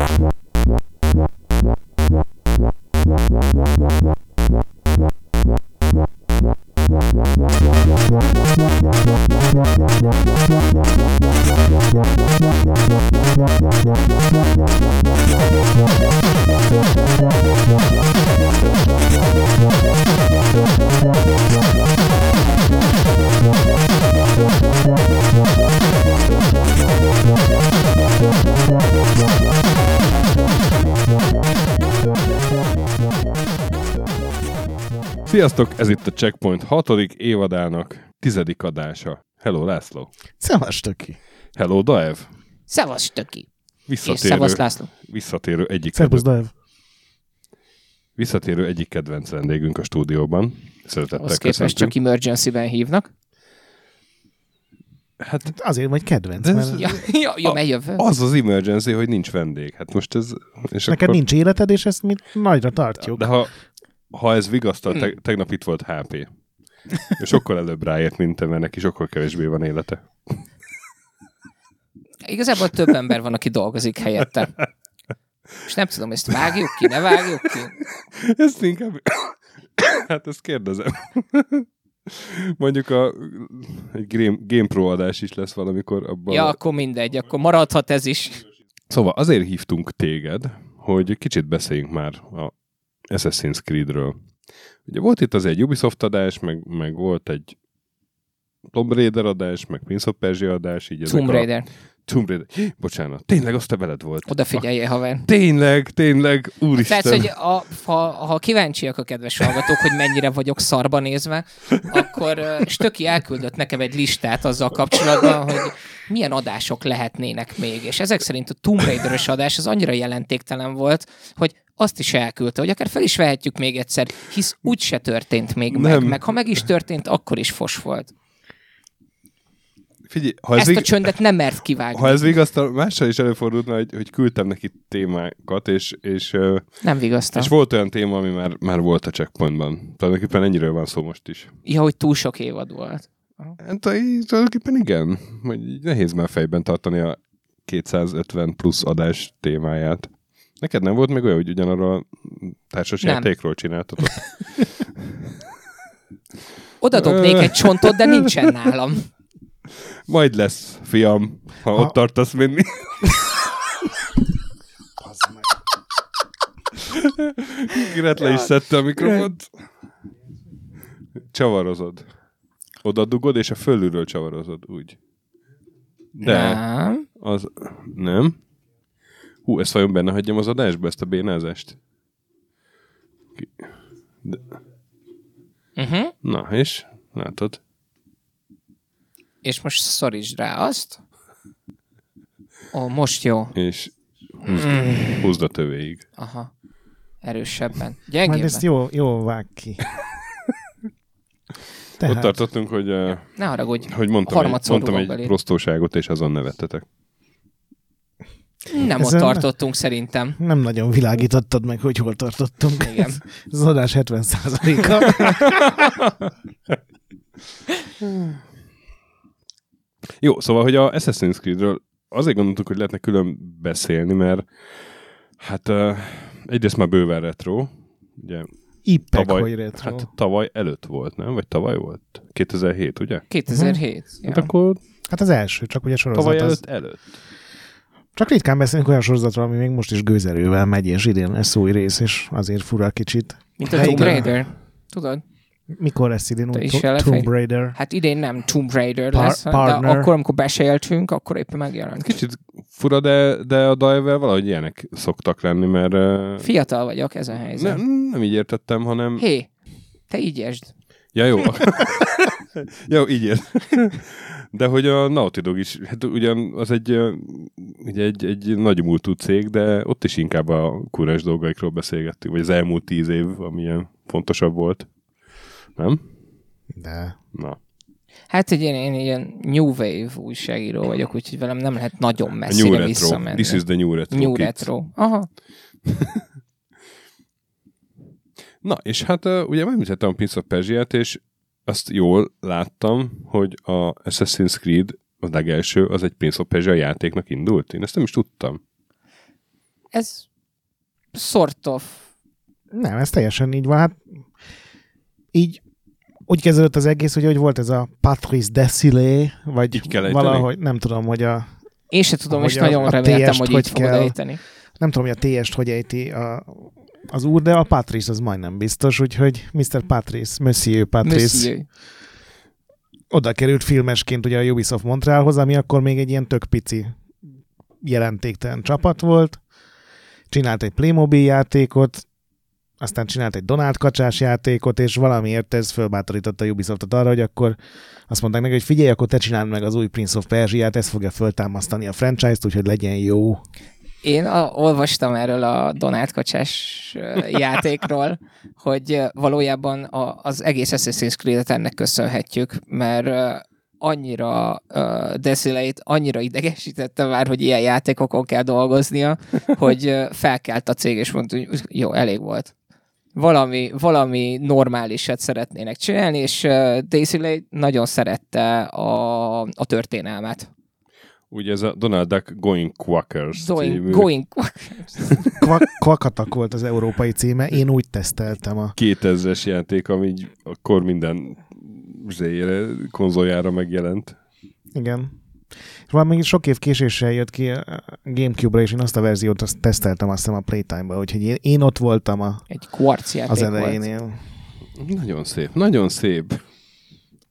What? Sziasztok, ez itt a Checkpoint hatodik évadának tizedik adása. Hello László. Szevas töki. Hello Daev. Szevasz, töki. És Visszatérő, szevasz, László. visszatérő egyik Szerbusz, Daev. visszatérő egyik kedvenc vendégünk a stúdióban. Szeretettel Ahhoz képest csak emergency-ben hívnak. Hát Azért vagy kedvenc, ez- mert Ja, ja, ja A- jövő. az az emergency, hogy nincs vendég. Hát most ez... És neked akkor, nincs életed, és ezt mi nagyra tartjuk. De ha, ha ez vigasztal, te, tegnap itt volt HP. És sokkal előbb ráért, mint te, mert neki sokkal kevésbé van élete. Igazából több ember van, aki dolgozik helyette. És nem tudom, ezt vágjuk ki, ne vágjuk ki. Ezt inkább... hát ezt kérdezem. Mondjuk a, egy Game, Game Pro adás is lesz valamikor abban. Ja, akkor mindegy, akkor maradhat ez is. Szóval azért hívtunk téged, hogy kicsit beszéljünk már a Assassin's Creedről. Ugye volt itt az egy Ubisoft adás, meg, meg volt egy Tomb Raider adás, meg Prince of Persia adás, így ezek Tomb Raider. A... Tomb Raider. Bocsánat, tényleg azt te veled volt. Odafigyelje, haver. Ah, tényleg, tényleg, úristen. Tehát, hogy a, ha, ha kíváncsiak a kedves hallgatók, hogy mennyire vagyok szarba nézve, akkor Stöki elküldött nekem egy listát azzal kapcsolatban, hogy milyen adások lehetnének még. És ezek szerint a Tomb Raider-ös adás az annyira jelentéktelen volt, hogy azt is elküldte, hogy akár fel is vehetjük még egyszer, hisz úgy se történt még meg, Nem. meg ha meg is történt, akkor is fos volt. Figyelj, ha ez, Ezt a csöndet nem mert kivágni. ha ez vigasztal, mással is előfordulna, hogy, hogy küldtem neki témákat, és, és, Nem vigasztal. és volt olyan téma, ami már, már volt a checkpointban. Tulajdonképpen ennyiről van szó most is. Ja, hogy túl sok évad volt. Hát tulajdonképpen igen, hogy nehéz már fejben tartani a 250 plusz adás témáját. Neked nem volt még olyan, hogy ugyanarról a társas Nem. játékról csináltatok? Oda dobnék egy csontot, de nincsen nálam. Majd lesz, fiam, ha, Ha- ott tartasz menni. Gret le is szedte a mikrofont. Csavarozod. Oda dugod, és a fölülről csavarozod, úgy. De Nem. az... Nem? Hú, ezt vajon benne hagyjam az adásba, ezt a bénázást? Ki- Uh-huh. Na, és? Látod? És most szorítsd rá azt. Ó, most jó. És húzd, húzd a tövéig. Aha. Erősebben. Majd Gyengébben. ezt jó, jó vág ki. Tehát. Ott tartottunk, hogy, uh, Ne haragudj. hogy mondtam, egy, mondtam egy belé. prostóságot, és azon nevettetek. Nem ott Ezen- tartottunk szerintem. Nem nagyon világítottad meg, hogy hol tartottunk. Igen. Ez az adás 70%-a. Jó, szóval, hogy a Assassin's Creedről azért gondoltuk, hogy lehetne külön beszélni, mert hát uh, egyrészt már bőven retro, ugye Ippek, tavaly, hogy retro. hát tavaly előtt volt, nem? Vagy tavaly volt? 2007, ugye? 2007. Hát Ja. akkor Hát az első, csak ugye sorozat tavaly az... előtt előtt. Csak ritkán beszélünk olyan sorozatról, ami még most is gőzerővel megy, és idén lesz új rész, és azért fura kicsit. Mint a De Tomb igen. Raider. Tudod? Mikor lesz idén új To-? Tomb Raider? Hát idén nem Tomb Raider Par- lesz, de partner. akkor, amikor beszéltünk, akkor éppen megjelent. Kicsit fura, de, de a Dive-vel valahogy ilyenek szoktak lenni, mert Fiatal vagyok, ez a helyzet. nem, nem így értettem, hanem... Hé, te így értsd. Ja, jó. jó, így ér. De hogy a Naughty Dog is, hát ugyan az egy, ugye egy, egy nagy múltú cég, de ott is inkább a kurás dolgaikról beszélgettünk, vagy az elmúlt tíz év, ami ilyen fontosabb volt. Nem? De Na. Hát egy én, én ilyen New Wave újságíró vagyok, úgyhogy velem nem lehet nagyon A New messzire Retro. visszamenni. This is the New Retro. New kids. Retro. Aha. Na, és hát ugye megmutattam a Prince of Persia-t, és azt jól láttam, hogy a Assassin's Creed, a legelső, az egy Prince of Persia játéknak indult. Én ezt nem is tudtam. Ez sort of. Nem, ez teljesen így van. Hát így úgy kezdődött az egész, hogy, hogy volt ez a Patrice Desilé, vagy Így kell ejteni? valahogy, nem tudom, hogy a, Én se tudom, és a- nagyon a reméltem, hogy hogy így fogod kell. ejteni. nem tudom, hogy a TS-t hogy ejti a, az úr, de a Patrice az majdnem biztos, úgyhogy Mr. Patrice, Monsieur Patrice, Monsieur. oda került filmesként ugye a Ubisoft Montrealhoz, ami akkor még egy ilyen tök pici jelentéktelen csapat volt. Csinált egy Playmobil játékot, aztán csinált egy Donald kacsás játékot, és valamiért ez fölbátorította a Ubisoftot arra, hogy akkor azt mondták neki, hogy figyelj, akkor te csináld meg az új Prince of Persia-t, ez fogja föltámasztani a franchise-t, úgyhogy legyen jó. Én a, olvastam erről a Donát kacsás játékról, hogy valójában a, az egész Assassin's Creed-et ennek köszönhetjük, mert annyira uh, Desileit annyira idegesítette már, hogy ilyen játékokon kell dolgoznia, hogy ö, felkelt a cég, és mondta, hogy jó, elég volt. Valami, valami normálisat szeretnének csinálni, és uh, Desilei nagyon szerette a, a történelmet. Ugye ez a Donald Duck Going Quackers Going, című going Kvak, kvakatak volt az európai címe, én úgy teszteltem a 2000-es játék, ami akkor minden konzoljára megjelent. Igen. És valami sok év késéssel jött ki a Gamecube-ra, és én azt a verziót azt teszteltem azt hiszem a Playtime-ba, úgyhogy én, én ott voltam a, egy kvarc az volt. elejénél. Nagyon szép, nagyon szép.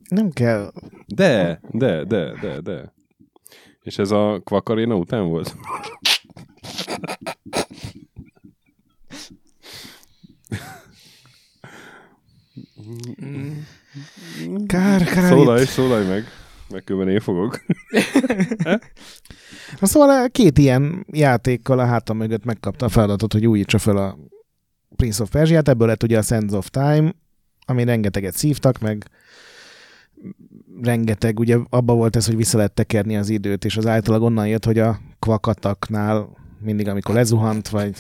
Nem kell. De, de, de, de, de. És ez a Quack Arena után volt? Kár, kár. Szólalj, szólalj meg. Meg különben én fogok. Na Szóval két ilyen játékkal a hátam mögött megkapta a feladatot, hogy újítsa fel a Prince of Persia-t, ebből lett ugye a Sands of Time, ami rengeteget szívtak, meg rengeteg, ugye abba volt ez, hogy vissza lehet tekerni az időt, és az általag onnan jött, hogy a kvakataknál mindig, amikor lezuhant, vagy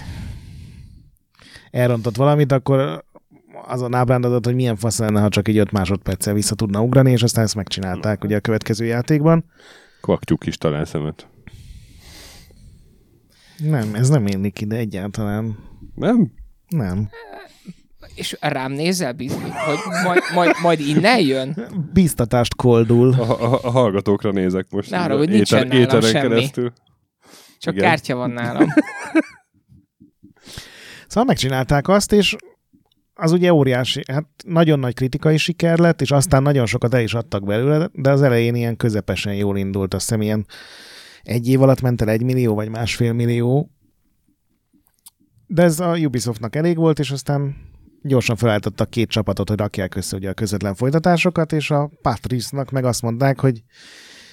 elrontott valamit, akkor azon ábrándozott, hogy milyen fasz lenne, ha csak így 5 másodperccel vissza tudna ugrani, és aztán ezt megcsinálták ugye a következő játékban. Kvaktyúk is talál szemet. Nem, ez nem illik ide egyáltalán. Nem? Nem. És rám nézel, biz- hogy majd, majd, majd innen jön? Bíztatást koldul. A, a, a hallgatókra nézek most. Ne haragudj, nincsen nálam éteren semmi. keresztül. Csak Igen. kártya van nálam. Szóval megcsinálták azt, és az ugye óriási, hát nagyon nagy kritikai siker lett, és aztán nagyon sokat el is adtak belőle, de az elején ilyen közepesen jól indult, azt hiszem ilyen egy év alatt ment el egy millió, vagy másfél millió, de ez a Ubisoftnak elég volt, és aztán gyorsan felállítottak két csapatot, hogy rakják össze ugye a közvetlen folytatásokat, és a Patrice-nak meg azt mondták, hogy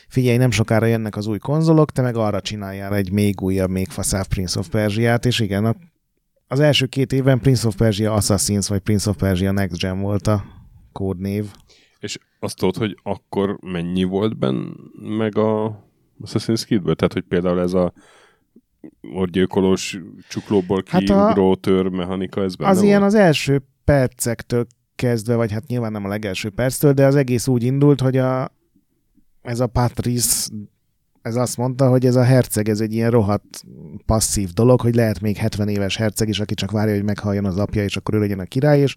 figyelj, nem sokára jönnek az új konzolok, te meg arra csináljál egy még újabb, még faszább Prince of Persia-t, és igen, a az első két évben Prince of Persia Assassins, vagy Prince of Persia Next Gen volt a kódnév. És azt tudod, hogy akkor mennyi volt benne meg a Assassin's Creed-ből? Tehát, hogy például ez a orgyilkolós csuklóból Hát kiugró tör mechanika, ez benne Az ilyen volt? az első percektől kezdve, vagy hát nyilván nem a legelső perctől, de az egész úgy indult, hogy a, ez a Patrice, ez azt mondta, hogy ez a herceg, ez egy ilyen rohadt passzív dolog, hogy lehet még 70 éves herceg is, aki csak várja, hogy meghalljon az apja, és akkor ő legyen a király, és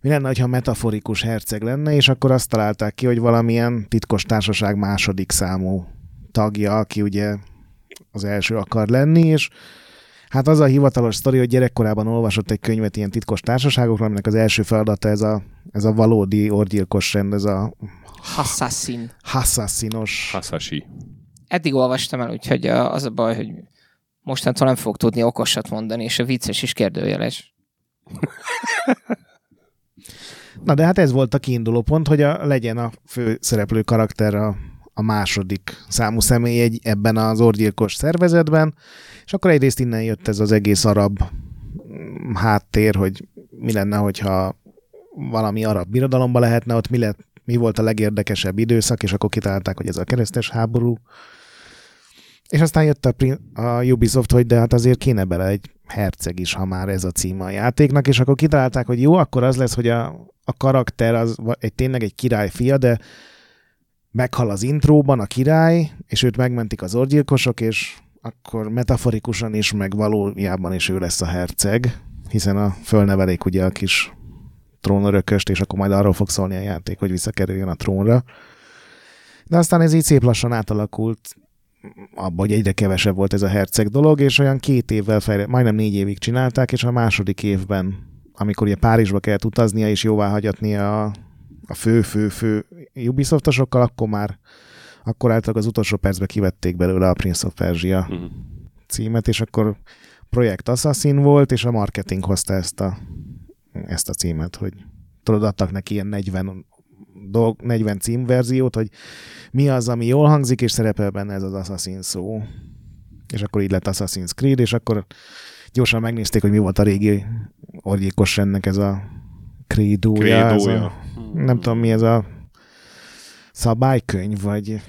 mi lenne, ha metaforikus herceg lenne, és akkor azt találták ki, hogy valamilyen titkos társaság második számú tagja, aki ugye az első akar lenni, és Hát az a hivatalos sztori, hogy gyerekkorában olvasott egy könyvet ilyen titkos társaságokról, aminek az első feladata ez a, ez a valódi orgyilkos rend, ez a Assassin. hassassinos. Hasashi. Eddig olvastam el, úgyhogy az a baj, hogy mostantól nem fog tudni okosat mondani, és a vicces is kérdőjeles. Na de hát ez volt a kiinduló pont, hogy a, legyen a fő szereplő karakter a, a második számú személy egy, ebben az orgyilkos szervezetben, és akkor egyrészt innen jött ez az egész arab mm, háttér, hogy mi lenne, hogyha valami arab birodalomba lehetne, ott mi, lett, mi volt a legérdekesebb időszak, és akkor kitalálták, hogy ez a keresztes háború. És aztán jött a, a Ubisoft, hogy de hát azért kéne bele egy herceg is, ha már ez a címe a játéknak, és akkor kitalálták, hogy jó, akkor az lesz, hogy a, a karakter az egy, tényleg egy király fia, de meghal az intróban a király, és őt megmentik az orgyilkosok, és akkor metaforikusan is, meg valójában is ő lesz a herceg, hiszen a fölnevelék ugye a kis trónörököst, és akkor majd arról fog szólni a játék, hogy visszakerüljön a trónra. De aztán ez így szép lassan átalakult abba, hogy egyre kevesebb volt ez a herceg dolog, és olyan két évvel fejle, majdnem négy évig csinálták, és a második évben, amikor ugye Párizsba kellett utaznia és jóvá hagyatnia a, a fő-fő-fő Ubisoftosokkal, akkor már akkor általában az utolsó percben kivették belőle a Prince of Persia uh-huh. címet, és akkor projekt Assassin volt, és a marketing hozta ezt a, ezt a címet, hogy tudod, adtak neki ilyen 40 dolg, 40 címverziót, hogy mi az, ami jól hangzik, és szerepel benne ez az Assassin szó. És akkor így lett Assassin's Creed, és akkor gyorsan megnézték, hogy mi volt a régi orgyékos ennek ez a krédója. Ez a, nem tudom, mi ez a szabálykönyv, vagy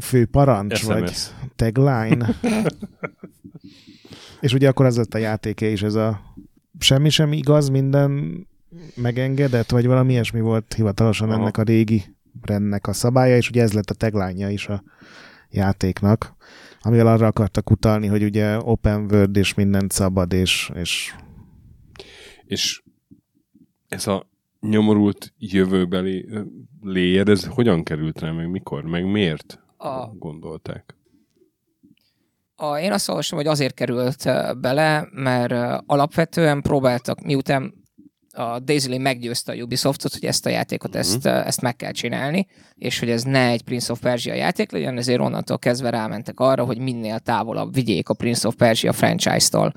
fő parancs, SMS. vagy tagline. és ugye akkor az lett a játéke is, ez a semmi sem igaz, minden megengedett, vagy valami ilyesmi volt hivatalosan Aha. ennek a régi rendnek a szabálya, és ugye ez lett a tagline is a játéknak, amivel arra akartak utalni, hogy ugye open world és mindent szabad, és, és... És ez a nyomorult jövőbeli layer, ez hogyan került rá, meg mikor, meg miért a... gondolták? A, én azt olvasom, hogy azért került bele, mert alapvetően próbáltak, miután a Daisy Lane meggyőzte a Ubisoftot, hogy ezt a játékot, uh-huh. ezt, ezt meg kell csinálni, és hogy ez ne egy Prince of Persia játék legyen, ezért onnantól kezdve rámentek arra, hogy minél távolabb vigyék a Prince of Persia franchise-tól.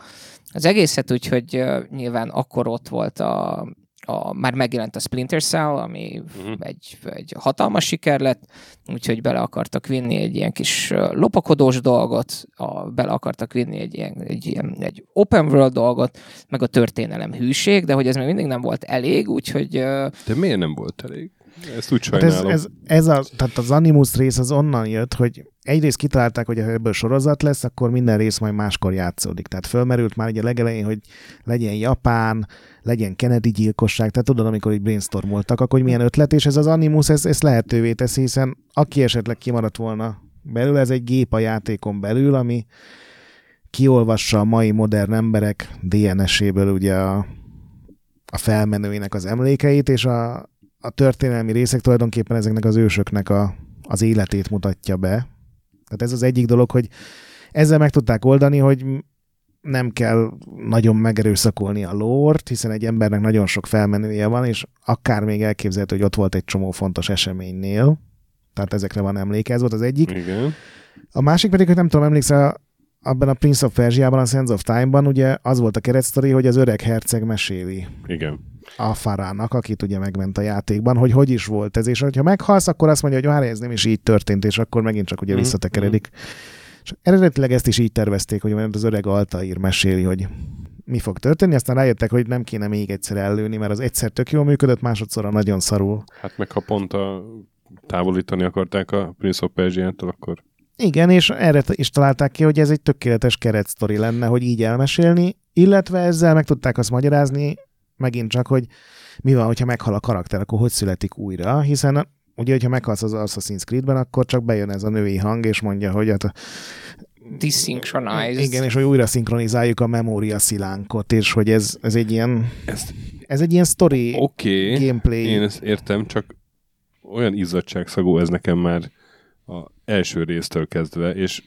Az egészet úgy, hogy uh, nyilván akkor ott volt a, a, már megjelent a Splinter Cell, ami uh-huh. egy, egy hatalmas siker lett, úgyhogy bele akartak vinni egy ilyen kis lopakodós dolgot, a, bele akartak vinni egy ilyen, egy ilyen egy open world dolgot, meg a történelem hűség, de hogy ez még mindig nem volt elég, úgyhogy... De miért nem volt elég? Ezt úgy sajnálom. Hát ez, ez, ez a, tehát az Animus rész az onnan jött, hogy egyrészt kitalálták, hogy ha ebből sorozat lesz, akkor minden rész majd máskor játszódik. Tehát fölmerült már ugye legelején, hogy legyen Japán, legyen Kennedy gyilkosság, tehát tudod, amikor így brainstormoltak, akkor hogy milyen ötlet, és ez az Animus ez, ez lehetővé teszi, hiszen aki esetleg kimaradt volna belül, ez egy gép a játékon belül, ami kiolvassa a mai modern emberek DNS-éből ugye a, a felmenőinek az emlékeit, és a, a történelmi részek tulajdonképpen ezeknek az ősöknek a, az életét mutatja be. Tehát ez az egyik dolog, hogy ezzel meg tudták oldani, hogy nem kell nagyon megerőszakolni a lórt, hiszen egy embernek nagyon sok felmenője van, és akár még elképzelhető, hogy ott volt egy csomó fontos eseménynél, tehát ezekre van emléke, ez volt az egyik. Igen. A másik pedig, hogy nem tudom, emlékszel, abban a Prince of Persia-ban, a Sense of Time-ban ugye az volt a keretsztori, hogy az öreg herceg meséli. Igen. A farának, akit ugye megment a játékban, hogy hogy is volt ez, és ha meghalsz, akkor azt mondja, hogy már ez nem is így történt, és akkor megint csak ugye mm-hmm. visszatekeredik. És eredetileg ezt is így tervezték, hogy az öreg Altair meséli, hogy mi fog történni, aztán rájöttek, hogy nem kéne még egyszer ellőni, mert az egyszer tök jól működött, másodszorra nagyon szarul. Hát meg ha pont a távolítani akarták a Prince of Persia-től, akkor... Igen, és erre is találták ki, hogy ez egy tökéletes keretsztori lenne, hogy így elmesélni, illetve ezzel meg tudták azt magyarázni, megint csak, hogy mi van, hogyha meghal a karakter, akkor hogy születik újra, hiszen ugye, hogyha meghalsz az Assassin's Creed-ben, akkor csak bejön ez a női hang, és mondja, hogy hát Desynchronized. Igen, és hogy újra szinkronizáljuk a memória szilánkot, és hogy ez, ez egy ilyen ezt, ez egy ilyen story okay, gameplay. én ezt értem, csak olyan izzadságszagú ez nekem már a első résztől kezdve, és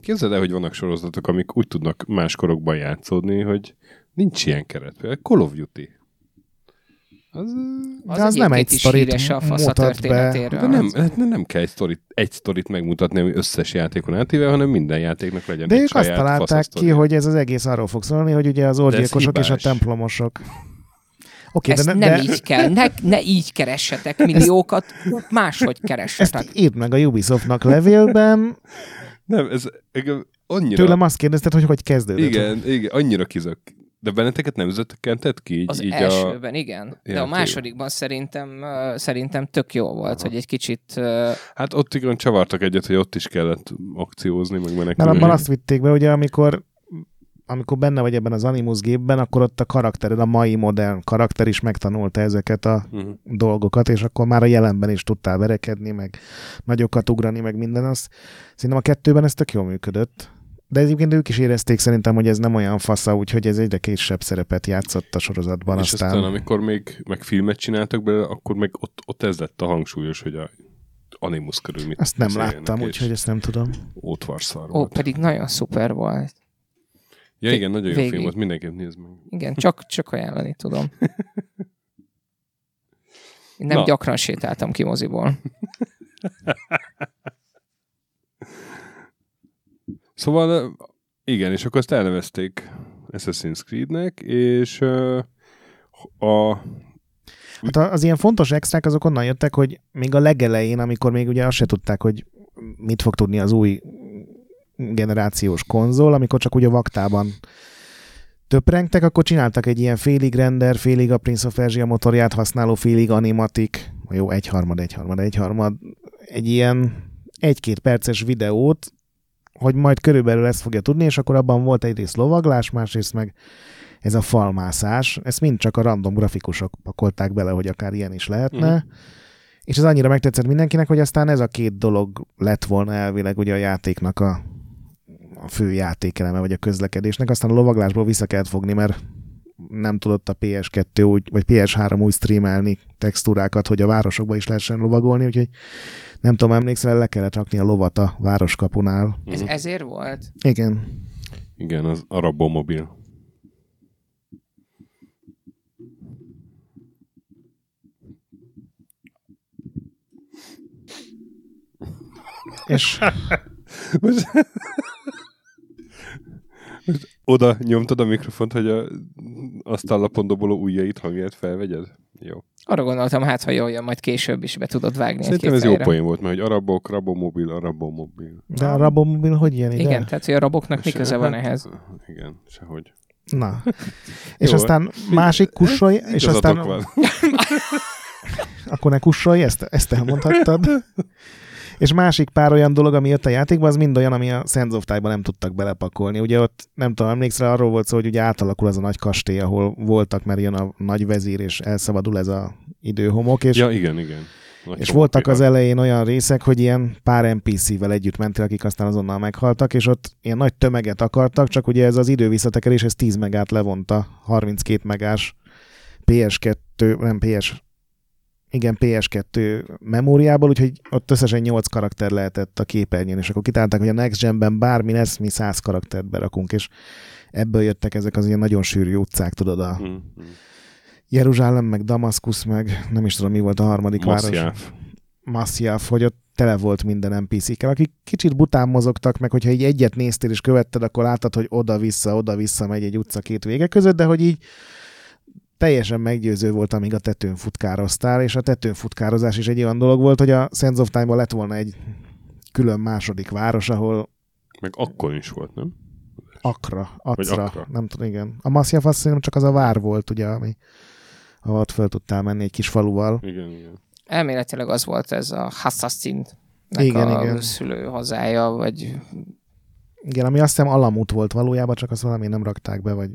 képzeld el, hogy vannak sorozatok, amik úgy tudnak más korokban játszódni, hogy nincs ilyen keret. Például Call of Duty. Az, az, az nem egy sztorit a fasz mutat be. De nem, hát nem kell egy sztorit, egy sztorit megmutatni, ami összes játékon átíve, hanem minden játéknak legyen De egy ők azt találták ki, hogy ez az egész arról fog szólni, hogy ugye az orgyilkosok és a templomosok. Okay, Ezt de ne, nem de... így kell. Ne, ne így keressetek milliókat, Ezt... máshogy keressetek. Ezt írd meg a Ubisoftnak levélben. Nem, ez annyira... Tőlem azt kérdezted, hogy hogy kezdődött. Igen, igen, annyira kizök de benneteket nem zökkentett ki? Így, az így elsőben, a... igen. De a másodikban szerintem, szerintem tök jó volt, Aha. hogy egy kicsit... Hát ott igen csavartak egyet, hogy ott is kellett akciózni, meg menekülni. Mert abban azt vitték be, ugye amikor amikor benne vagy ebben az Animus gépben, akkor ott a karaktered, a mai modern karakter is megtanulta ezeket a uh-huh. dolgokat, és akkor már a jelenben is tudtál verekedni, meg nagyokat ugrani, meg minden az. Szerintem a kettőben ez tök jól működött. De egyébként ők is érezték szerintem, hogy ez nem olyan fasza, úgyhogy ez egyre kisebb szerepet játszott a sorozatban. És aztán... aztán, amikor még meg filmet csináltak belőle, akkor meg ott, ott ez lett a hangsúlyos, hogy a Animus körül mit Azt nem láttam, úgyhogy ezt nem tudom. Ótvarszar Ó, pedig nagyon szuper volt. Ja igen, nagyon jó végig. film volt, mindenképp nézd meg. Igen, csak, csak ajánlani tudom. Én nem Na. gyakran sétáltam ki moziból. Szóval igen, és akkor azt elnevezték Assassin's Creed-nek, és a... Hát az ilyen fontos extrák azok onnan jöttek, hogy még a legelején, amikor még ugye azt se tudták, hogy mit fog tudni az új generációs konzol, amikor csak ugye vaktában töprengtek, akkor csináltak egy ilyen félig render, félig a Prince of Persia motorját használó, félig animatik, jó, egyharmad, egyharmad, egyharmad, egy ilyen egy-két perces videót, hogy majd körülbelül ezt fogja tudni, és akkor abban volt egyrészt lovaglás, másrészt meg ez a falmászás. Ezt mind csak a random grafikusok pakolták bele, hogy akár ilyen is lehetne. Mhm. És ez annyira megtetszett mindenkinek, hogy aztán ez a két dolog lett volna elvileg ugye a játéknak a, a fő játékeleme, vagy a közlekedésnek. Aztán a lovaglásból vissza kellett fogni, mert nem tudott a PS2 úgy, vagy PS3 úgy streamelni textúrákat, hogy a városokba is lehessen lovagolni, úgyhogy nem tudom, emlékszel, le kellett rakni a lovat a városkapunál. Ez Mhm. ezért volt? Igen. Igen, az Arabomobil. És Most... Most oda nyomtad a mikrofont, hogy a asztallapon doboló ujjait hangját felvegyed? Jó. Arra gondoltam, hát ha jól jön, majd később is be tudod vágni Szerintem ez jó fejre. poén volt, mert hogy arabok, rabomobil, arabomobil. de a Rabomobil hogy jön ide? Igen, tehát hogy a raboknak mi Se- köze van hát, ehhez? Igen, sehogy. Na. És Jó, aztán másik kussolj, és aztán van. akkor ne kussolj, ezt, ezt elmondhattad. És másik pár olyan dolog, ami jött a játékban, az mind olyan, ami a Sands of Time-ba nem tudtak belepakolni. Ugye ott, nem tudom, emlékszel, arról volt szó, hogy ugye átalakul az a nagy kastély, ahol voltak, mert jön a nagy vezír, és elszabadul ez a időhomok, és, Ja, igen, igen. Nagy és voltak az elején olyan részek, hogy ilyen pár NPC-vel együtt mentél, akik aztán azonnal meghaltak, és ott ilyen nagy tömeget akartak, csak ugye ez az idő visszatekerés, ez 10 megát levonta, 32 megás PS2, nem PS, igen, PS2 memóriából, úgyhogy ott összesen 8 karakter lehetett a képernyőn, és akkor kitálták, hogy a Next Gen-ben bármi lesz, mi 100 karaktert berakunk, és ebből jöttek ezek az ilyen nagyon sűrű utcák, tudod, a Hm, hm. Jeruzsálem, meg Damaszkusz, meg nem is tudom, mi volt a harmadik város. Massziáv. Massziáv, hogy ott tele volt minden NPC-kkel, akik kicsit bután mozogtak, meg hogyha így egyet néztél és követted, akkor láttad, hogy oda-vissza, oda-vissza megy egy utca két vége között, de hogy így teljesen meggyőző volt, amíg a tetőn futkároztál, és a tetőn futkározás is egy olyan dolog volt, hogy a Sands of Time-ban lett volna egy külön második város, ahol Meg akkor is volt, nem? Akra, Acra, nem tudom, igen. A azt hiszem csak az a vár volt, ugye, ami ahol ott föl tudtál menni egy kis faluval. Igen, igen. Elméletileg az volt ez a Hassassin Igen, a igen. szülő hazája, vagy Igen, ami azt hiszem Alamut volt valójában, csak azt valami nem rakták be, vagy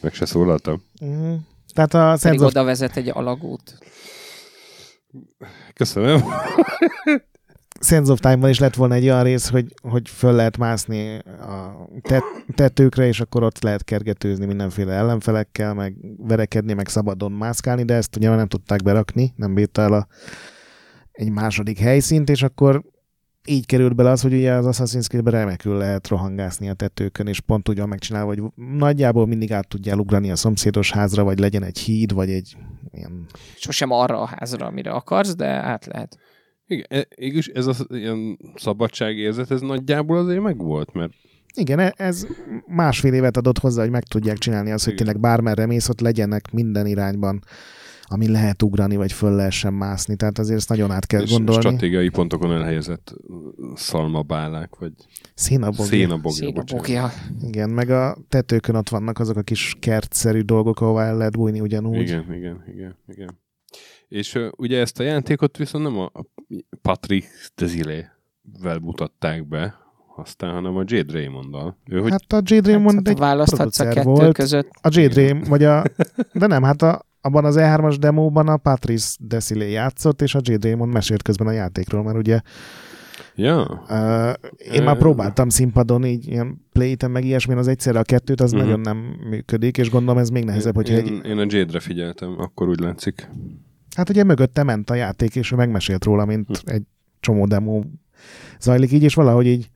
Meg se szólaltam. Mm. Tehát a pedig of... oda vezet egy alagút. Köszönöm. Sands of Time-ban is lett volna egy olyan rész, hogy, hogy föl lehet mászni a tet, tetőkre, és akkor ott lehet kergetőzni mindenféle ellenfelekkel, meg verekedni, meg szabadon mászkálni, de ezt ugye nem tudták berakni, nem bírta el a, egy második helyszínt, és akkor így került bele az, hogy ugye az Assassin's Creed-ben remekül lehet rohangászni a tetőkön, és pont úgy van megcsinálva, hogy nagyjából mindig át tudjál ugrani a szomszédos házra, vagy legyen egy híd, vagy egy ilyen Sosem arra a házra, amire akarsz, de át lehet. Igen, e- mégis ez a ilyen szabadságérzet, ez nagyjából azért megvolt, mert Igen, e- ez másfél évet adott hozzá, hogy meg tudják csinálni azt, hogy Igen. tényleg bármerre mész, ott legyenek minden irányban, ami lehet ugrani, vagy föl lehessen mászni. Tehát azért ezt nagyon át kell és gondolni. stratégiai pontokon elhelyezett szalmabálák, vagy Szénabog. szénabogja, Szép a bocsánat. bokja. Igen, meg a tetőkön ott vannak azok a kis kertszerű dolgok, ahová el lehet bújni ugyanúgy. Igen, igen, igen, igen. És uh, ugye ezt a játékot viszont nem a a Patrick Desilé-vel mutatták be, aztán, hanem a Jade Raymond-dal. Ő, hogy Hát a Jade Raymond Hát, egy választhatsz a kettő volt. között. A Jade Raymond, vagy a... De nem, hát a, abban az E3-as demóban a Patrice Desilé játszott, és a J. Draymond mesélt közben a játékról, mert ugye Ja. uh, én már próbáltam színpadon így ilyen play meg ilyesmi, az egyszerre a kettőt, az Mhm. nagyon nem működik, és gondolom ez még nehezebb, hogyha egy, én, a Jade-re figyeltem, akkor úgy látszik. Hát ugye mögötte ment a játék, és ő megmesélt róla, mint egy csomó demo zajlik így, és valahogy így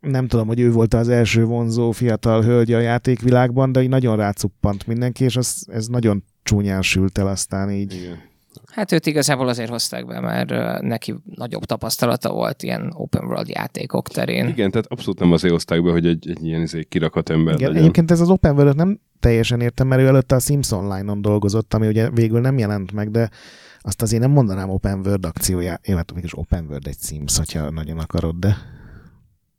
nem tudom, hogy ő volt az első vonzó fiatal hölgy a játékvilágban, de így nagyon rácuppant mindenki, és az, ez nagyon csúnyán sült el aztán így. Igen. Hát őt igazából azért hozták be, mert neki nagyobb tapasztalata volt ilyen open world játékok terén. Igen, tehát abszolút nem azért hozták be, hogy egy, egy ilyen izé, kirakat ember Igen, legyen. egyébként ez az Open world nem teljesen értem, mert ő előtte a Sims Online-on dolgozott, ami ugye végül nem jelent meg, de azt azért nem mondanám Open World akciójá. Jó, hát mégis Open World egy Sims, hogyha nagyon akarod, de...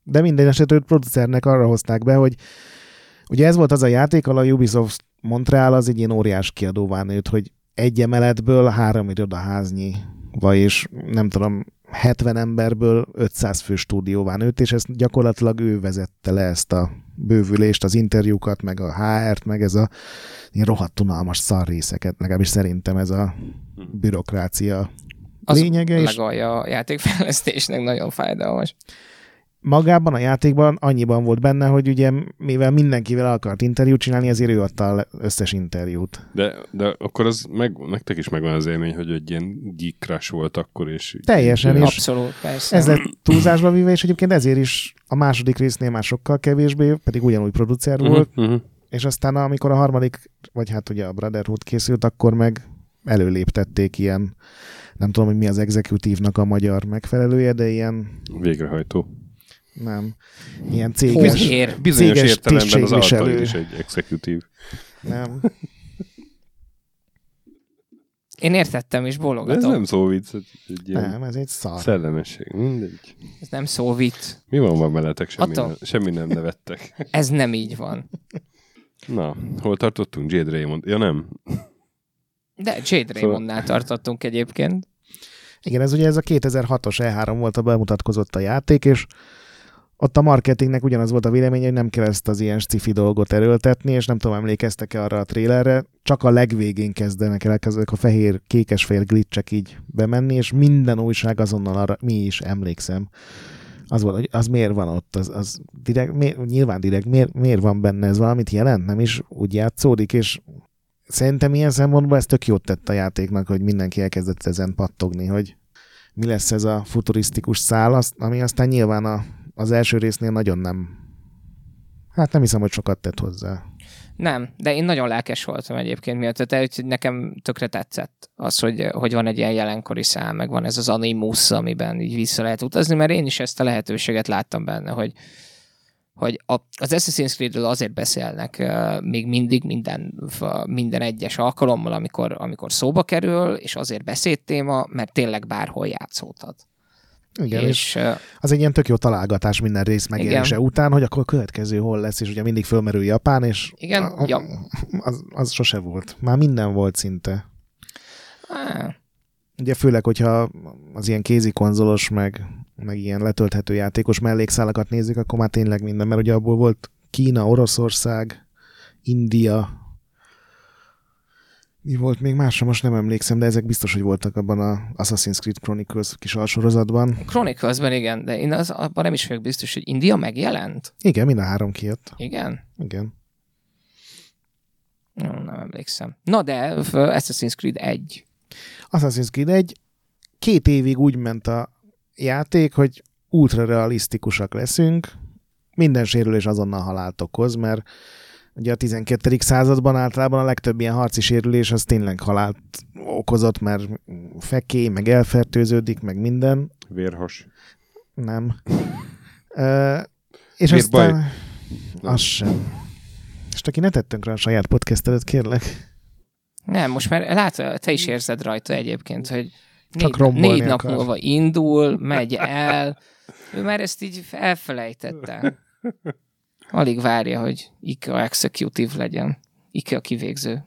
De minden esetre őt producernek arra hozták be, hogy ugye ez volt az a játék, ahol a Ubisoft Montreal az egy ilyen óriás kiadóvá nőtt, hogy egy emeletből három irodaháznyi, vagyis nem tudom, 70 emberből 500 fő stúdióvá nőtt, és ezt gyakorlatilag ő vezette le ezt a bővülést, az interjúkat, meg a HR-t, meg ez a ilyen rohadt unalmas szar részeket, legalábbis szerintem ez a bürokrácia Az lényege, és legalja a játékfejlesztésnek nagyon fájdalmas. Magában a játékban annyiban volt benne, hogy ugye mivel mindenkivel akart interjút csinálni, ezért ő adta az összes interjút. De, de akkor az meg, nektek is megvan az élmény, hogy egy ilyen geek crush volt akkor, és... Teljesen, és Abszolút, persze. Ez lett túlzásba véve, és egyébként ezért is a második résznél már sokkal kevésbé, pedig ugyanúgy producer uh-huh, volt, uh-huh. és aztán amikor a harmadik, vagy hát ugye a Brotherhood készült, akkor meg előléptették ilyen, nem tudom, hogy mi az exekutívnak a magyar megfelelője, de ilyen, Végrehajtó. Nem, ilyen céges, Húzér. Bizonyos Céges értelemben az altal is egy exekutív. nem. Én értettem és De ez nem szó vicc, ez egy Nem, ez egy szar. szellemesség. Mindegy. Ez nem szóvit. Mi van van veletek? Semmi, Attól- nem, semmi nem nevettek. Ez nem így van. Na, hol tartottunk? Jade Raymond. Ja nem. De Jade Raymondnál tartottunk egyébként. Igen, ez ugye ez a 2006-os E3 volt, a bemutatkozott a játék, és ott a marketingnek ugyanaz volt a véleménye, hogy nem kell ezt az ilyen sci dolgot erőltetni, és nem tudom, emlékeztek-e arra a trélerre, csak a legvégén kezdenek el ezek a fehér, kékes-fehér glitchek így bemenni, és minden újság azonnal arra, mi is emlékszem, az volt, hogy az miért van ott, az, az direkt, miért, nyilván direkt, miért, miért van benne, ez valamit jelent, nem is úgy játszódik, és szerintem ilyen szempontból ez tök jót tett a játéknak, hogy mindenki elkezdett ezen pattogni, hogy mi lesz ez a futurisztikus szál, ami aztán nyilván a, az első résznél nagyon nem, hát nem hiszem, hogy sokat tett hozzá. Nem, de én nagyon lelkes voltam egyébként miatt, tehát úgyhogy nekem tökre tetszett az, hogy, hogy van egy ilyen jelenkori szám, meg van ez az Animus, amiben így vissza lehet utazni, mert én is ezt a lehetőséget láttam benne, hogy, hogy a, az Assassin's Creed-ről azért beszélnek még mindig minden, minden egyes alkalommal, amikor, amikor szóba kerül, és azért beszédtéma, mert tényleg bárhol játszódhat. Igen, és, és az egy ilyen tök jó találgatás minden rész megjelenése Igen. után, hogy akkor a következő hol lesz, és ugye mindig fölmerül Japán, és Igen, a, ja. az, az sose volt. Már minden volt szinte. á, Ugye főleg, hogyha az ilyen kézikonzolos, meg, meg ilyen letölthető játékos mellékszálakat nézzük, akkor már tényleg minden, mert ugye abból volt Kína, Oroszország, India, mi volt még másra, most nem emlékszem, de ezek biztos, hogy voltak abban a Assassin's Creed Chronicles kis alsorozatban. Chronicles-ben igen, de én az, abban nem is vagyok biztos, hogy India megjelent. Igen, mind a három kijött. Igen? Igen. Nem, nem emlékszem. Na de Assassin's Creed 1. Assassin's Creed egy két évig úgy ment a játék, hogy ultra realisztikusak leszünk, minden sérülés azonnal halált okoz, mert ugye a 12. században általában a legtöbb ilyen harci sérülés az tényleg halált okozott, mert fekély, meg elfertőződik, meg minden. Vérhas. Nem. Ö, és Vérbaj. aztán... Az sem. És aki ne tettünk rá a saját podcastedet, kérlek. Nem, most már lát, te is érzed rajta egyébként, hogy Csak négy, rombolni négy nap akar. múlva indul, megy el. Ő már ezt így elfelejtette. Alig várja, hogy IKEA executive legyen. IKEA kivégző.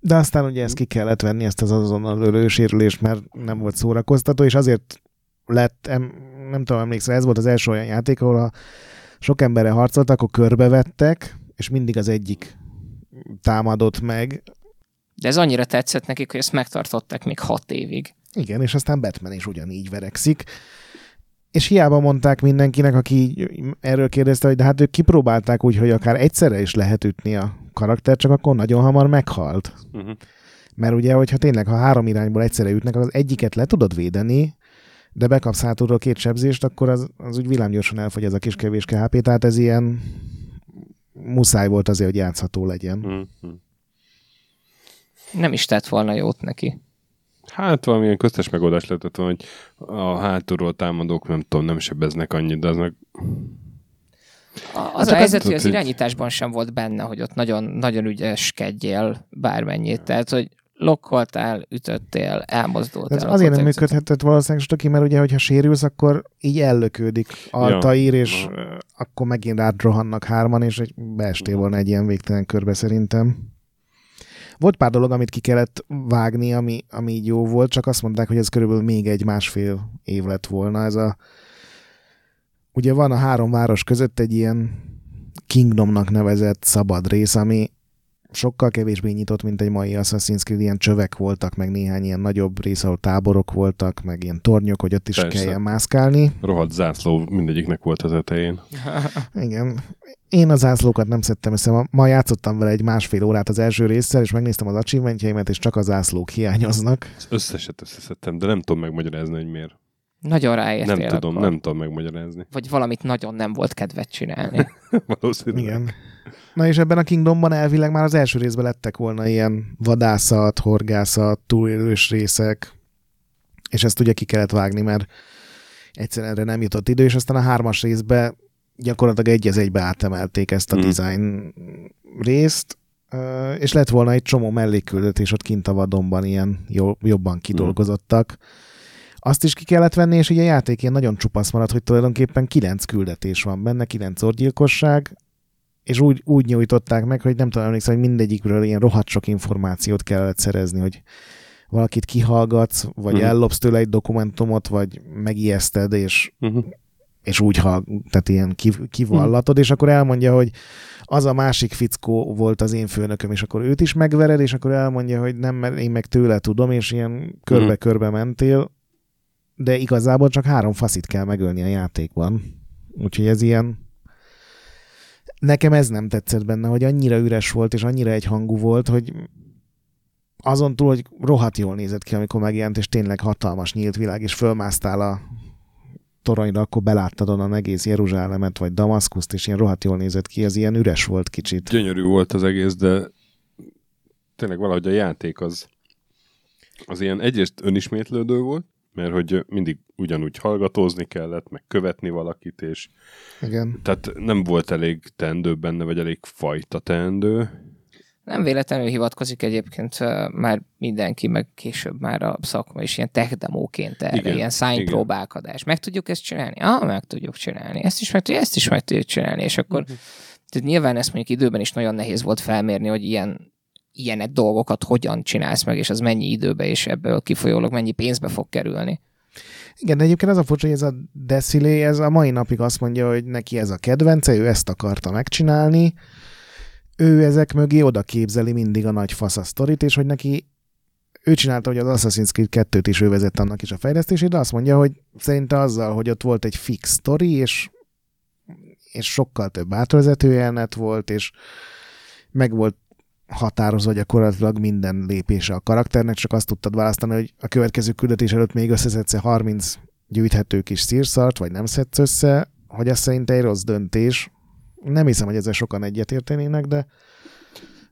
De aztán ugye ezt ki kellett venni, ezt az azonnal ölő sérülést, mert nem volt szórakoztató, és azért lett, em, nem tudom, emlékszel, ez volt az első olyan játék, ahol a sok emberre harcoltak, akkor körbevettek, és mindig az egyik támadott meg. De ez annyira tetszett nekik, hogy ezt megtartották még hat évig. Igen, és aztán Batman is ugyanígy verekszik. És hiába mondták mindenkinek, aki erről kérdezte, hogy de hát ők kipróbálták úgy, hogy akár egyszerre is lehet ütni a karakter, csak akkor nagyon hamar meghalt. Uh-huh. Mert ugye, hogyha tényleg, ha három irányból egyszerre ütnek, az egyiket le tudod védeni, de bekapsz hátulról két sebzést, akkor az, az úgy villámgyorsan elfogy ez a kis kevés KHP, tehát ez ilyen muszáj volt azért, hogy játszható legyen. Uh-huh. Nem is tett volna jót neki. Hát valamilyen köztes megoldás lehetett, hogy a hátulról támadók nem tudom, nem sebeznek annyit, de az meg... Az hát a helyzet, hogy az irányításban sem volt benne, hogy ott nagyon, nagyon ügyeskedjél bármennyit. Tehát, hogy lokkoltál, ütöttél, elmozdultál. Ez azért nem működhetett valószínűleg Stöki, mert ugye, hogyha sérülsz, akkor így ellökődik Altair, ja. és akkor megint rád hárman, és beestél volna egy ilyen végtelen körbe szerintem. Volt pár dolog, amit ki kellett vágni, ami, ami így jó volt, csak azt mondták, hogy ez körülbelül még egy másfél év lett volna. Ez a ugye van a három város között egy ilyen Kingdomnak nevezett szabad rész, ami sokkal kevésbé nyitott, mint egy mai Assassin's Creed, ilyen csövek voltak, meg néhány ilyen nagyobb rész, ahol táborok voltak, meg ilyen tornyok, hogy ott is Persze. kelljen mászkálni. Rohadt zászló mindegyiknek volt az etején. Igen. Én az zászlókat nem szedtem össze. Ma játszottam vele egy másfél órát az első résszel, és megnéztem az achievementjeimet, és csak a zászlók hiányoznak. Összeset összeszedtem, de nem tudom megmagyarázni, hogy miért. Nagyon ráértél Nem tudom, akkor. nem tudom megmagyarázni. Vagy valamit nagyon nem volt kedvet csinálni. Valószínűleg. Igen. Na és ebben a Kingdomban elvileg már az első részben lettek volna ilyen vadászat, horgászat, túlélős részek, és ezt ugye ki kellett vágni, mert egyszerűen erre nem jutott idő, és aztán a hármas részbe gyakorlatilag egy az egybe átemelték ezt a mm. design részt, és lett volna egy csomó mellékküldetés ott kint a vadonban ilyen jobban kidolgozottak. Mm. Azt is ki kellett venni, és ugye a játék ilyen nagyon csupasz maradt, hogy tulajdonképpen kilenc küldetés van benne, kilenc orgyilkosság, és úgy, úgy nyújtották meg, hogy nem tudom emlékszem, hogy mindegyikről ilyen rohadt sok információt kellett szerezni, hogy valakit kihallgatsz, vagy uh-huh. ellopsz tőle egy dokumentumot, vagy megijeszted, és, uh-huh. és úgy hall, tehát ilyen kivallatod, uh-huh. és akkor elmondja, hogy az a másik fickó volt az én főnököm, és akkor őt is megvered, és akkor elmondja, hogy nem, mert én meg tőle tudom, és ilyen körbe-körbe mentél, de igazából csak három faszit kell megölni a játékban. Úgyhogy ez ilyen nekem ez nem tetszett benne, hogy annyira üres volt, és annyira egyhangú volt, hogy azon túl, hogy rohadt jól nézett ki, amikor megjelent, és tényleg hatalmas nyílt világ, és fölmásztál a toronyra, akkor beláttad onnan egész Jeruzsálemet, vagy Damaszkuszt, és ilyen rohadt jól nézett ki, az ilyen üres volt kicsit. Gyönyörű volt az egész, de tényleg valahogy a játék az, az ilyen egyrészt önismétlődő volt, mert hogy mindig ugyanúgy hallgatózni kellett, meg követni valakit, és Igen. tehát nem volt elég teendő benne, vagy elég fajta teendő. Nem véletlenül hivatkozik egyébként már mindenki, meg később már a szakma is ilyen tech demóként erre, igen, ilyen sign próbálkodás. Meg tudjuk ezt csinálni? Ah, meg tudjuk csinálni. Ezt is meg tudjuk, ezt is meg tudjuk csinálni, és akkor uh-huh. tehát nyilván ezt mondjuk időben is nagyon nehéz volt felmérni, hogy ilyen ilyenek dolgokat hogyan csinálsz meg, és az mennyi időbe és ebből kifolyólag mennyi pénzbe fog kerülni. Igen, de egyébként az a furcsa, hogy ez a Decilé, ez a mai napig azt mondja, hogy neki ez a kedvence, ő ezt akarta megcsinálni, ő ezek mögé oda képzeli mindig a nagy fasz a sztorit, és hogy neki ő csinálta, hogy az Assassin's Creed 2-t is ő vezette annak is a fejlesztését, de azt mondja, hogy szerinte azzal, hogy ott volt egy fix sztori, és, és sokkal több átvezető jelenet volt, és meg volt határozva gyakorlatilag minden lépése a karakternek, csak azt tudtad választani, hogy a következő küldetés előtt még összeszedsz 30 gyűjthető kis szírszart, vagy nem szedsz össze, hogy ez szerint egy rossz döntés. Nem hiszem, hogy ezzel sokan egyetértenének, de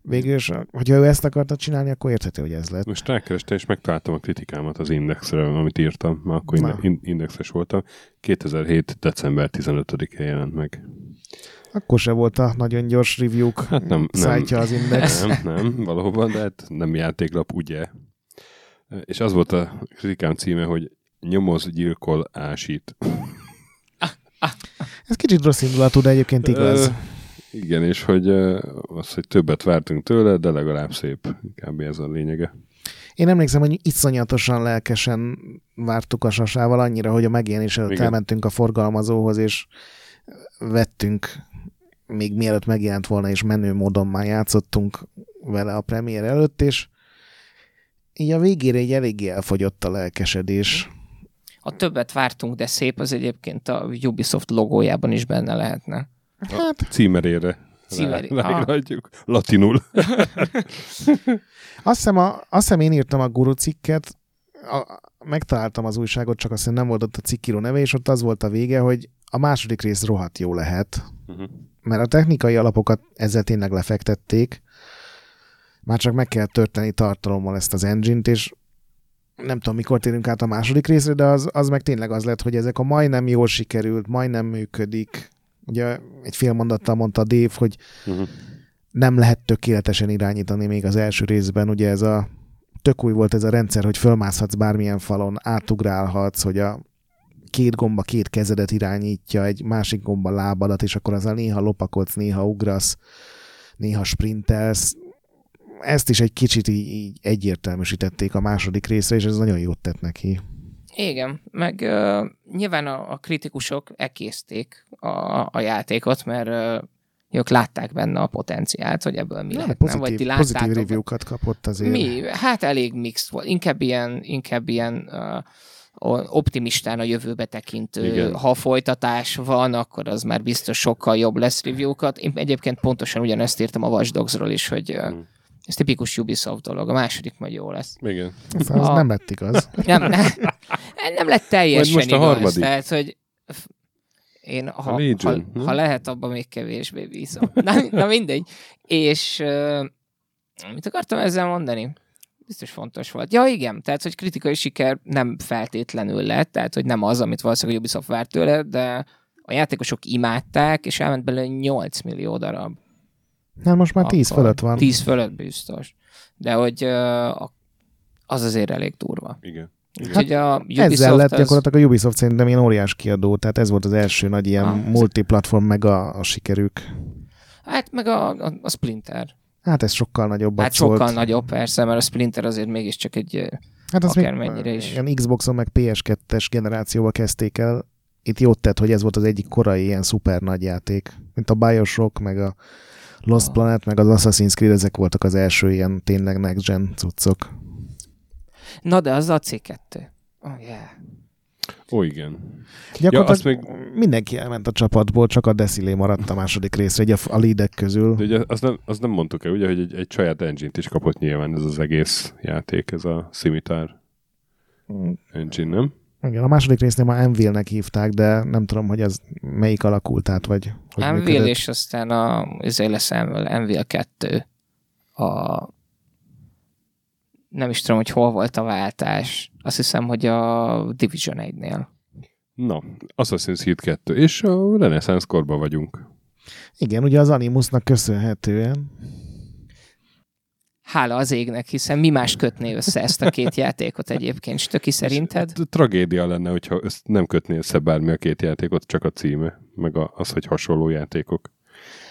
végül is, hogyha ő ezt akarta csinálni, akkor érthető, hogy ez lett. Most rákerestem, és megtaláltam a kritikámat az Indexre, amit írtam, már akkor inde- indexes voltam. 2007. december 15-én jelent meg. Akkor se volt a nagyon gyors review-k hát nem, nem, az Index. Nem, nem, valóban, de hát nem játéklap, ugye? És az volt a kritikám címe, hogy nyomoz, gyilkol, ásít. Ez kicsit rossz indulatú, de egyébként igaz. Ö, igen, és hogy az, hogy többet vártunk tőle, de legalább szép. Kb. ez a lényege. Én emlékszem, hogy iszonyatosan lelkesen vártuk a sasával annyira, hogy a megjelenés előtt elmentünk a forgalmazóhoz, és vettünk még mielőtt megjelent volna, és menő módon már játszottunk vele a premier előtt, és így a végére egy eléggé elfogyott a lelkesedés. A többet vártunk, de szép az egyébként a Ubisoft logójában is benne lehetne. Hát, címerére. Címeri- Ráadjuk. Latinul. Azt hiszem, a, azt hiszem én írtam a guru cikket, a, megtaláltam az újságot, csak azt hiszem nem volt ott a cikkíró neve, és ott az volt a vége, hogy a második rész rohadt jó lehet, Uh-huh. mert a technikai alapokat ezzel tényleg lefektették, már csak meg kell törteni tartalommal ezt az engine-t, és nem tudom, mikor térünk át a második részre, de az, az meg tényleg az lett, hogy ezek a majdnem jól sikerült, majdnem működik. Ugye egy fél mondattal mondta Dave, hogy Uh-huh. nem lehet tökéletesen irányítani még az első részben. Ugye ez a tök új volt ez a rendszer, hogy fölmászhatsz bármilyen falon, átugrálhatsz, hogy a két gomba két kezedet irányítja, egy másik gomba lábadat, és akkor azzal néha lopakodsz, néha ugrasz, néha sprintelsz. Ezt is egy kicsit így, egyértelműsítették a második részre, és ez nagyon jót tett neki. Igen, meg uh, nyilván a, a kritikusok ekészték a, a játékot, mert uh, ők látták benne a potenciált, hogy ebből mi Nem, lehetne, vagy pozitív, ti pozitív láttátok. review-kat kapott azért. Mi? Hát elég mixed volt. Inkább ilyen, inkább ilyen uh, optimistán a jövőbe tekintő. Igen. Ha folytatás van, akkor az már biztos sokkal jobb lesz review-kat. Én egyébként pontosan ugyanezt írtam a Watch Dogs-ról is, hogy uh, Mm. ez tipikus Ubisoft dolog. A második majd jó lesz. Igen. Az A- nem lett igaz. Nem, nem, nem lett teljesen Majd most a igaz. harmadik. Tehát, hogy én, ha, A ha, Legion, hm? ha lehet, abban még kevésbé bízom. Na, na mindegy. És uh, mit akartam ezzel mondani? Biztos fontos volt. Ja, igen, tehát, hogy kritikai siker nem feltétlenül lett, tehát, hogy nem az, amit valószínűleg a Ubisoft várt tőle, de a játékosok imádták, és elment belőle 8 millió darab. Hát most már 10 Akkor fölött van. 10 fölött biztos. De hogy uh, az azért elég durva. Igen. Úgyhogy a Ubisoft Ezzel lett az... gyakorlatilag a Ubisoft szerintem ilyen óriás kiadó, tehát ez volt az első nagy ilyen Ah, multiplatform meg a, a sikerük. Hát meg a, a, a Splinter. Hát ez sokkal nagyobbat Hát sokkal szólt. nagyobb persze, mert a Splinter azért mégiscsak egy... Hát az még, akármennyire is. Igen, Xboxon meg PS2-es generációba kezdték el. Itt jót tett, hogy ez volt az egyik korai ilyen szuper nagy játék. Mint a Bioshock, meg a Lost Ah. Planet, meg az Assassin's Creed, ezek voltak az első ilyen tényleg next gen cuccok. Na de az a C2. Oh, yeah. Ó, igen. Gyakorlatilag azt még- mindenki elment a csapatból, csak a Decilé maradt a második részre, egy a, a leadek közül. De ugye azt nem, azt nem mondtuk el, ugye, hogy egy, egy saját engine-t is kapott nyilván ez az egész játék, ez a Scimitar Mm. engine, nem? Igen, a második résznél már Enville-nek hívták, de nem tudom, hogy az melyik alakult át, vagy hogy Envil működött. és aztán a, ezért lesz Envil, Envil 2. A, nem is tudom, hogy hol volt a váltás. Azt hiszem, hogy a Division 1-nél. Na, Assassin's Creed 2, és a Renaissance korban vagyunk. Igen, ugye az Animusnak köszönhetően. Hála az égnek, hiszen mi más kötné össze ezt a két játékot egyébként, Stöki szerinted? Hát, Tragédia lenne, hogyha ezt nem kötné össze bármi a két játékot, csak a címe, meg a, az, hogy hasonló játékok.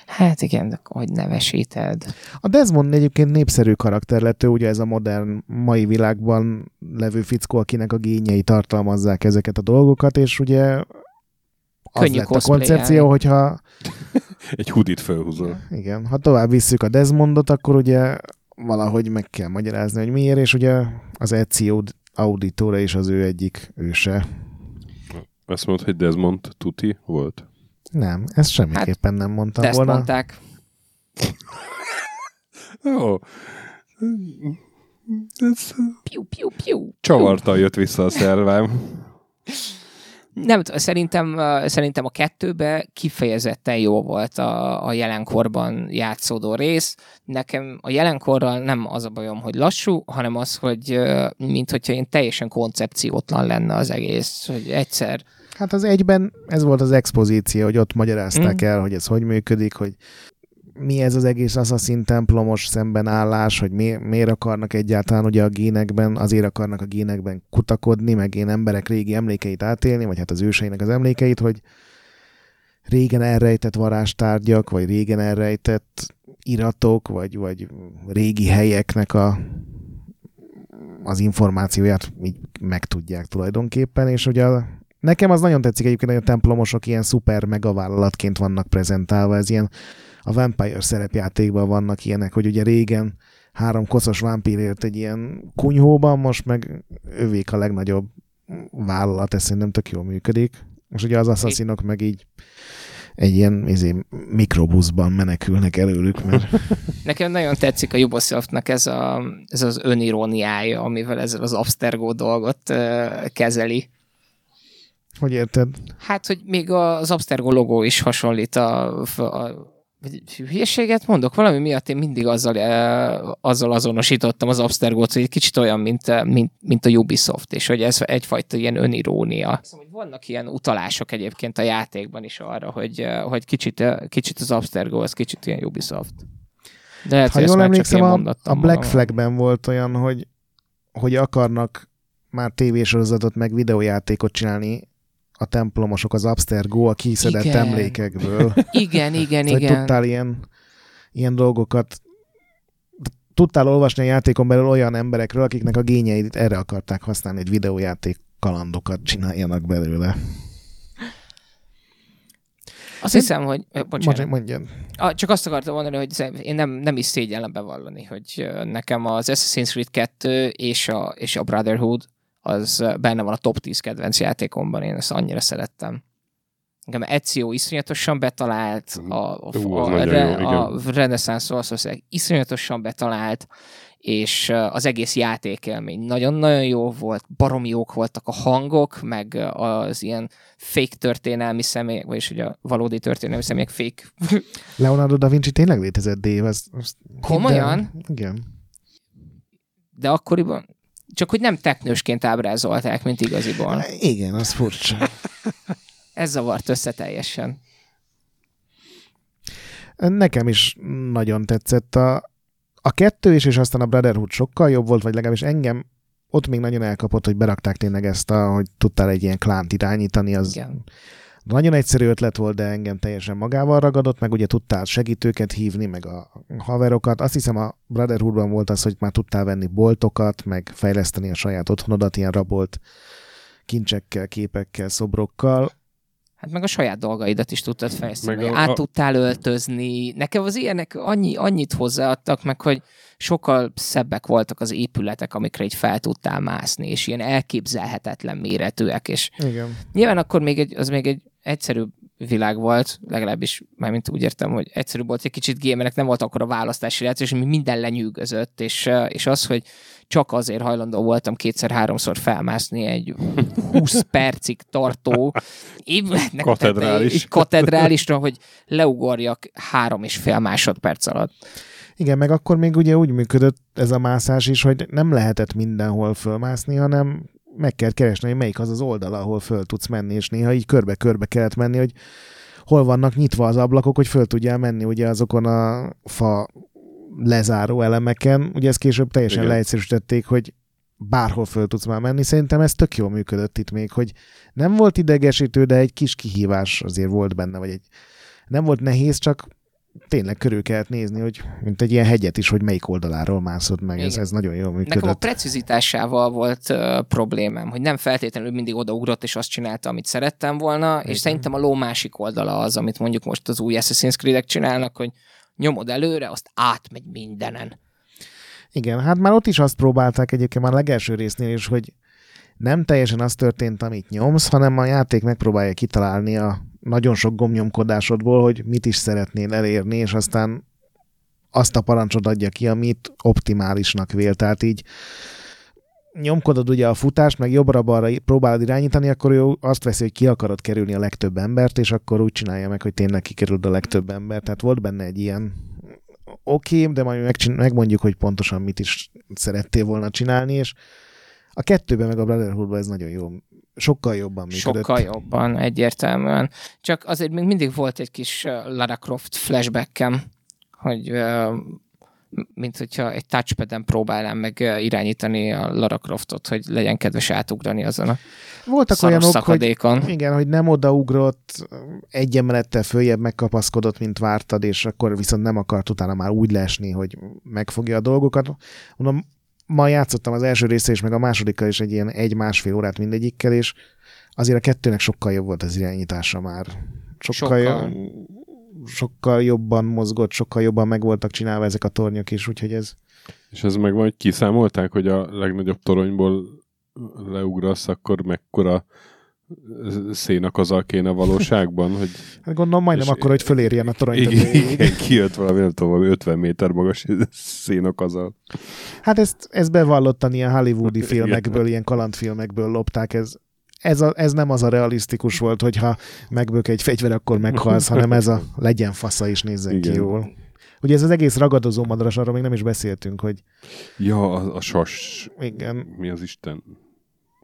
Hát igen, de hogy nevesíted. A Desmond egyébként népszerű karakter lett, ő ugye ez a modern, mai világban levő fickó, akinek a gényei tartalmazzák ezeket a dolgokat, és ugye az Könnyű lett a koncepció, hogyha Egy hudit felhúzol. igen, ha tovább visszük a Desmondot, akkor ugye valahogy meg kell magyarázni, hogy miért, és ugye az Ezio Auditore is az ő egyik őse. Azt mondod, hogy Desmond Tuti volt? Nem, ezt semmiképpen nem mondtam De ezt volna. mondták. Jó. Ez Piu, piu, piu. csavartal jött vissza a szervám. Nem szerintem, szerintem a kettőbe kifejezetten jó volt a, a jelenkorban játszódó rész. Nekem a jelenkorral nem az a bajom, hogy lassú, hanem az, hogy mint hogyha én teljesen koncepciótlan lenne az egész, hogy egyszer Hát az egyben ez volt az expozíció, hogy ott magyarázták Mm. el, hogy ez hogy működik, hogy mi ez az egész Assassin templomos szembenállás, hogy mi, miért akarnak egyáltalán ugye a génekben, azért akarnak a génekben kutakodni, meg én emberek régi emlékeit átélni, vagy hát az őseinek az emlékeit, hogy régen elrejtett varástárgyak, vagy régen elrejtett iratok, vagy, vagy régi helyeknek a, az információját így megtudják tulajdonképpen, és ugye a Nekem az nagyon tetszik egyébként, hogy a templomosok ilyen szuper megavállalatként vannak prezentálva. Ez ilyen a Vampire szerepjátékban vannak ilyenek, hogy ugye régen három koszos vámpír élt egy ilyen kunyhóban, most meg övék a legnagyobb vállalat, ez szerintem tök jól működik. És ugye az asszaszinok meg így egy ilyen izé, mikrobuszban menekülnek előlük, mert... Nekem nagyon tetszik a Ubisoftnak ez, a, ez az öniróniája, amivel ezzel az Abstergo dolgot kezeli. Hogy érted? Hát, hogy még az Abstergo logó is hasonlít a, a hülyeséget mondok, valami miatt én mindig azzal, e, azzal azonosítottam az Abstergo-t, hogy egy kicsit olyan, mint, mint, mint a Ubisoft, és hogy ez egyfajta ilyen önirónia. Hiszem, hogy vannak ilyen utalások egyébként a játékban is arra, hogy, hogy kicsit, kicsit az Abstergo, az kicsit ilyen Ubisoft. De lehet, ha jól emlékszem, a, a Black Flagben volt olyan, hogy, hogy akarnak már tévésorozatot meg videójátékot csinálni a templomosok, az Abstergo a kiszedett igen. emlékekből. Igen, igen, Tehát, igen. Tudtál ilyen, ilyen dolgokat tudtál olvasni a játékon belül olyan emberekről, akiknek a gényeit erre akarták használni, egy videójáték kalandokat csináljanak belőle. Azt én... hiszem, hogy... Bocsánat. Mondjad. Csak azt akartam mondani, hogy én nem, nem is szégyellem bevallani, hogy nekem az Assassin's Creed 2 és a, és a Brotherhood az benne van a top 10 kedvenc játékomban, én ezt annyira szerettem. Engem Ezio iszonyatosan betalált, a, a, Ú, a, a, re, a Renaissance Olaszország iszonyatosan betalált, és az egész játékélmény nagyon-nagyon jó volt, baromi jók voltak a hangok, meg az ilyen fake történelmi személyek, vagyis ugye a valódi történelmi személyek fake. Leonardo da Vinci tényleg létezett, Dave? Ez, ez Komolyan? Igen. De akkoriban, csak hogy nem teknősként ábrázolták, mint igaziból. Igen, az furcsa. Ez zavart össze teljesen. Nekem is nagyon tetszett a, a kettő is, és aztán a Brotherhood sokkal jobb volt, vagy legalábbis engem ott még nagyon elkapott, hogy berakták tényleg ezt, a, hogy tudtál egy ilyen klánt irányítani, az Igen. Nagyon egyszerű ötlet volt, de engem teljesen magával ragadott, meg ugye tudtál segítőket hívni, meg a haverokat. Azt hiszem a Brotherhoodban volt az, hogy már tudtál venni boltokat, meg fejleszteni a saját otthonodat ilyen rabolt kincsekkel, képekkel, szobrokkal. Hát meg a saját dolgaidat is tudtad fejleszteni, a, át tudtál öltözni. Nekem az ilyenek annyi, annyit hozzáadtak meg, hogy sokkal szebbek voltak az épületek, amikre így fel tudtál mászni, és ilyen elképzelhetetlen méretűek, és Igen. nyilván akkor még egy, az még egy egyszerűbb világ volt, legalábbis mármint úgy értem, hogy egyszerű volt egy kicsit gémerek, nem volt akkor a választási lehetőség, és minden lenyűgözött, és, és az, hogy csak azért hajlandó voltam kétszer-háromszor felmászni egy 20 percig tartó épületnek, katedrális. egy katedrálisra, hogy leugorjak három és fél másodperc alatt. Igen, meg akkor még ugye úgy működött ez a mászás is, hogy nem lehetett mindenhol fölmászni, hanem meg kell keresni, hogy melyik az az oldal, ahol föl tudsz menni, és néha így körbe-körbe kellett menni, hogy hol vannak nyitva az ablakok, hogy föl tudjál menni ugye azokon a fa lezáró elemeken. Ugye ezt később teljesen Igen. leegyszerűsítették, hogy bárhol föl tudsz már menni. Szerintem ez tök jól működött itt még, hogy nem volt idegesítő, de egy kis kihívás azért volt benne, vagy egy nem volt nehéz, csak tényleg körül kellett nézni, hogy mint egy ilyen hegyet is, hogy melyik oldaláról mászod meg. Ez, ez nagyon jól működött. Nekem a precizitásával volt uh, problémám, hogy nem feltétlenül mindig odaugrott, és azt csinálta, amit szerettem volna, Igen. és szerintem a ló másik oldala az, amit mondjuk most az új Assassin's Creed-ek csinálnak, hogy nyomod előre, azt átmegy mindenen. Igen, hát már ott is azt próbálták egyébként már a legelső résznél is, hogy nem teljesen az történt, amit nyomsz, hanem a játék megpróbálja kitalálni a nagyon sok gomnyomkodásodból, hogy mit is szeretnél elérni, és aztán azt a parancsot adja ki, amit optimálisnak vél. Tehát így nyomkodod ugye a futást, meg jobbra-balra próbálod irányítani, akkor ő azt veszi, hogy ki akarod kerülni a legtöbb embert, és akkor úgy csinálja meg, hogy tényleg kikerülod a legtöbb embert. Tehát volt benne egy ilyen oké, okay, de majd megmondjuk, hogy pontosan mit is szerettél volna csinálni, és a kettőben meg a Brotherhoodban ez nagyon jó sokkal jobban működött. Sokkal jobban, egyértelműen. Csak azért még mindig volt egy kis Lara Croft flashbackem, hogy mint hogyha egy touchpad-en próbálnám meg irányítani a Lara Croftot, hogy legyen kedves átugrani azon a Voltak olyanok, szakadékon. Hogy, igen, hogy nem odaugrott, egy emelettel följebb megkapaszkodott, mint vártad, és akkor viszont nem akart utána már úgy lesni, hogy megfogja a dolgokat. Mondom, ma játszottam az első része és meg a másodikkal is egy ilyen egy-másfél órát mindegyikkel, és azért a kettőnek sokkal jobb volt az irányítása már. Sokkal, Sokkal. sokkal. sokkal jobban mozgott, sokkal jobban meg voltak csinálva ezek a tornyok is, úgyhogy ez És ez meg vagy kiszámolták, hogy a legnagyobb toronyból leugrasz, akkor mekkora szénakazal kéne valóságban, hogy hát gondolom majdnem akkor, hogy fölérjen a torony igen, igen, kijött valami, nem tudom, valami 50 méter magas szénakazal. Hát ezt, ezt bevallottan ilyen hollywoodi Igen. filmekből, ilyen kalandfilmekből lopták, ez, ez, a, ez nem az a realisztikus volt, hogyha megbök egy fegyver, akkor meghalsz, hanem ez a legyen fasza is nézzen ki Igen. jól. Ugye ez az egész ragadozó madaras, arról még nem is beszéltünk, hogy Ja, a, a sas, igen, mi az Isten?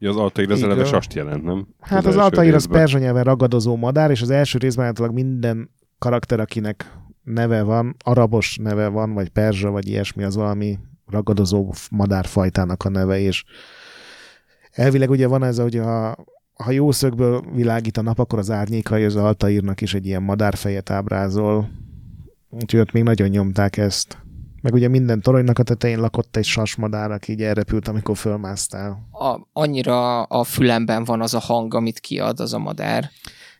Ja, az Altair az eleve sast jelent, nem? Hát az, első Altair az perzsa nyelven ragadozó madár, és az első részben általában minden karakter, akinek neve van, arabos neve van, vagy perzsa, vagy ilyesmi, az valami ragadozó madárfajtának a neve, és elvileg ugye van ez, hogy ha, ha jó szögből világít a nap, akkor az árnyékai az Altairnak is egy ilyen madárfejet ábrázol, úgyhogy ott még nagyon nyomták ezt. Meg ugye minden toronynak a tetején lakott egy sasmadár, aki így elrepült, amikor fölmásztál. A, annyira a fülemben van az a hang, amit kiad az a madár.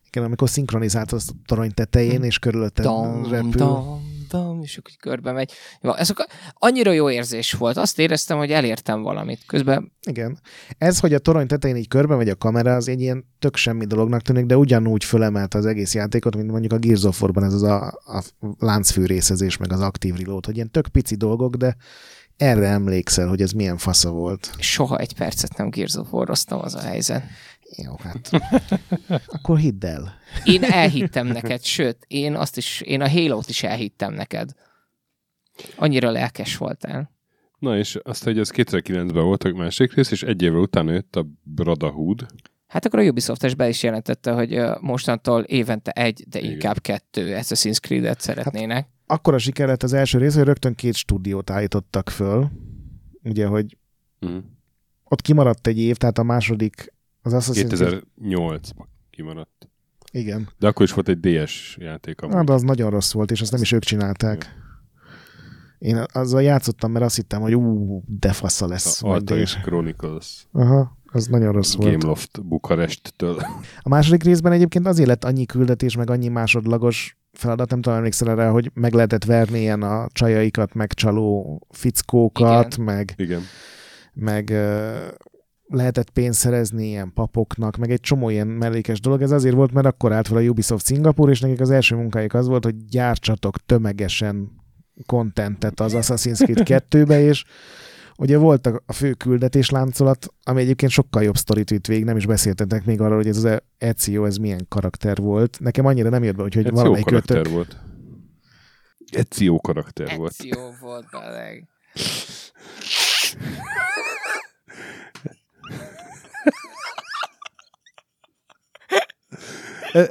Igen, amikor szinkronizálsz a torony tetején, és körülötted Dam, repül. dam, dam, és akkor körbe megy. Jó, Ez a- annyira jó érzés volt. Azt éreztem, hogy elértem valamit. Közben Igen. Ez, hogy a torony tetején így körbe megy a kamera, az egy ilyen tök semmi dolognak tűnik, de ugyanúgy fölemelte az egész játékot, mint mondjuk a Gears of War-ban ez az a, a láncfűrészezés, meg az aktív reload, hogy ilyen tök pici dolgok, de erre emlékszel, hogy ez milyen fasza volt. soha egy percet nem Gears of War-oztam az a helyzet. Jó, hát. Akkor hidd el. Én elhittem neked, sőt, én azt is, én a Halo-t is elhittem neked. Annyira lelkes voltál. Na és azt, hogy ez 2009-ben volt a másik rész, és egy évvel utána jött a Brotherhood. Hát akkor a Ubisoft be is jelentette, hogy mostantól évente egy, de Igen. inkább kettő Assassin's Creed-et szeretnének. Akkora siker lett az első rész, hogy rögtön két stúdiót állítottak föl. Ugye, hogy Uh-huh. ott kimaradt egy év, tehát a második az Assassin's Creed- 2008-ban kimaradt. Igen. De akkor is volt egy DS játék. amúgy. Na, de az nagyon rossz volt, és azt nem is ők csinálták. Én azzal játszottam, mert azt hittem, hogy ú, de fassa lesz. A és... Chronicles Aha, az nagyon rossz volt. Gameloft Bukaresttől. A második részben egyébként azért lett annyi küldetés, meg annyi másodlagos feladat, nem tudom, emlékszel erre, hogy meg lehetett verni ilyen a csajaikat, meg csaló fickókat, Igen. meg, Igen. meg lehetett pénzt szerezni ilyen papoknak, meg egy csomó ilyen mellékes dolog. Ez azért volt, mert akkor állt fel a Ubisoft Szingapur, és nekik az első munkájuk az volt, hogy gyártsatok tömegesen kontentet az Assassin's Creed 2-be, és ugye volt a a fő küldetés láncolat, ami egyébként sokkal jobb sztorit vitt végig, nem is beszéltetek még arról, hogy ez az Ezio, ez milyen karakter volt. Nekem annyira nem jött be, Egy jó valamelyik karakter ötök. volt. Egy jó karakter volt. Ezio volt beleg.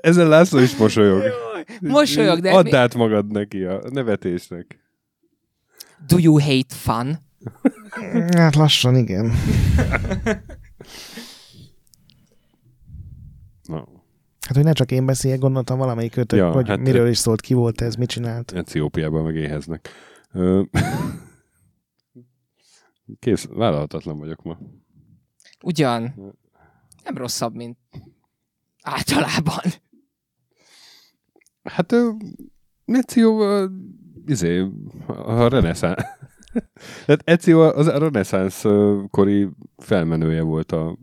Ezen László is mosolyog. Mosolyog, de Add mi- át magad neki a nevetésnek. Do you hate fun? Hát lassan, igen. Na, Hát, hogy ne csak én beszéljek, gondoltam valamelyik ötök, Ja, hogy hát- miről is szólt, ki volt ez, mit csinált. Etiópiában meg éheznek. Kész, vállalhatatlan vagyok ma. Ugyan. Nem rosszabb, mint általában. Hát Ezio izé, a reneszánsz. Tehát Ezio az a reneszánsz kori felmenője volt a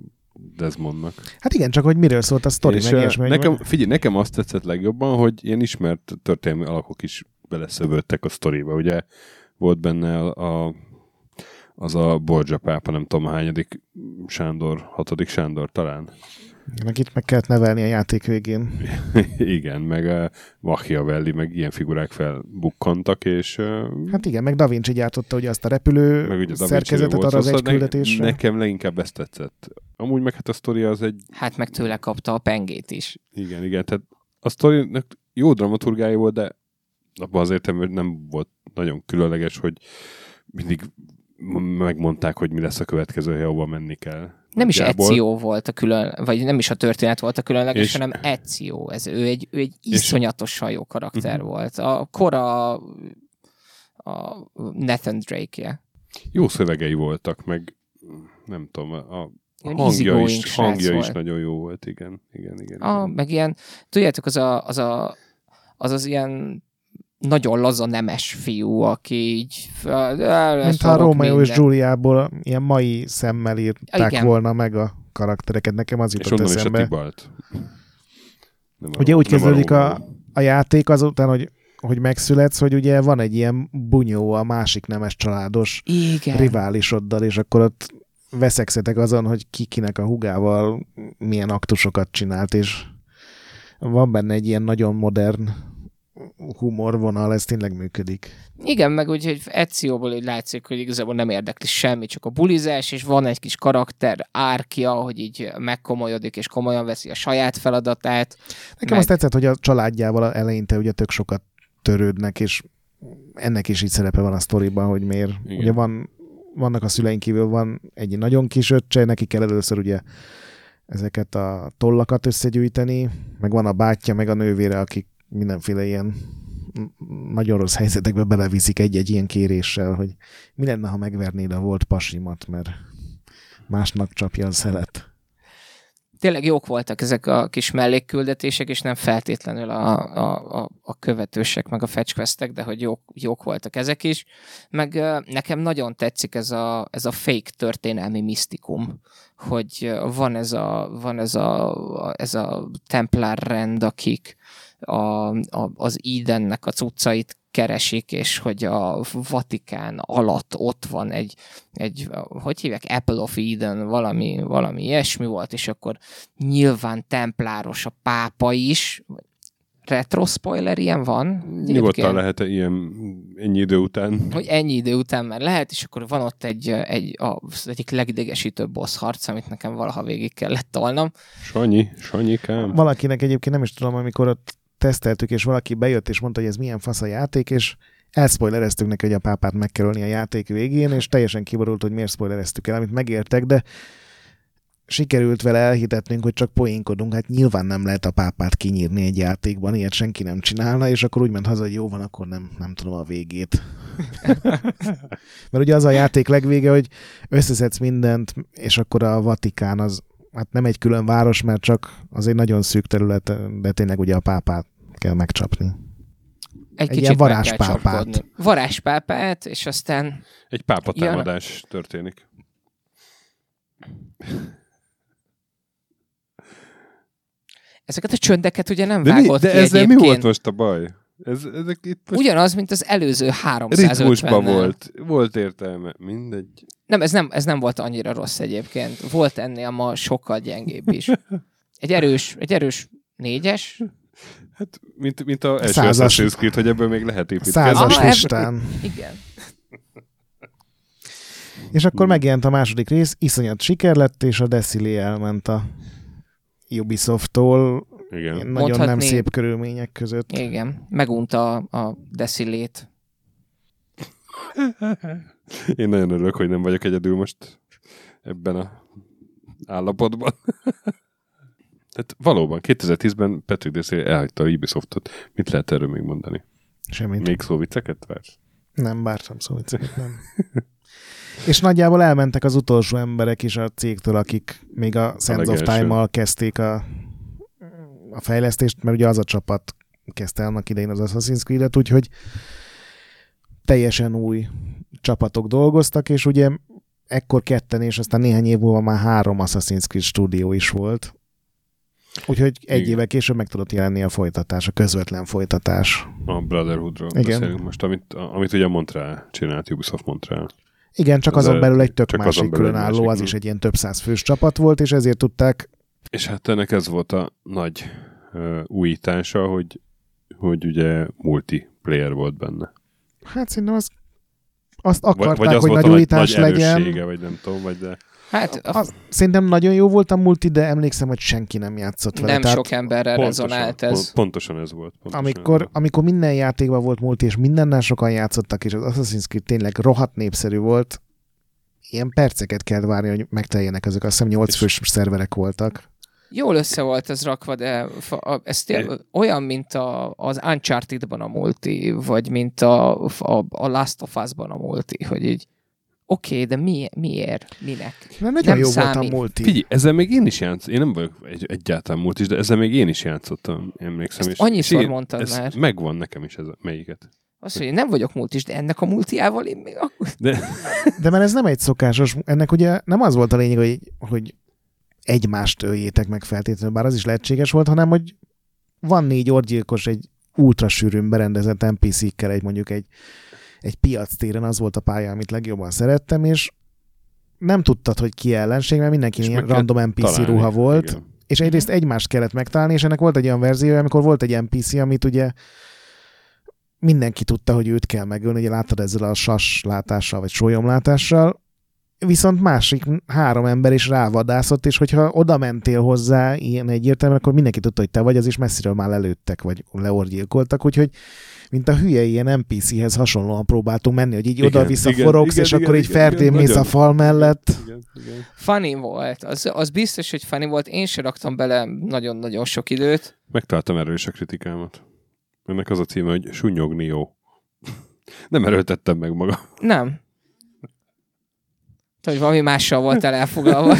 Desmondnak. Hát igen, csak hogy miről szólt a sztori, és meg ilyesmi. nekem, figyelj, nekem azt tetszett legjobban, hogy ilyen ismert történelmi alakok is beleszövődtek a sztoriba. Ugye volt benne a, a az a Borgia pápa, nem tudom hányadik Sándor, hatodik Sándor talán. Akit meg kellett nevelni a játék végén. Igen, meg a Machiavelli, meg ilyen figurák felbukkantak, és ö, Hát igen, meg Da Vinci gyártotta ugye azt a repülő meg ugye szerkezetet volt arra az szó, egy szóval ne- küldetésre. Nekem leginkább ezt tetszett. Amúgy meg hát a sztori az egy, Hát meg tőle kapta a pengét is. igen, igen, tehát a sztorinak jó dramaturgája volt, de abban az értelemben nem volt nagyon különleges, hogy mindig megmondták, hogy mi lesz a következő hely, ahova menni kell. Nem is. Ezio volt a külön, vagy nem is a történet volt a különleges, És- hanem Ezio. Ez, ő, egy, ő egy iszonyatosan jó karakter Mhm. volt. A kora a Nathan Drake-je. Jó szövegei voltak, meg nem tudom, a, ilyen hangja is, hangja is nagyon jó volt, igen. igen, igen, Ah, igen. meg ilyen, tudjátok, az a, az, a, az az ilyen nagyon laza nemes fiú, aki így... Mint ha a Romeo és Giuliából ilyen mai szemmel írták Igen. volna meg a karaktereket. Nekem az És jutott onnan is a eszembe. Tibalt. Nem Ugye úgy nem kezdődik a, Rómeó. a játék azután, hogy, hogy megszületsz, hogy ugye van egy ilyen bunyó a másik nemes családos Igen. riválisoddal, és akkor ott veszekszetek azon, hogy ki kinek a hugával milyen aktusokat csinált, és van benne egy ilyen nagyon modern humorvonal, ez tényleg működik. Igen, meg úgy, hogy Ecióból így látszik, hogy igazából nem érdekli semmi, csak a bulizás, és van egy kis karakter árkja, hogy így megkomolyodik, és komolyan veszi a saját feladatát. Nekem Meg- azt tetszett, hogy a családjával eleinte ugye tök sokat törődnek, és ennek is így szerepe van a sztoriban, hogy miért. Igen. Ugye van, vannak a szüleink kívül, van egy nagyon kis öccse, neki kell először ugye ezeket a tollakat összegyűjteni, meg van a bátyja, meg a nővére, akik mindenféle ilyen nagyon rossz helyzetekbe beleviszik egy-egy ilyen kéréssel, hogy mi lenne, ha megvernéd a volt pasimat, mert másnak csapja a szelet. Tényleg jók voltak ezek a kis mellékküldetések, és nem feltétlenül a, a, a, a követősek, meg a fetchquestek, de hogy jók, jók voltak ezek is. Meg nekem nagyon tetszik ez a, ez a fake történelmi misztikum, hogy van ez a, van ez a, ez a templár rend, akik a, a, az Edennek a cuccait keresik, és hogy a Vatikán alatt ott van egy, egy hogy hívják, Apple of Eden, valami, valami ilyesmi volt, és akkor nyilván templáros a pápa is. Retro spoiler ilyen van? Nyugodtan lehet ilyen ennyi idő után. hogy ennyi idő után már lehet, és akkor van ott egy, egy az egyik legidegesítőbb boss harc, amit nekem valaha végig kellett tolnom. Sanyi, Sanyikám. Valakinek egyébként nem is tudom, amikor ott teszteltük, és valaki bejött és mondta, hogy ez milyen fasz a játék, és elspoilereztük neki, hogy a pápát meg kell ölni a játék végén, és teljesen kiborult, hogy miért spoilereztük el, amit megértek, de sikerült vele elhitetnünk, hogy csak poénkodunk, hát nyilván nem lehet a pápát kinyírni egy játékban, ilyet senki nem csinálna, és akkor úgy ment haza, hogy jó van, akkor nem, nem tudom a végét. Mert ugye az a játék legvége, hogy összeszedsz mindent, és akkor a Vatikán az hát nem egy külön város, mert csak az egy nagyon szűk terület, de tényleg ugye a pápát kell megcsapni. Egy, Egy kicsit ilyen varázspápát. Varázspápát, és aztán Egy pápa Jön- történik. ezeket a csöndeket ugye nem De, mi, vágott de ki ezzel mi egyébként. volt most a baj? Ez, ezek itt most Ugyanaz, mint az előző 350 ritmusban volt. Volt értelme. Mindegy. Nem, ez nem, ez nem volt annyira rossz egyébként. Volt ennél ma sokkal gyengébb is. Egy erős, egy erős négyes. Hát, mint, mint a első Százas. Assassin's Creed, hogy ebből még lehet építkezni. Százas Ah, listán. Igen. És akkor megjelent a második rész, iszonyat siker lett, és a Decilé elment a Ubisoft-tól Igen. nagyon Mondhatni- nem szép körülmények között. Igen. Megunta a, a decilét. Én nagyon örülök, hogy nem vagyok egyedül most ebben a állapotban. Tehát valóban, 2010-ben Patrick Dessé elhagyta a Ubisoftot. Mit lehet erről még mondani? Semmit. Még szóvicceket vársz? Nem, vártam szó vicceket, nem. És nagyjából elmentek az utolsó emberek is a cégtől, akik még a Sands of legelső. Time-mal kezdték a, a fejlesztést, mert ugye az a csapat kezdte annak idején az Assassin's Creed-et, úgyhogy teljesen új csapatok dolgoztak, és ugye ekkor ketten, és aztán néhány év múlva már három Assassin's Creed stúdió is volt. Úgyhogy egy Igen. évvel később meg tudott jelenni a folytatás, a közvetlen folytatás. A Brotherhoodról Igen. beszélünk most, amit, amit ugye Montreal csinált, Ubisoft Montreal. Igen, csak Az azon belül egy tök másik különálló, másik, az is egy ilyen több száz fős csapat volt, és ezért tudták, És hát ennek ez volt a nagy uh, újítása, hogy, hogy ugye multiplayer volt benne. hát szerintem az, azt Vagy, akarták, vagy az hogy volt nagy újítás nagy legyen. vagy nem tudom, vagy de... Hát a, Az, szerintem nagyon jó volt a multi, de emlékszem, hogy senki nem játszott vele. nem Tehát sok emberrel rezonált ez. Pont, pontosan ez volt. Pontosan amikor, ez amikor minden játékban volt multi, és mindennel sokan játszottak, és az Assassin's Creed tényleg rohadt népszerű volt, ilyen perceket kell várni, hogy megteljenek ezek. Azt hiszem 8 És- fős szerverek voltak. Jól össze volt ez rakva, de ez tél, olyan, mint a, az Uncharted-ban a multi, vagy mint a, a, a Last of Us-ban a multi, hogy így Oké, okay, de mi, miért? Minek? Mert nagyon Nem jó számít. volt a multi. Figyelj, ezzel még én is játszottam. Én nem vagyok egy, egyáltalán múlt is, de ezzel még én is játszottam, emlékszem. Ezt és, annyiszor és én- mondtad ez már. Megvan nekem is ez a melyiket. Azt mondja, nem vagyok múlt is, de ennek a multiával én még akkor... De De mert ez nem egy szokásos, ennek ugye nem az volt a lényeg, hogy, hogy egymást öljétek meg feltétlenül, bár az is lehetséges volt, hanem hogy van négy orgyilkos egy ultra sűrűn berendezett NPC-kkel, egy mondjuk egy, egy piac téren, az volt a pálya, amit legjobban szerettem, és nem tudtad, hogy ki ellenség, mert mindenki random NPC találni. ruha volt, Igen. és egyrészt egymást kellett megtalálni, és ennek volt egy olyan verzió, amikor volt egy NPC, amit ugye mindenki tudta, hogy őt kell megölni, ugye láttad ezzel a sas látással, vagy sólyomlátással, viszont másik három ember is rávadászott, és hogyha oda mentél hozzá ilyen egyértelműen, akkor mindenki tudta, hogy te vagy, az is messziről már lelőttek, vagy leorgyilkoltak, úgyhogy mint a hülye ilyen NPC-hez hasonlóan próbáltunk menni, hogy így Igen, oda-vissza igen, forogsz, igen, és igen, akkor így igen, ferdén igen, mész a fal mellett. Igen, igen. Funny volt. Az, az biztos, hogy funny volt. Én se raktam bele nagyon-nagyon sok időt. Megtaláltam erről is a kritikámat. Ennek az a címe, hogy sunyogni jó. Nem erőltettem meg magam. Nem. Hogy valami mással volt el elfoglalva.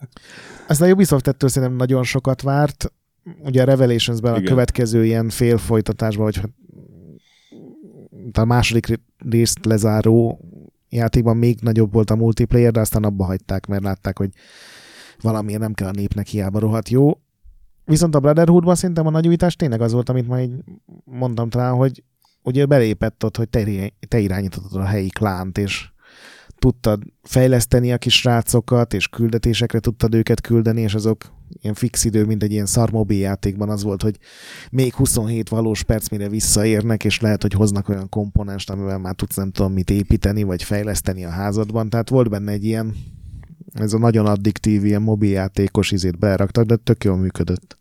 Ezt a Ubisoft ettől szerintem nagyon sokat várt. Ugye a Revelations-ben a Igen. következő ilyen fél folytatásban, vagy hát, a második ré- részt lezáró játékban még nagyobb volt a multiplayer, de aztán abba hagyták, mert látták, hogy valamiért nem kell a népnek hiába rohadt jó. Viszont a Brotherhoodban szerintem a nagy újítás tényleg az volt, amit már így mondtam talán, hogy ugye belépett ott, hogy te, te irányítottad a helyi klánt, és tudtad fejleszteni a kis srácokat, és küldetésekre tudtad őket küldeni, és azok ilyen fix idő, mint egy ilyen szar mobil játékban az volt, hogy még 27 valós perc, mire visszaérnek, és lehet, hogy hoznak olyan komponenst, amivel már tudsz nem tudom mit építeni, vagy fejleszteni a házadban. Tehát volt benne egy ilyen, ez a nagyon addiktív, ilyen mobiljátékos izét beraktak, de tök jól működött.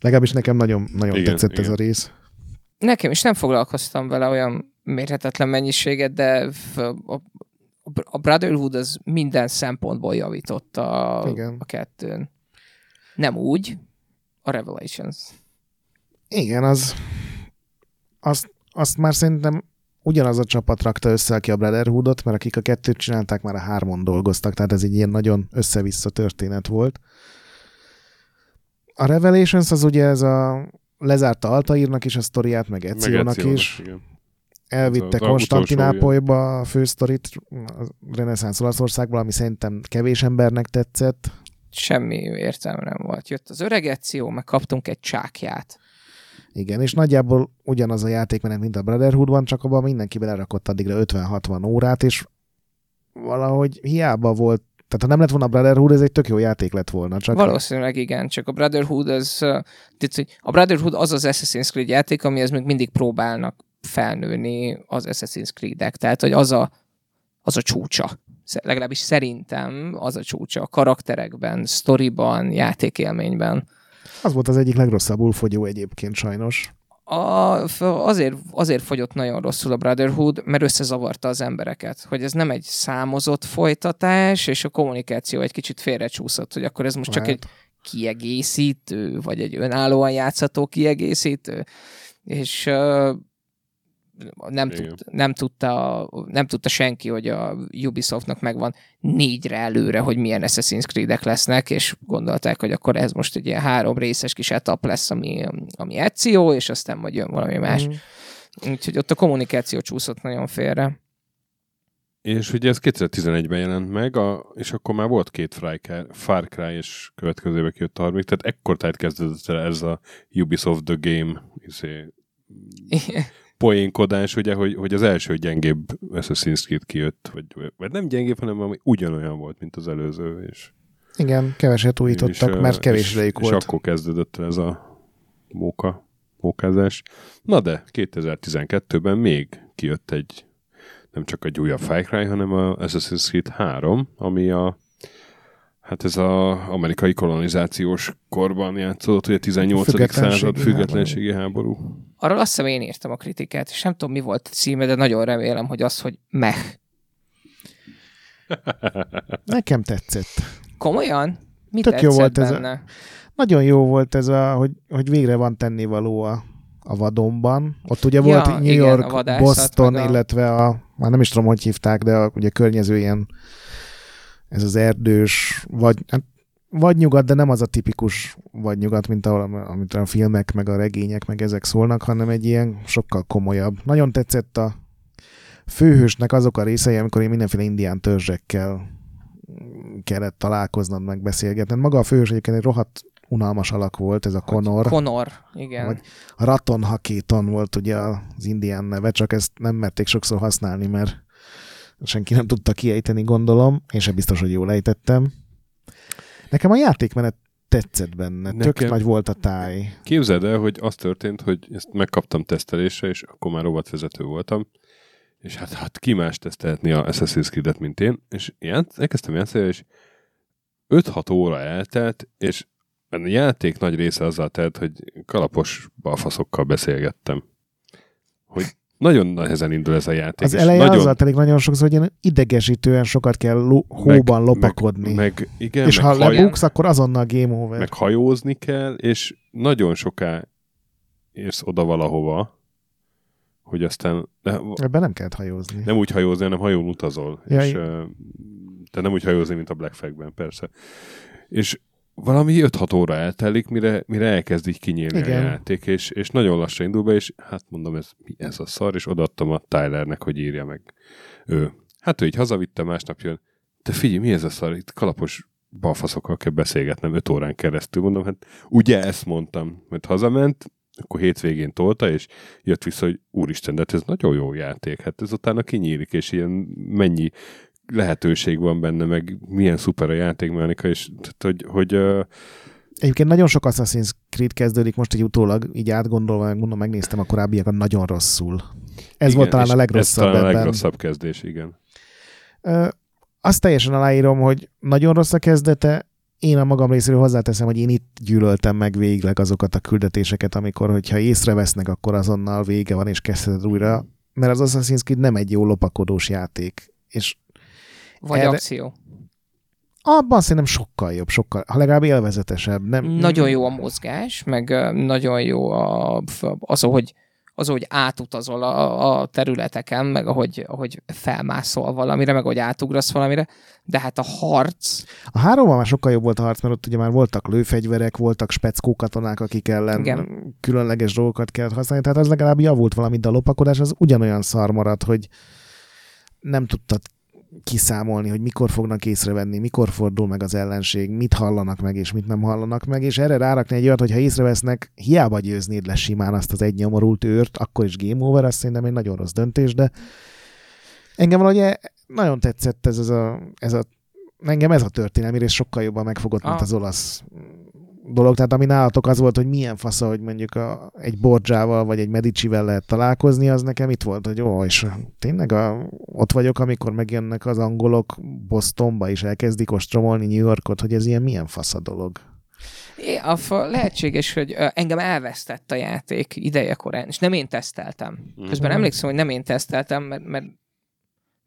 Legalábbis nekem nagyon, nagyon Igen, tetszett ez igen. a rész. Nekem is nem foglalkoztam vele olyan mérhetetlen mennyiséget, de a, a Brotherhood az minden szempontból javított a, Igen. a kettőn. Nem úgy, a Revelations. Igen, az azt, azt már szerintem ugyanaz a csapat rakta össze, aki a Brotherhoodot, mert akik a kettőt csinálták, már a hármon dolgoztak, tehát ez egy ilyen nagyon össze-vissza történet volt. A Revelations az ugye ez a lezárta Altaírnak is a sztoriát, meg Ezionak, is. igen. Elvitte az Konstantinápolyba a fősztorit a reneszánsz Olaszországból, ami szerintem kevés embernek tetszett. Semmi értelme nem volt. Jött az öreg Ezio, meg kaptunk egy csákját. Igen, és nagyjából ugyanaz a játékmenet, mint a Brotherhoodban, csak abban mindenki belerakott addigra 50-60 órát, és valahogy hiába volt, tehát ha nem lett volna a Brotherhood, ez egy tök jó játék lett volna. Csak Valószínűleg igen, csak a Brotherhood az, tehát, hogy a Brotherhood az az Assassin's Creed játék, amihez még mindig próbálnak felnőni az Assassin's Creed-ek. Tehát, hogy az a, az a csúcsa. Legalábbis szerintem az a csúcsa a karakterekben, sztoriban, játékélményben. az volt az egyik legrosszabbul fogyó egyébként sajnos. A, azért, azért fogyott nagyon rosszul a Brotherhood, mert összezavarta az embereket, hogy ez nem egy számozott folytatás, és a kommunikáció egy kicsit félrecsúszott, hogy akkor ez most csak Lehet. egy kiegészítő, vagy egy önállóan játszható kiegészítő, és nem, Igen. tud, nem, tudta, nem tudta senki, hogy a Ubisoftnak megvan négyre előre, hogy milyen Assassin's Creed-ek lesznek, és gondolták, hogy akkor ez most egy ilyen három részes kis etap lesz, ami, ami Ezio, és aztán majd jön valami más. Mm. Úgyhogy ott a kommunikáció csúszott nagyon félre. És ugye ez 2011-ben jelent meg, a, és akkor már volt két Far Cry, és következőben kijött a harmadik, tehát ekkor tehát kezdődött el ez a Ubisoft The Game izé, poénkodás, ugye, hogy, hogy az első gyengébb Assassin's Creed kijött, vagy, vagy nem gyengébb, hanem ami ugyanolyan volt, mint az előző, és, Igen, keveset újítottak, és, mert kevés és, idejük és volt. akkor kezdődött ez a móka, mókázás. Na de 2012-ben még kijött egy nem csak egy újabb Far Cry, hanem a Assassin's Creed 3, ami a Hát ez az amerikai kolonizációs korban játszódott, ugye 18. Függetlenségi század függetlenségi háború. Arról azt hiszem én írtam a kritikát, és nem tudom mi volt a címe, de nagyon remélem, hogy az, hogy meh. Nekem tetszett. Komolyan? Mi Tök tetszett jó volt ez a- benne? Nagyon jó volt ez, a, hogy, hogy végre van tennivaló a, a vadonban. Ott ugye Ja, volt New igen, York, a vadászat, Boston, a- illetve a, már nem is tudom, hogy hívták, de a, ugye környező ilyen, ez az erdős, vagy, hát, vagy nyugat, de nem az a tipikus vagy nyugat, mint ahol, amit a filmek, meg a regények, meg ezek szólnak, hanem egy ilyen sokkal komolyabb. Nagyon tetszett a főhősnek azok a részei, amikor én mindenféle indián törzsekkel kellett találkoznod, meg beszélgetned. Maga a főhős egyébként egy rohadt unalmas alak volt, ez a Conor. Conor, igen. Vagy Raton Hakéton volt ugye az indián neve, csak ezt nem merték sokszor használni, mert senki nem tudta kiejteni, gondolom. Én sem biztos, hogy jól ejtettem. Nekem a játékmenet tetszett benne. Tök Nekem- nagy volt a táj. Képzeld el, hogy az történt, hogy ezt megkaptam tesztelésre, és akkor már rovatvezető voltam, és hát, hát ki más tesztelhetni a Assassin's Creed-et, mint én, és játsz, elkezdtem játszani, és 5-6 óra eltelt, és a játék nagy része azzal telt, hogy kalapos balfaszokkal beszélgettem. Hogy nagyon nehezen indul ez a játék. Az eleje nagyon, azzal telik nagyon sokszor, hogy ilyen idegesítően sokat kell lo- hóban lopakodni. Meg, meg, igen, és meg, ha haj, lebuksz, akkor azonnal game over. meg hajózni kell, és nagyon soká érsz oda valahova, hogy aztán de, Ebben nem kellett hajózni. nem úgy hajózni, hanem hajón utazol. Ja, és, te nem úgy hajózni, mint a Black Flag-ben, persze. És valami 5-6 óra eltelik, mire, mire elkezd így kinyílni Igen. a játék, és, és nagyon lassan indul be, és hát mondom, ez, mi ez a szar, és odaadtam a Tylernek, hogy írja meg ő. Hát ő így hazavitte, másnap jön, te figyelj, mi ez a szar, itt kalapos balfaszokkal kell beszélgetnem 5 órán keresztül. Mondom, hát ugye ezt mondtam, mert hazament, akkor hétvégén tolta, és jött vissza, hogy úristen, de hát ez nagyon jó játék, hát ez utána kinyílik, és ilyen mennyi lehetőség van benne, meg milyen szuper a játékmechanika, és tehát, hogy, hogy ö, Egyébként nagyon sok Assassin's Creed kezdődik most egy utólag, így átgondolva, meg mondom, megnéztem a korábbiakat nagyon rosszul. Ez igen, volt talán a legrosszabb Ez talán a ebben. legrosszabb kezdés, igen. Ö, azt teljesen aláírom, hogy nagyon rossz a kezdete. Én a magam részéről hozzáteszem, hogy én itt gyűlöltem meg végleg azokat a küldetéseket, amikor, hogyha észrevesznek, akkor azonnal vége van, és kezdheted újra. Mert az Assassin's Creed nem egy jó lopakodós játék. És Vagy erre- akció. abban szerintem sokkal jobb, sokkal, ha legalább élvezetesebb. Nem, Nagyon jó a mozgás, meg nagyon jó a, az, hogy az, hogy átutazol a, a területeken, meg ahogy, ahogy felmászol valamire, meg ahogy átugrasz valamire, de hát a harc, A háromban már sokkal jobb volt a harc, mert ott ugye már voltak lőfegyverek, voltak speckó katonák, akik ellen Igen. Különleges dolgokat kellett használni, tehát az legalább javult valami, de a lopakodás az ugyanolyan szar maradt, hogy nem tudtad kiszámolni, hogy mikor fognak észrevenni, mikor fordul meg az ellenség, mit hallanak meg, és mit nem hallanak meg, és erre rárakni egy olyat, hogy ha észrevesznek, hiába győznéd le simán azt az egy nyomorult őrt, akkor is game over, azt szerintem egy nagyon rossz döntés, de engem valahogy e- nagyon tetszett ez, ez, a, ez a engem ez a történelmi rész sokkal jobban megfogott, mint Ah. az olasz dolog. Tehát ami nálatok az volt, hogy milyen fasza, hogy mondjuk a, egy Borgiával vagy egy Medicivel lehet találkozni, az nekem itt volt, hogy ó, és tényleg a, ott vagyok, amikor megjönnek az angolok Bostonba, és elkezdik ostromolni New Yorkot, hogy ez ilyen milyen fasza dolog. É, a fa, lehetséges, hogy engem elvesztett a játék ideje korán, és nem én teszteltem. Közben Mhm. emlékszem, hogy nem én teszteltem, mert, mert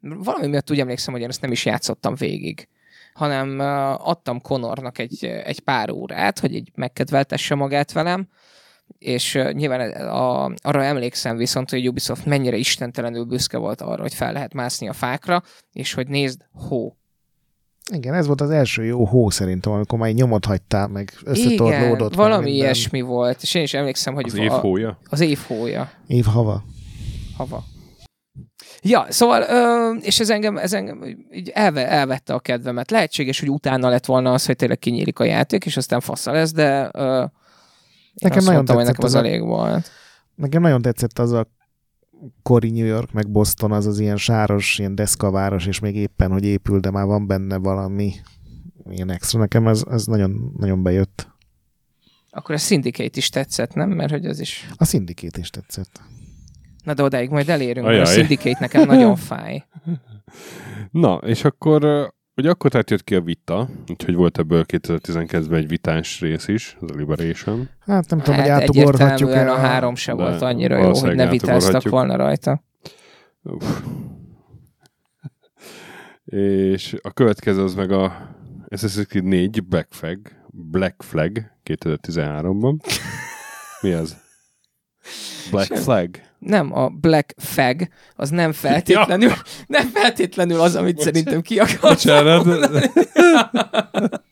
valami miatt úgy emlékszem, hogy én ezt nem is játszottam végig hanem adtam Conornak egy, egy pár órát, hogy így megkedveltesse magát velem, és nyilván a, arra emlékszem viszont, hogy Ubisoft mennyire istentelenül büszke volt arra, hogy fel lehet mászni a fákra, és hogy nézd, hó. Igen, ez volt az első jó hó szerintem, amikor már egy nyomot hagytál, meg Igen, összetorlódott. meg valami minden. ilyesmi volt, és én is emlékszem, hogy Az év hója? az év hója. Év hava. hava. Ja, szóval, ö, és ez engem, ez engem így elve, elvette a kedvemet. Lehetséges, hogy utána lett volna az, hogy tényleg kinyílik a játék, és aztán fasza lesz, de ö, Nekem azt nagyon mondtam, hogy nekem az az a- elég volt. Nekem nagyon tetszett az a kori New York, meg Boston, az az ilyen sáros, ilyen deszkaváros, és még éppen, hogy épül, de már van benne valami ilyen extra. Nekem ez, ez nagyon, nagyon bejött. Akkor a Syndicate is tetszett, nem? Mert hogy az is... A szindikét is tetszett. Na de odáig majd elérünk, mert a Ajaj. Syndicate nekem nagyon fáj. Na, és akkor ugye akkor tehát jött ki a vita, úgyhogy volt ebből 2019-ben egy vitás rész is, az a Liberation. Hát nem tudom, hogy Hát átugorhatjuk egyértelműen el a három se volt annyira jó, hogy ne vitáztak átugorhatjuk. volna rajta. Uff. És a következő az meg a Assassin's Creed 4 Black Flag, Black Flag 2013-ban. Mi az? Black Flag? Nem, a Black Fag, az nem feltétlenül, ja. nem feltétlenül az, amit Bocsánat. szerintem ki akartam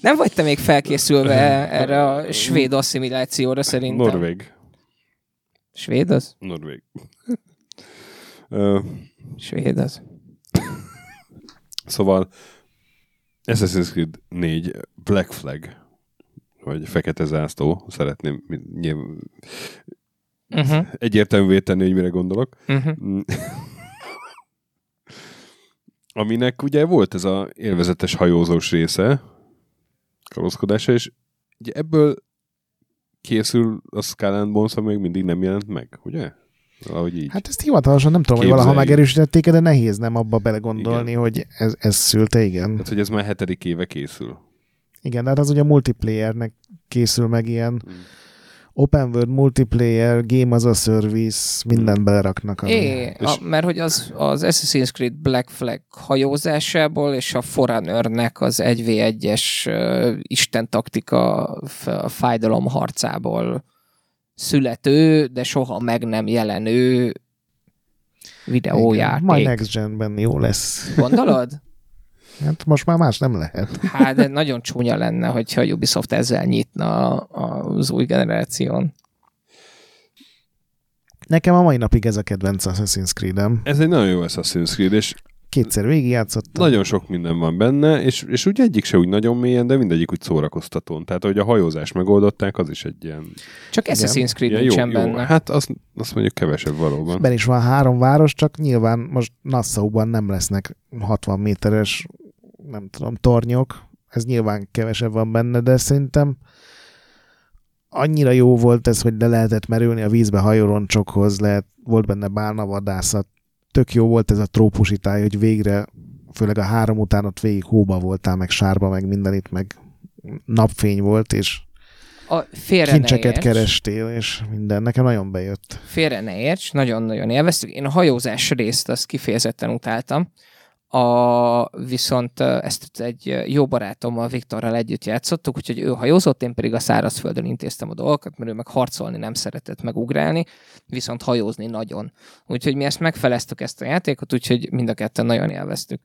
Nem vagy te még felkészülve erre a svéd asszimilációra szerintem? Norvég. Svéd az? Norvég. Svéd az. Szóval Assassin's Creed 4 Black Flag, vagy Fekete Zászló, szeretném uh-huh. egyértelművé tenni, hogy mire gondolok. Uh-huh. Aminek ugye volt ez a élvezetes hajózós része, kalózkodása, és ugye ebből készül a Skull Bones, még mindig nem jelent meg, ugye? Ahogy így. Hát ezt hivatalosan nem tudom, hogy valaha megerősítették de nehéz nem abba belegondolni, igen. hogy ez, ez szülte, igen. Tehát, hogy ez már hetedik éve készül. Igen, de hát az ugye a multiplayernek készül meg ilyen hmm open world multiplayer, game as a service, mindent hmm. beleraknak. É, a, mert hogy az, az Assassin's Creed Black Flag hajózásából és a Forerunnernek az 1v1-es uh, Isten taktika fájdalom harcából születő, de soha meg nem jelenő videójáték. Igen, majd Next Gen-ben jó lesz. Gondolod? Hát most már más nem lehet. Hát de nagyon csúnya lenne, hogyha a Ubisoft ezzel nyitna az új generáción. Nekem a mai napig ez a kedvenc Assassin's Creed-em. Ez egy nagyon jó Assassin's Creed, és Kétszer végigjátszottam. Nagyon sok minden van benne, és, és úgy egyik se úgy nagyon mélyen, de mindegyik úgy szórakoztatón. Tehát, hogy a hajózást megoldották, az is egy ilyen... Csak Assassin's Creed ilyen nincsen jó, benne. Hát azt, azt mondjuk kevesebb valóban. Ben is van három város, csak nyilván most Nassau-ban nem lesznek 60 méteres nem tudom, tornyok, ez nyilván kevesebb van benne, de szerintem annyira jó volt ez, hogy le lehetett merülni a vízbe hajóroncsokhoz, lehet, volt benne bálnavadászat, tök jó volt ez a trópusi táj, hogy végre, főleg a három után ott végig hóba voltál, meg sárba, meg mindenit, meg napfény volt, és a kincseket kerestél, és minden. Nekem nagyon bejött. Félre ne érts, nagyon-nagyon élveztük. Én a hajózás részt azt kifejezetten utáltam. A, viszont ezt egy jó barátommal, Viktorral együtt játszottuk, úgyhogy ő hajózott, én pedig a szárazföldön intéztem a dolgokat, mert ő meg harcolni nem szeretett megugrálni, viszont hajózni nagyon. Úgyhogy mi ezt megfeleztük ezt a játékot, úgyhogy mind a ketten nagyon élveztük.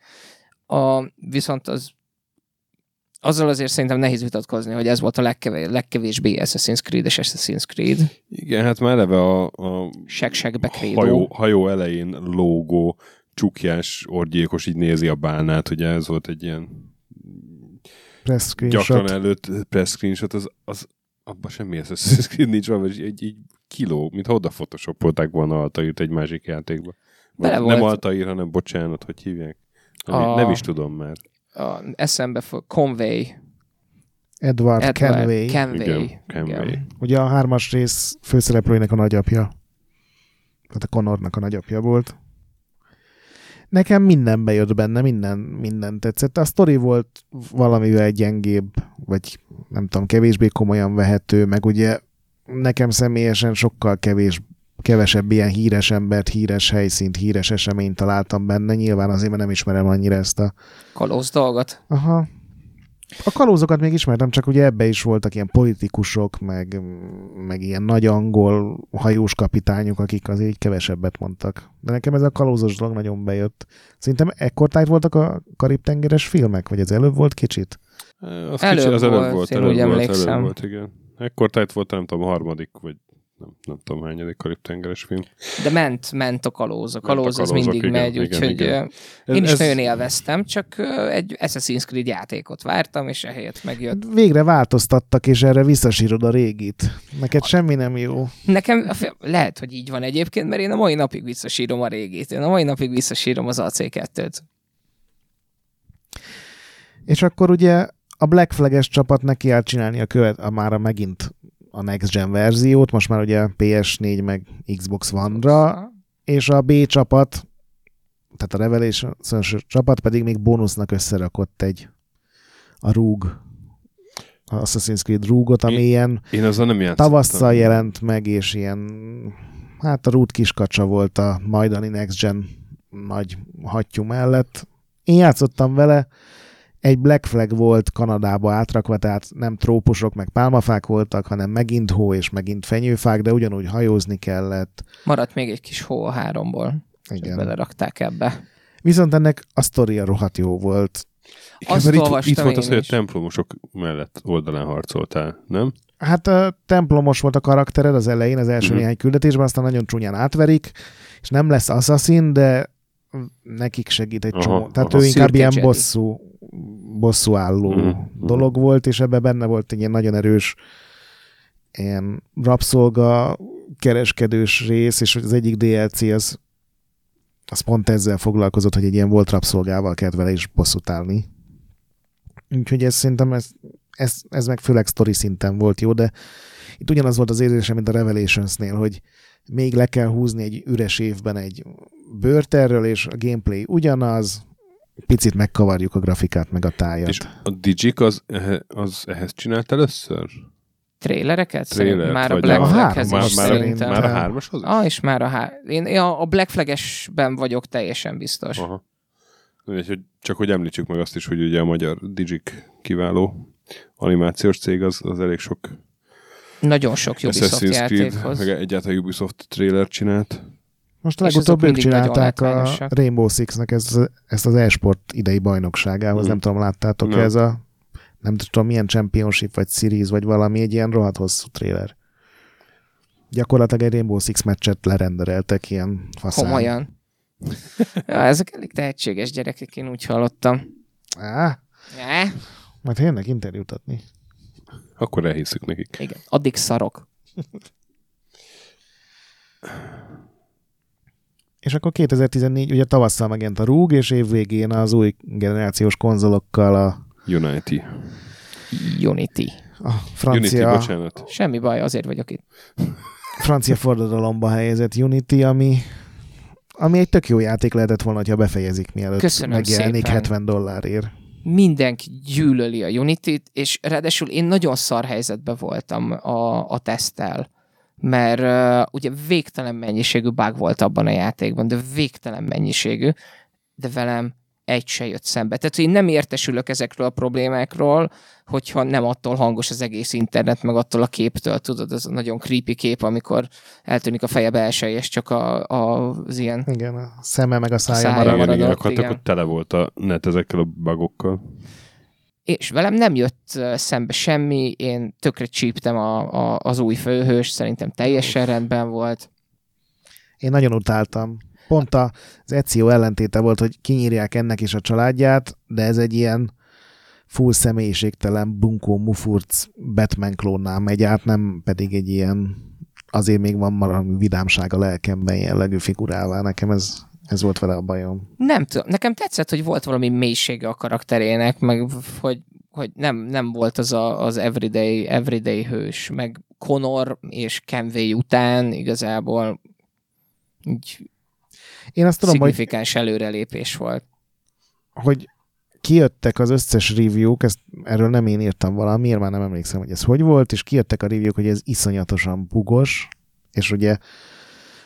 A, viszont az azzal azért szerintem nehéz vitatkozni, hogy ez volt a legkevés, legkevésbé Assassin's Creed és Assassin's Creed. Igen, hát már eleve a, a hajó, hajó elején lógó csukjás orgyékos így nézi a bálnát, ugye ez volt egy ilyen press gyakran előtt press screenshot, az, az abban semmi Assassin's nincs van, vagy egy, egy kiló, mintha oda photoshopolták volna Altaírt egy másik játékba. Vagy nem volt. Altaír, hanem bocsánat, hogy hívják. Nem, a... nem is tudom már. A, eszembe fog, Conway. Edward, Edward Kenway. Kenway. Igen, Kenway. Igen. Ugye a hármas rész főszereplőinek a nagyapja. Tehát a Connornak a nagyapja volt nekem minden bejött benne, minden, minden tetszett. A sztori volt valamivel gyengébb, vagy nem tudom, kevésbé komolyan vehető, meg ugye nekem személyesen sokkal kevés, kevesebb ilyen híres embert, híres helyszínt, híres eseményt találtam benne. Nyilván azért, mert nem ismerem annyira ezt a... Kalóz dolgot. Aha. A kalózokat még ismertem, csak ugye ebbe is voltak ilyen politikusok, meg, meg ilyen nagy angol hajós kapitányok, akik azért így kevesebbet mondtak. De nekem ez a kalózos dolog nagyon bejött. Szerintem ekkor tájt voltak a karib-tengeres filmek, vagy ez előbb volt kicsit? Az előbb kicsi, az előbb volt, volt, előbb volt, előbb volt, igen. Ekkor tájt volt, nem tudom, a harmadik, vagy nem, nem tudom hányadik karib-tengeres film. De ment, ment a kalóz. A kalóz, az mindig igen, megy, úgyhogy én is ez... nagyon élveztem, csak egy Assassin's Creed játékot vártam, és ehelyett megjött. Végre változtattak, és erre visszasírod a régit. Neked a... semmi nem jó. Nekem lehet, hogy így van egyébként, mert én a mai napig visszasírom a régit. Én a mai napig visszasírom az AC2-t. És akkor ugye a Black Flag-es csapat neki áll csinálni a követ, a már a megint a Next Gen verziót, most már ugye PS4 meg Xbox One-ra, és a B csapat, tehát a Revelation csapat pedig még bónusznak összerakott egy a Rúg Assassin's Creed Rúgot, ami én, ilyen én azzal nem tavasszal jelent meg, és ilyen hát a Root kiskacsa volt a majdani Next Gen nagy hattyú mellett. Én játszottam vele, egy Black Flag volt Kanadába átrakva, tehát nem trópusok meg pálmafák voltak, hanem megint hó és megint fenyőfák, de ugyanúgy hajózni kellett. Maradt még egy kis hó a háromból. Igen. Belerakták ebbe. Viszont ennek a sztoria rohadt jó volt. Azt itt, itt volt az, hogy a templomosok mellett oldalán harcoltál, nem? Hát a templomos volt a karaktered az elején, az első Mhm. néhány küldetésben, aztán nagyon csúnyán átverik, és nem lesz assassin, de nekik segít egy Aha, csomó. Tehát aha. ő inkább ilyen bosszú, bosszú álló Mhm. dolog volt, és ebben benne volt egy ilyen nagyon erős ilyen rabszolga kereskedős rész, és az egyik DLC az, az pont ezzel foglalkozott, hogy egy ilyen volt rabszolgával kellett vele is bosszút állni. Úgyhogy ez szerintem ez, ez, ez meg főleg story szinten volt jó, de itt ugyanaz volt az érzésem, mint a Revelationsnél, hogy még le kell húzni egy üres évben egy erről, és a gameplay ugyanaz, picit megkavarjuk a grafikát, meg a tájat. És a Digic az, az ehhez csinált először? Trélereket? Már a Black a Flaghez hármas is már, szerintem. már a hármashoz is? Ah, és már a há... Én, én a Black Flag-esben vagyok teljesen biztos. Aha. Úgyhogy csak hogy említsük meg azt is, hogy ugye a magyar Digic kiváló animációs cég, az, az elég sok Nagyon sok Ubisoft Assassin's Creed, játékhoz. meg egyáltalán Ubisoft trailer csinált. Most legutóbb ők csinálták a. Rainbow Six-nek ezt, ezt az e-sport idei bajnokságához, Mhm. nem tudom, láttátok Nem. ez a nem tudom milyen championship vagy series, vagy valami, egy ilyen rohadt hosszú trailer. Gyakorlatilag egy Rainbow Six meccset lerendereltek ilyen faszán. Komolyan. ja, ezek elég tehetséges gyerekek, én úgy hallottam. Á, Ja, majd tényleg interjút adni. Akkor elhiszük nekik. igen. Addig szarok. És akkor 2014, ugye tavasszal megjelent a rúg, és évvégén az új generációs konzolokkal a, Unity. Unity. a Unity, francia, bocsánat. Semmi baj, azért vagyok itt. francia forradalomba helyezett Unity, ami, ami egy tök jó játék lehetett volna, ha befejezik, mielőtt Köszönöm megjelenik szépen. 70 dollárért. Mindenki gyűlöli a Unity-t, és ráadásul én nagyon szar helyzetben voltam a, a teszttel, mert uh, ugye végtelen mennyiségű bug volt abban a játékban, de végtelen mennyiségű, de velem egy se jött szembe. Tehát én nem értesülök ezekről a problémákról, hogyha nem attól hangos az egész internet, meg attól a képtől, tudod, az a nagyon creepy kép, amikor eltűnik a feje belsej, és csak a, a, az ilyen Igen, a szeme meg a szája, szája marad. Igen, igen, ott tele volt a net ezekkel a bugokkal. És velem nem jött szembe semmi, én tökre csíptem a, a, az új főhős, szerintem teljesen rendben volt. Én nagyon utáltam. Pont az Ezio ellentéte volt, hogy kinyírják ennek is a családját, de ez egy ilyen full személyiségtelen, bunkó, mufurc Batman klónnál megy át, nem pedig egy ilyen azért még van valami vidámság a lelkemben jellegű figurává. Nekem ez, ez volt vele a bajom. Nem tudom, nekem tetszett, hogy volt valami mélysége a karakterének, meg hogy, hogy nem, nem volt az a, az everyday, everyday hős, meg Connor és Kenway után igazából így Én azt tudom, hogy szignifikáns előrelépés volt. hogy kijöttek az összes review-k, ezt, erről nem én írtam valamiért, már nem emlékszem, hogy ez hogy volt, és kijöttek a review-k, hogy ez iszonyatosan bugos, és ugye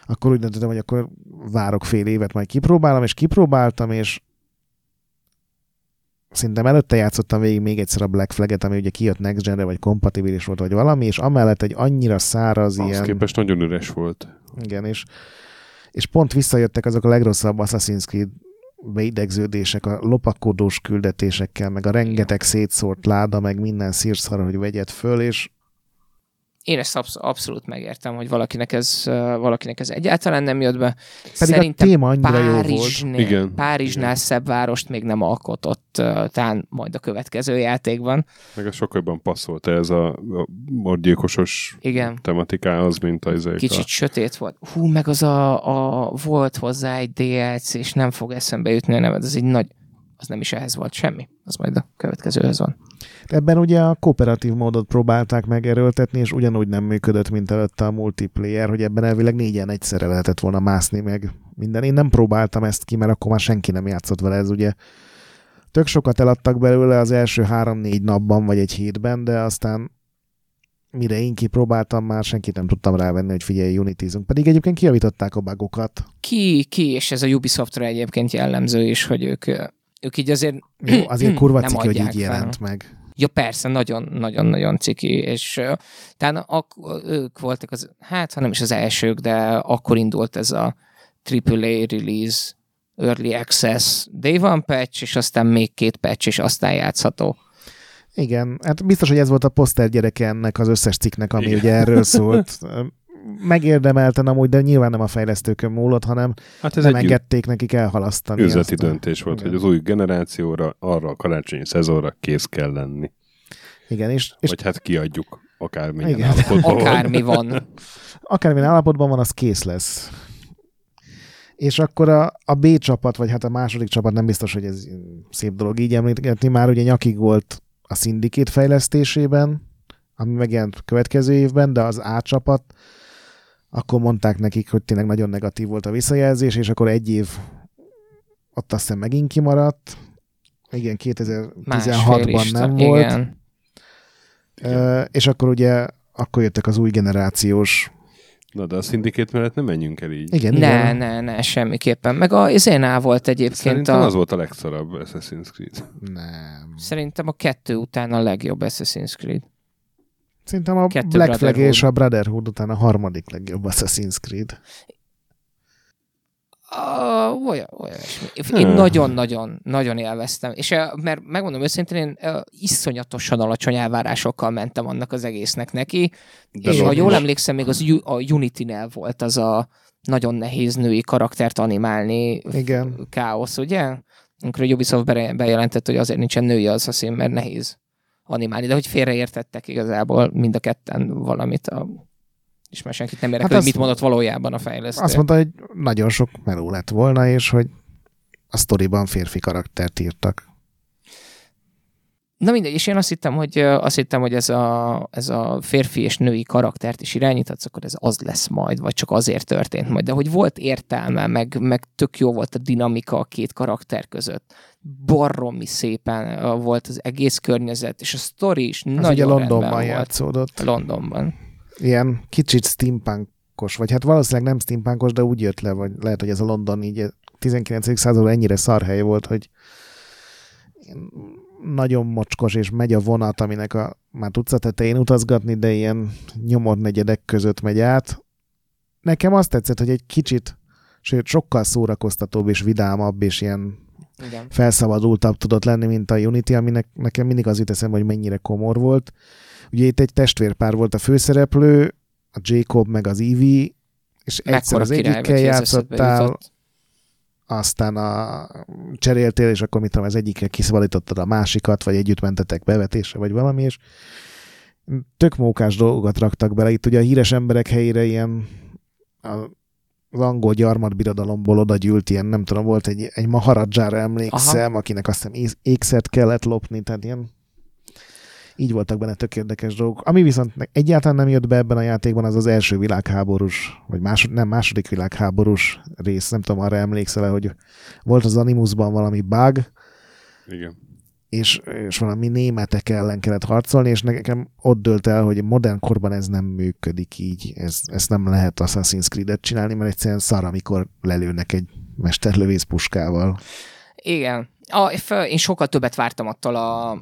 akkor úgy döntöttem, hogy akkor várok fél évet, majd kipróbálom, és kipróbáltam, és szerintem előtte játszottam végig még egyszer a Black Flag-et, ami ugye kijött Next Gen-re, vagy kompatibilis volt, vagy valami, és amellett egy annyira száraz Az ilyen... képest nagyon üres volt. Igen, és, és pont visszajöttek azok a legrosszabb Assassin's Creed beidegződések, a lopakodós küldetésekkel, meg a rengeteg szétszórt láda, meg minden szírszar, hogy vegyed föl, és Én ezt absz- abszolút megértem, hogy valakinek ez, valakinek ez egyáltalán nem jött be. pedig Szerintem a téma annyira jó volt. Párizsnél, Igen. Párizsnál Igen. szebb várost még nem alkotott, uh, talán majd a következő játékban. Meg a sokkal jobban passzolt ez a, a mordgyilkosos Igen. tematikához, mint az ezek Kicsit a... sötét volt. Hú, meg az a, a volt hozzá egy DLC, és nem fog eszembe jutni a neved, az egy nagy, az nem is ehhez volt semmi, az majd a következőhöz van. Ebben ugye a kooperatív módot próbálták megerőltetni, és ugyanúgy nem működött, mint előtte a multiplayer, hogy ebben elvileg négyen egyszerre lehetett volna mászni meg minden. Én nem próbáltam ezt ki, mert akkor már senki nem játszott vele, ez ugye tök sokat eladtak belőle az első három-négy napban, vagy egy hétben, de aztán mire én kipróbáltam, már senkit nem tudtam rávenni, hogy figyelj, unitizunk. Pedig egyébként kijavították a bugokat. Ki, ki, és ez a Ubisoftra egyébként jellemző is, hogy ők ők így azért Jó, azért kurva ciki, hogy így fel. jelent meg. Ja persze, nagyon-nagyon-nagyon ciki, és talán ak- ők voltak az, hát ha nem is az elsők, de akkor indult ez a AAA release, Early Access Day One patch, és aztán még két patch, és aztán játszható. Igen, hát biztos, hogy ez volt a poszter gyereke ennek az összes cikknek, ami Igen. ugye erről szólt. Megérdemelten amúgy, de nyilván nem a fejlesztőkön múlott, hanem Hát ez nem egy engedték nekik elhalasztani. üzleti azt döntés volt, Igen. hogy az új generációra, arra a karácsonyi szezonra kész kell lenni. Igen, és, és Vagy hát kiadjuk akármilyen Igen. állapotban van. Akármi van. akármilyen állapotban van, az kész lesz. És akkor a, a B csapat, vagy hát a második csapat, nem biztos, hogy ez szép dolog így említeni, már ugye nyakig volt a szindikét fejlesztésében, ami megjelent következő évben, de az A csapat, akkor mondták nekik, hogy tényleg nagyon negatív volt a visszajelzés, és akkor egy év ott azt hiszem megint kimaradt. Igen, Másfél 2016-ban is, nem volt. Igen. Ö, és akkor ugye akkor jöttek az új generációs Na, de a szindikét mellett nem menjünk el így. igen, Ne, igen. ne, ne, semmiképpen. Meg a Zénál volt egyébként Szerintem a... az volt a legszarabb Assassin's Creed. Nem. Szerintem a kettő után a legjobb Assassin's Creed. Szerintem a Kettő Black Flag és a Brotherhood után a harmadik legjobb Assassin's Creed. Uh, olyan, olyan. Én Hmm. nagyon-nagyon, nagyon élveztem. És uh, mert megmondom őszintén, én uh, iszonyatosan alacsony elvárásokkal mentem annak az egésznek neki. De és ha jól emlékszem, még az U- a Unity-nél volt az a nagyon nehéz női karaktert animálni. Igen. Káosz, ugye? Amikor a Ubisoft be- bejelentett, hogy azért nincsen női Assassin, mert nehéz animálni. De hogy félreértettek igazából mind a ketten valamit. A... És már senkit nem érdekel, Hát hogy azt- mit mondott valójában a fejlesztő. Azt mondta, hogy nagyon sok meló lett volna, és hogy a sztoriban férfi karaktert írtak. Na mindegy, és én azt hittem, hogy, azt hittem, hogy ez, a, ez a férfi és női karaktert is irányítatsz, akkor ez az lesz majd, vagy csak azért történt majd. De hogy volt értelme, meg, meg tök jó volt a dinamika a két karakter között. Barromi szépen volt az egész környezet, és a sztori is Az nagyon ugye Londonban volt. játszódott. Londonban. Ilyen kicsit steampunkos, vagy hát valószínűleg nem steampunkos, de úgy jött le, vagy lehet, hogy ez a London így a 19. században ennyire szarhely volt, hogy nagyon mocskos, és megy a vonat, aminek a, már tudsz a tetején utazgatni, de ilyen nyomornegyedek között megy át. Nekem azt tetszett, hogy egy kicsit, sőt, sokkal szórakoztatóbb és vidámabb, és ilyen Igen. felszabadultabb tudott lenni, mint a Unity, aminek nekem mindig az jut eszembe, hogy mennyire komor volt. Ugye itt egy testvérpár volt a főszereplő, a Jacob meg az Evie, és egyszer Mekkora az egyikkel játszottál. Aztán a, cseréltél, és akkor mit tudom, az egyikkel kiszabadítottad a másikat, vagy együtt mentetek bevetésre, vagy valami, és tök mókás dolgokat raktak bele. Itt ugye a híres emberek helyére ilyen a, az angol gyarmatbirodalomból oda gyűlt ilyen, nem tudom, volt egy, egy maharadzsára emlékszem, Aha. akinek azt hiszem ékszert kellett lopni, tehát ilyen így voltak benne tök érdekes dolgok. Ami viszont egyáltalán nem jött be ebben a játékban, az az első világháborús, vagy másod, nem, második világháborús rész, nem tudom, arra emlékszel hogy volt az Animusban valami bug, Igen. és, és valami németek ellen kellett harcolni, és nekem ott dölt el, hogy modern korban ez nem működik így, ez, ezt nem lehet Assassin's Creed-et csinálni, mert egyszerűen szar, amikor lelőnek egy mesterlövész puskával. Igen. A, föl- én sokkal többet vártam attól a,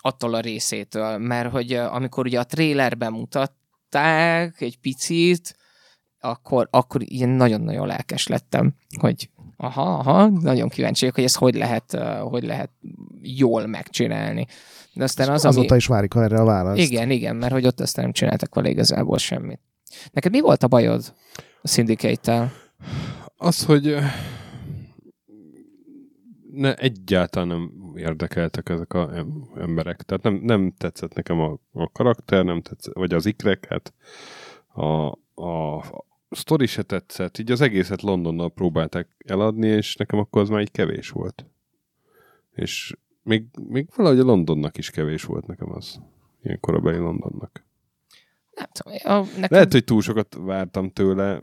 attól a részétől, mert hogy amikor ugye a trailerben mutatták egy picit, akkor, akkor ilyen nagyon-nagyon lelkes lettem, hogy aha, aha, nagyon kíváncsi vagyok, hogy ezt hogy lehet, hogy lehet jól megcsinálni. De aztán az, Azóta ami... is várjuk erre a választ. Igen, igen, mert hogy ott aztán nem csináltak vele igazából semmit. Neked mi volt a bajod a Syndicate-tel? Az, hogy ne, egyáltalán nem érdekeltek ezek a em- emberek. Tehát nem, nem tetszett nekem a, a karakter, nem tetszett, vagy az ikrek, hát a, a, a sztori se tetszett. Így az egészet Londonnal próbálták eladni, és nekem akkor az már így kevés volt. És még, még valahogy a Londonnak is kevés volt nekem az. Ilyen korabeli Londonnak. Nem tudom, a, nekem... Lehet, hogy túl sokat vártam tőle.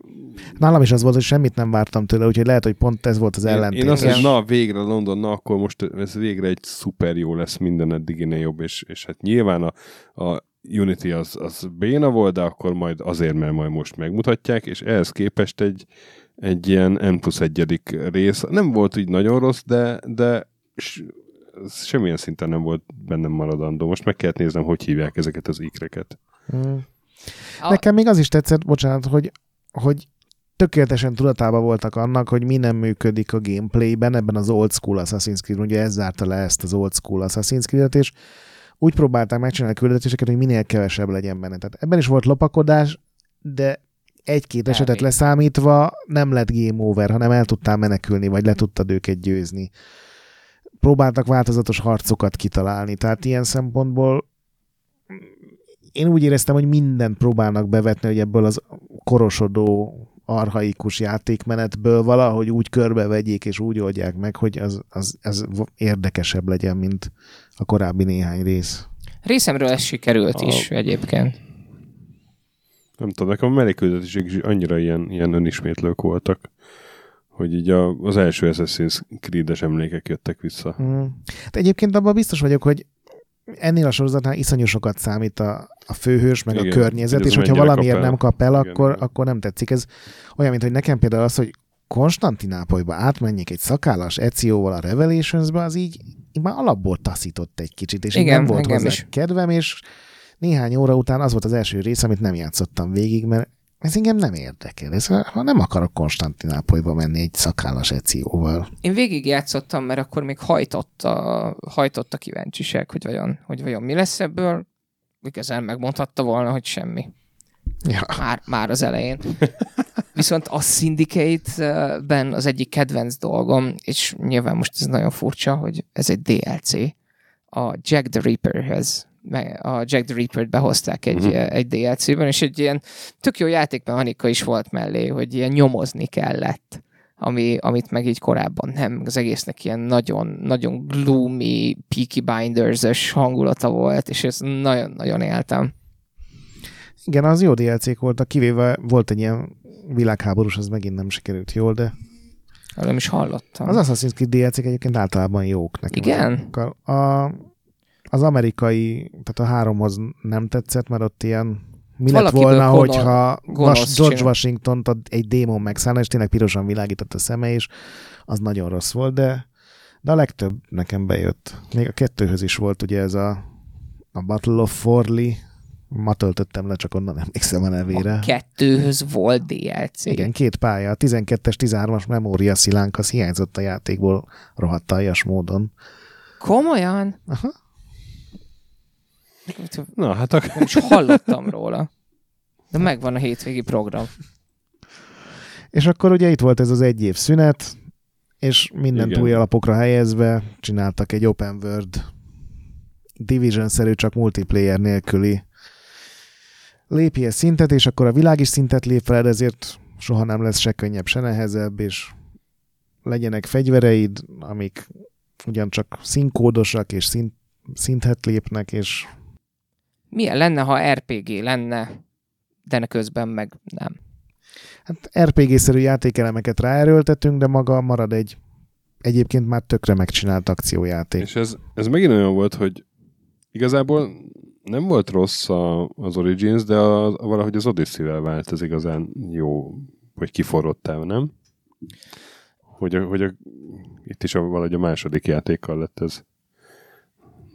Nálam is az volt, hogy semmit nem vártam tőle, úgyhogy lehet, hogy pont ez volt az ellentét. én azt mondom, na végre London, na akkor most ez végre egy szuper jó lesz minden eddiginél jobb, és, és hát nyilván a, a Unity az, az béna volt, de akkor majd azért, mert majd most megmutatják, és ehhez képest egy, egy ilyen N plusz egyedik rész, nem volt úgy nagyon rossz, de, de semmilyen szinten nem volt bennem maradandó. Most meg kellett néznem, hogy hívják ezeket az ikreket. Mm. A- Nekem még az is tetszett, bocsánat, hogy, hogy tökéletesen tudatában voltak annak, hogy mi nem működik a gameplayben, ebben az old school Assassin's Creed, ugye ez zárta le ezt az old school Assassin's Creed-et, és úgy próbálták megcsinálni a küldetéseket, hogy minél kevesebb legyen benne. Tehát ebben is volt lopakodás, de egy-két esetet Elvég. leszámítva nem lett game over, hanem el tudtál menekülni, vagy le tudtad őket győzni. Próbáltak változatos harcokat kitalálni, tehát ilyen szempontból én úgy éreztem, hogy mindent próbálnak bevetni, hogy ebből az korosodó arhaikus játékmenetből valahogy úgy körbevegyék és úgy oldják meg, hogy az, az, az érdekesebb legyen, mint a korábbi néhány rész. Részemről ez sikerült A- is egyébként. Nem tudom, nekem a melléküldetések is annyira ilyen, ilyen önismétlők voltak, hogy így a, az első Assassin's Creed-es emlékek jöttek vissza. Mm. De egyébként abban biztos vagyok, hogy ennél a sorozatnál iszonyú sokat számít a, a főhős, meg Igen, a környezet, és hogyha valamiért kap nem kap el, Igen, akkor, igen. akkor nem tetszik. Ez olyan, mint hogy nekem például az, hogy Konstantinápolyba átmenjek egy szakállas Ecióval a Revelationsbe, az így, így már alapból taszított egy kicsit, és Igen, nem volt hozzá is. kedvem, és néhány óra után az volt az első rész, amit nem játszottam végig, mert ez engem nem érdekel. Ez, ha nem akarok Konstantinápolyba menni egy szakállas Ecióval. Én végig játszottam, mert akkor még hajtott a, hajtott a kíváncsiság, hogy vajon, hogy vajon mi lesz ebből. Igazán megmondhatta volna, hogy semmi. Ja. Már, már az elején. Viszont a Syndicate-ben az egyik kedvenc dolgom, és nyilván most ez nagyon furcsa, hogy ez egy DLC, a Jack the Ripperhez a Jack the Ripper-t behozták egy, uh-huh. egy DLC-ben, és egy ilyen tök jó játékmechanika is volt mellé, hogy ilyen nyomozni kellett, ami, amit meg így korábban nem. Az egésznek ilyen nagyon, nagyon gloomy, Peaky Blinders-ös hangulata volt, és ezt nagyon-nagyon éltem. Igen, az jó DLC-k voltak, kivéve volt egy ilyen világháborús, az megint nem sikerült jól, de nem is hallottam. az Assassin's Creed DLC-k egyébként általában jók nekem. Igen? A, a, az amerikai, tehát a háromhoz nem tetszett, mert ott ilyen mi lett volna, gonosz- hogyha Vas, George csinál. washington egy démon megszállna, és tényleg pirosan világított a szeme, és az nagyon rossz volt, de, de a legtöbb nekem bejött. Még a kettőhöz is volt ugye ez a, a Battle of Forli, ma töltöttem le, csak onnan emlékszem a nevére. A kettőhöz volt DLC. Igen, két pálya. A 12-es, 13-as memória szilánk, az hiányzott a játékból rohadt módon. Komolyan? Aha. Na, hát a... Nem is hallottam róla. De megvan a hétvégi program. És akkor ugye itt volt ez az egy év szünet, és mindent Igen. új alapokra helyezve csináltak egy open world Division-szerű, csak multiplayer nélküli lépjes szintet, és akkor a világ is szintet lép veled, ezért soha nem lesz se könnyebb, se nehezebb, és legyenek fegyvereid, amik ugyancsak színkódosak, és szint, szintet lépnek, és Milyen lenne, ha RPG lenne, de közben meg nem. Hát RPG-szerű játékelemeket ráerőltetünk, de maga marad egy egyébként már tökre megcsinált akciójáték. És ez, ez megint olyan volt, hogy igazából nem volt rossz a, az Origins, de a, a, valahogy az Odyssey-vel vált ez igazán jó, hogy kiforrottál, nem? Hogy, a, hogy a, itt is a, valahogy a második játékkal lett ez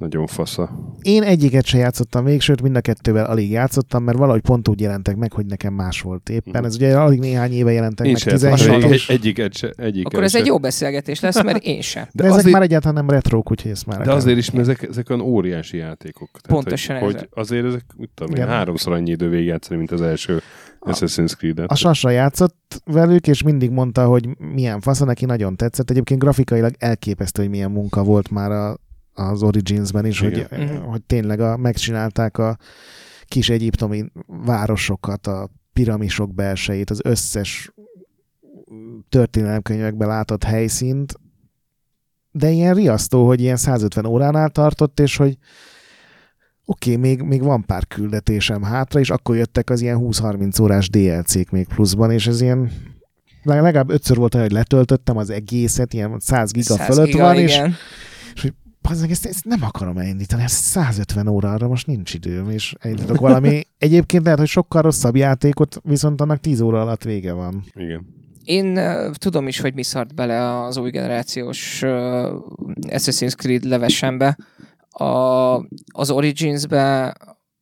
nagyon fasza. Én egyiket se játszottam még, sőt mind a kettővel alig játszottam, mert valahogy pont úgy jelentek meg, hogy nekem más volt éppen. Mhm. Ez ugye alig néhány éve jelentek Én meg, sem játszottam, 17 egy, egyiket se, egyiket Akkor ez se. egy jó beszélgetés lesz, mert én sem. De, De, ezek azért, már egyáltalán nem retrók, úgyhogy ezt már de azért is, mert ezek, ezek olyan óriási játékok. Tehát, Pontosan hogy, ez. hogy azért ezek, úgy tudom, én, háromszor annyi idő végigjátszani, mint az első Assassin's Creed-et. A Sasra játszott velük, és mindig mondta, hogy milyen fasz, neki nagyon tetszett. Egyébként grafikailag elképesztő, hogy milyen munka volt már a, az Origins-ben is, hogy, Igen. Mhm. hogy tényleg a, megcsinálták a kis egyiptomi városokat, a piramisok belsejét, az összes történelemkönyvekben látott helyszínt, de ilyen riasztó, hogy ilyen 150 óránál tartott, és hogy oké, okay, még, még van pár küldetésem hátra, és akkor jöttek az ilyen 20-30 órás DLC-k még pluszban, és ez ilyen legalább ötször volt olyan, hogy letöltöttem az egészet, ilyen 100 giga 100 fölött giga, van, és igen. Bazdmeg, ezt, ezt nem akarom elindítani, ez 150 órára most nincs időm, és elindítok valami. Egyébként lehet, hogy sokkal rosszabb játékot, viszont annak 10 óra alatt vége van. Igen. én uh, tudom is, hogy mi szart bele az új generációs uh, Assassin's Creed levesembe. A, az Origins-be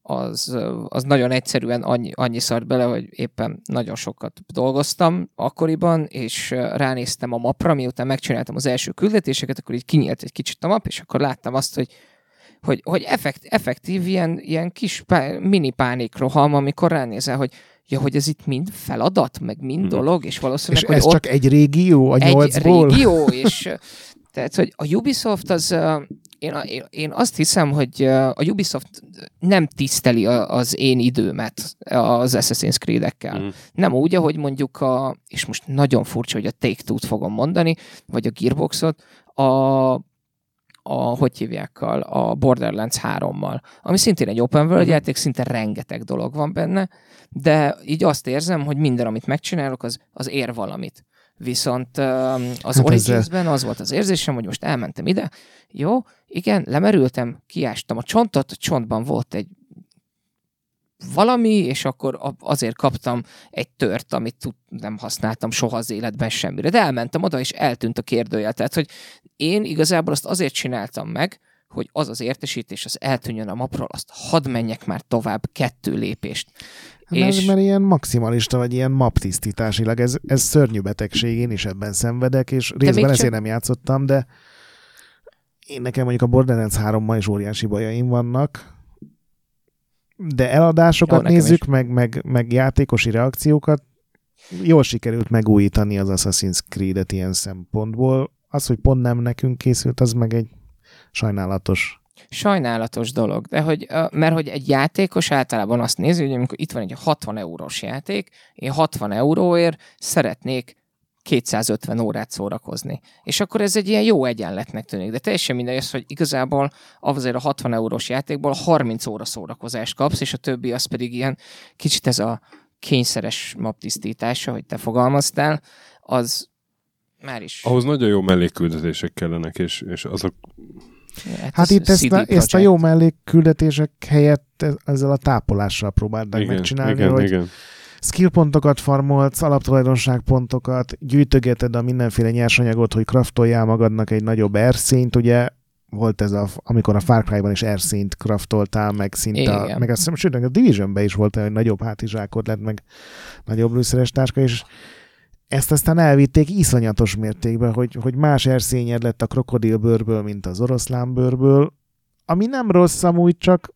az, az nagyon egyszerűen annyi, annyi szart bele, hogy éppen nagyon sokat dolgoztam akkoriban, és ránéztem a mapra, miután megcsináltam az első küldetéseket, akkor így kinyílt egy kicsit a map, és akkor láttam azt, hogy hogy, hogy effekt, effektív ilyen, ilyen kis pá, mini pánikroham, amikor ránézel, hogy ja, hogy ez itt mind feladat, meg mind hmm. dolog, és valószínűleg, és ez hogy csak egy régió a nyolcból? Egy régió, és tehát, hogy a Ubisoft az, én, én, azt hiszem, hogy a Ubisoft nem tiszteli az én időmet az Assassin's Creed-ekkel. Mm. Nem úgy, ahogy mondjuk a, és most nagyon furcsa, hogy a Take-Two-t fogom mondani, vagy a Gearboxot, a, a, hogy hívják, a Borderlands 3-mal, ami szintén egy open world mm. játék, szinte rengeteg dolog van benne, de így azt érzem, hogy minden, amit megcsinálok, az, az ér valamit. Viszont az hát Origins-ben az volt az érzésem, hogy most elmentem ide, jó, igen, lemerültem, kiástam a csontot, a csontban volt egy valami, és akkor azért kaptam egy tört, amit nem használtam soha az életben semmire. De elmentem oda, és eltűnt a kérdőjel. Tehát, hogy én igazából azt azért csináltam meg, hogy az az értesítés, az eltűnjön a mapról, azt hadd menjek már tovább kettő lépést. Hát és... mert ilyen maximalista, vagy ilyen map tisztításilag, ez, ez szörnyű betegség, én is ebben szenvedek, és részben ezért csak... nem játszottam, de én nekem mondjuk a Borderlands 3-mal is óriási bajaim vannak, de eladásokat Jó, nézzük, meg, meg, meg játékosi reakciókat, jól sikerült megújítani az Assassin's Creed-et ilyen szempontból. Az, hogy pont nem nekünk készült, az meg egy sajnálatos sajnálatos dolog, de hogy, mert hogy egy játékos általában azt nézi, hogy amikor itt van egy 60 eurós játék, én 60 euróért szeretnék 250 órát szórakozni. És akkor ez egy ilyen jó egyenletnek tűnik, de teljesen mindegy az, hogy igazából azért a 60 eurós játékból 30 óra szórakozást kapsz, és a többi az pedig ilyen kicsit ez a kényszeres maptisztítása, hogy te fogalmaztál, az már is. Ahhoz nagyon jó mellékküldetések kellenek, és, és azok Hát, hát itt ezt a, ezt a jó mellékküldetések helyett ezzel a tápolással próbálták igen, megcsinálni, igen, hogy igen. skillpontokat farmolsz, alaptulajdonságpontokat, gyűjtögeted a mindenféle nyersanyagot, hogy kraftoljál magadnak egy nagyobb erszényt, ugye? Volt ez, a, amikor a Far Cry-ban is erszényt kraftoltál, meg szinte, a, meg azt hiszem, sőt, a Division-ben is volt egy nagyobb hátizsákod lett, meg nagyobb lőszeres táska, és ezt aztán elvitték iszonyatos mértékben, hogy, hogy más erszényed lett a krokodilbőrből, mint az oroszlánbőrből, ami nem rossz amúgy, csak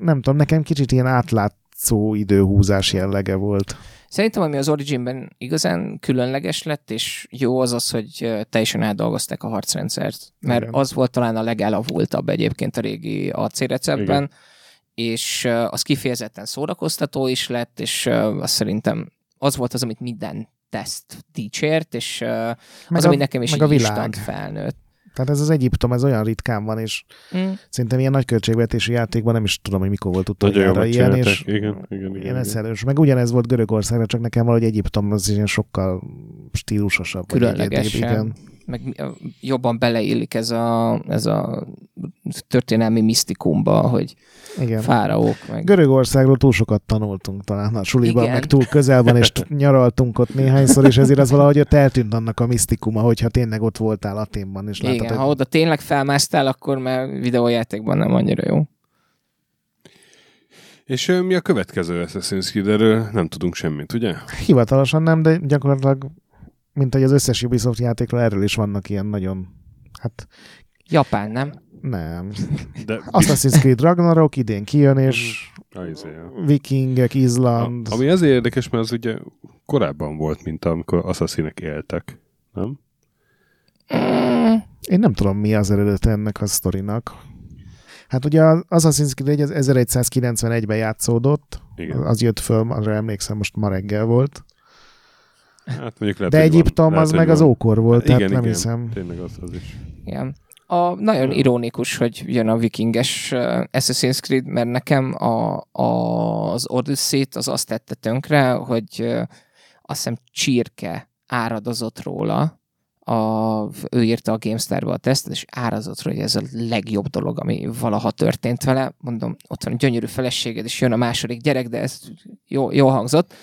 nem tudom, nekem kicsit ilyen átlátszó időhúzás jellege volt. Szerintem, ami az Originben igazán különleges lett, és jó az az, hogy teljesen eldolgozták a harcrendszert, mert Igen. az volt talán a legelavultabb egyébként a régi AC receptben, és az kifejezetten szórakoztató is lett, és azt szerintem az volt az, amit minden teszt dicsért, és meg az, a, ami nekem is meg a világ. felnőtt. Tehát ez az Egyiptom, ez olyan ritkán van, és mm. szerintem ilyen nagy költségvetési játékban nem is tudom, hogy mikor volt utoljára ilyen, és igen, igen, igen, igen. Meg ugyanez volt Görögországra, csak nekem valahogy Egyiptom az ilyen sokkal stílusosabb. Különlegesen. Igen meg jobban beleillik ez a, ez a történelmi misztikumba, hogy Igen. fáraók. Meg... Görögországról túl sokat tanultunk talán a suliban, Igen. meg túl közel van, és nyaraltunk ott néhányszor, és ezért az valahogy ott eltűnt annak a misztikuma, hogyha tényleg ott voltál Aténban. És látod, Igen, hogy... ha oda tényleg felmásztál, akkor már videójátékban nem annyira jó. És mi a következő Assassin's Creed? nem tudunk semmit, ugye? Hivatalosan nem, de gyakorlatilag mint hogy az összes Ubisoft játékról erről is vannak ilyen nagyon, hát... Japán, nem? Nem. De... Assassin's Creed Ragnarok idén kijön, és a, izé, vikingek, Izland... A, ami azért érdekes, mert az ugye korábban volt, mint amikor assassinok éltek, nem? Én nem tudom, mi az eredet ennek a sztorinak. Hát ugye az Assassin's Creed 1191-ben játszódott, Igen. az jött föl, arra emlékszem, most ma reggel volt. Hát mondjuk lehet, De Egyiptom van, az meg van. az ókor volt, igen, tehát nem igen, hiszem. Tényleg az, az is. Igen. A, nagyon ironikus, hogy jön a vikinges uh, Assassin's Creed, mert nekem a, a, az Odyssey-t az azt tette tönkre, hogy uh, azt hiszem csirke áradozott róla, a, ő írta a GameStar-ba a tesztet, és árazott hogy ez a legjobb dolog, ami valaha történt vele. Mondom, ott van gyönyörű feleséged, és jön a második gyerek, de ez jó, jó hangzott,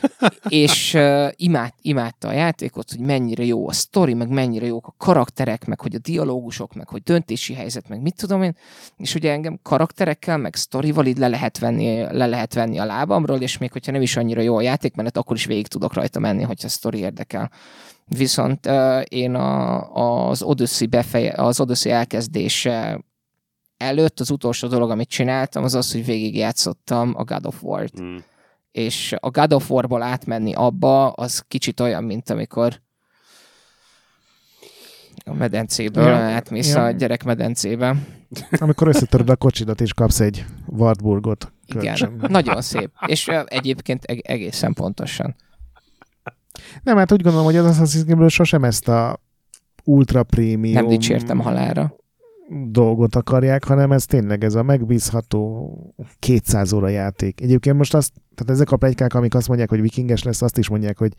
és uh, imád, imádta a játékot, hogy mennyire jó a sztori, meg mennyire jók a karakterek, meg hogy a dialógusok, meg hogy döntési helyzet, meg mit tudom én, és ugye engem karakterekkel, meg sztorival így le lehet venni, le lehet venni a lábamról, és még hogyha nem is annyira jó a játékmenet, akkor is végig tudok rajta menni, hogyha a sztori érdekel. Viszont uh, én a, az Odyssey, befeje, az Odyssey elkezdése előtt az utolsó dolog, amit csináltam, az az, hogy végigjátszottam a God of War-t. Mm. És a God of War-ból átmenni abba, az kicsit olyan, mint amikor a medencéből ja, átmész ja. a gyerek medencébe. Amikor összetöröd a kocsidat, és kapsz egy Wartburgot. Igen, nagyon szép. És egyébként egészen pontosan. Nem, hát úgy gondolom, hogy az Assassin's Creed-ből sosem ezt a ultra prémium... Nem dicsértem halára dolgot akarják, hanem ez tényleg ez a megbízható 200 óra játék. Egyébként most azt, tehát ezek a plegykák, amik azt mondják, hogy vikinges lesz, azt is mondják, hogy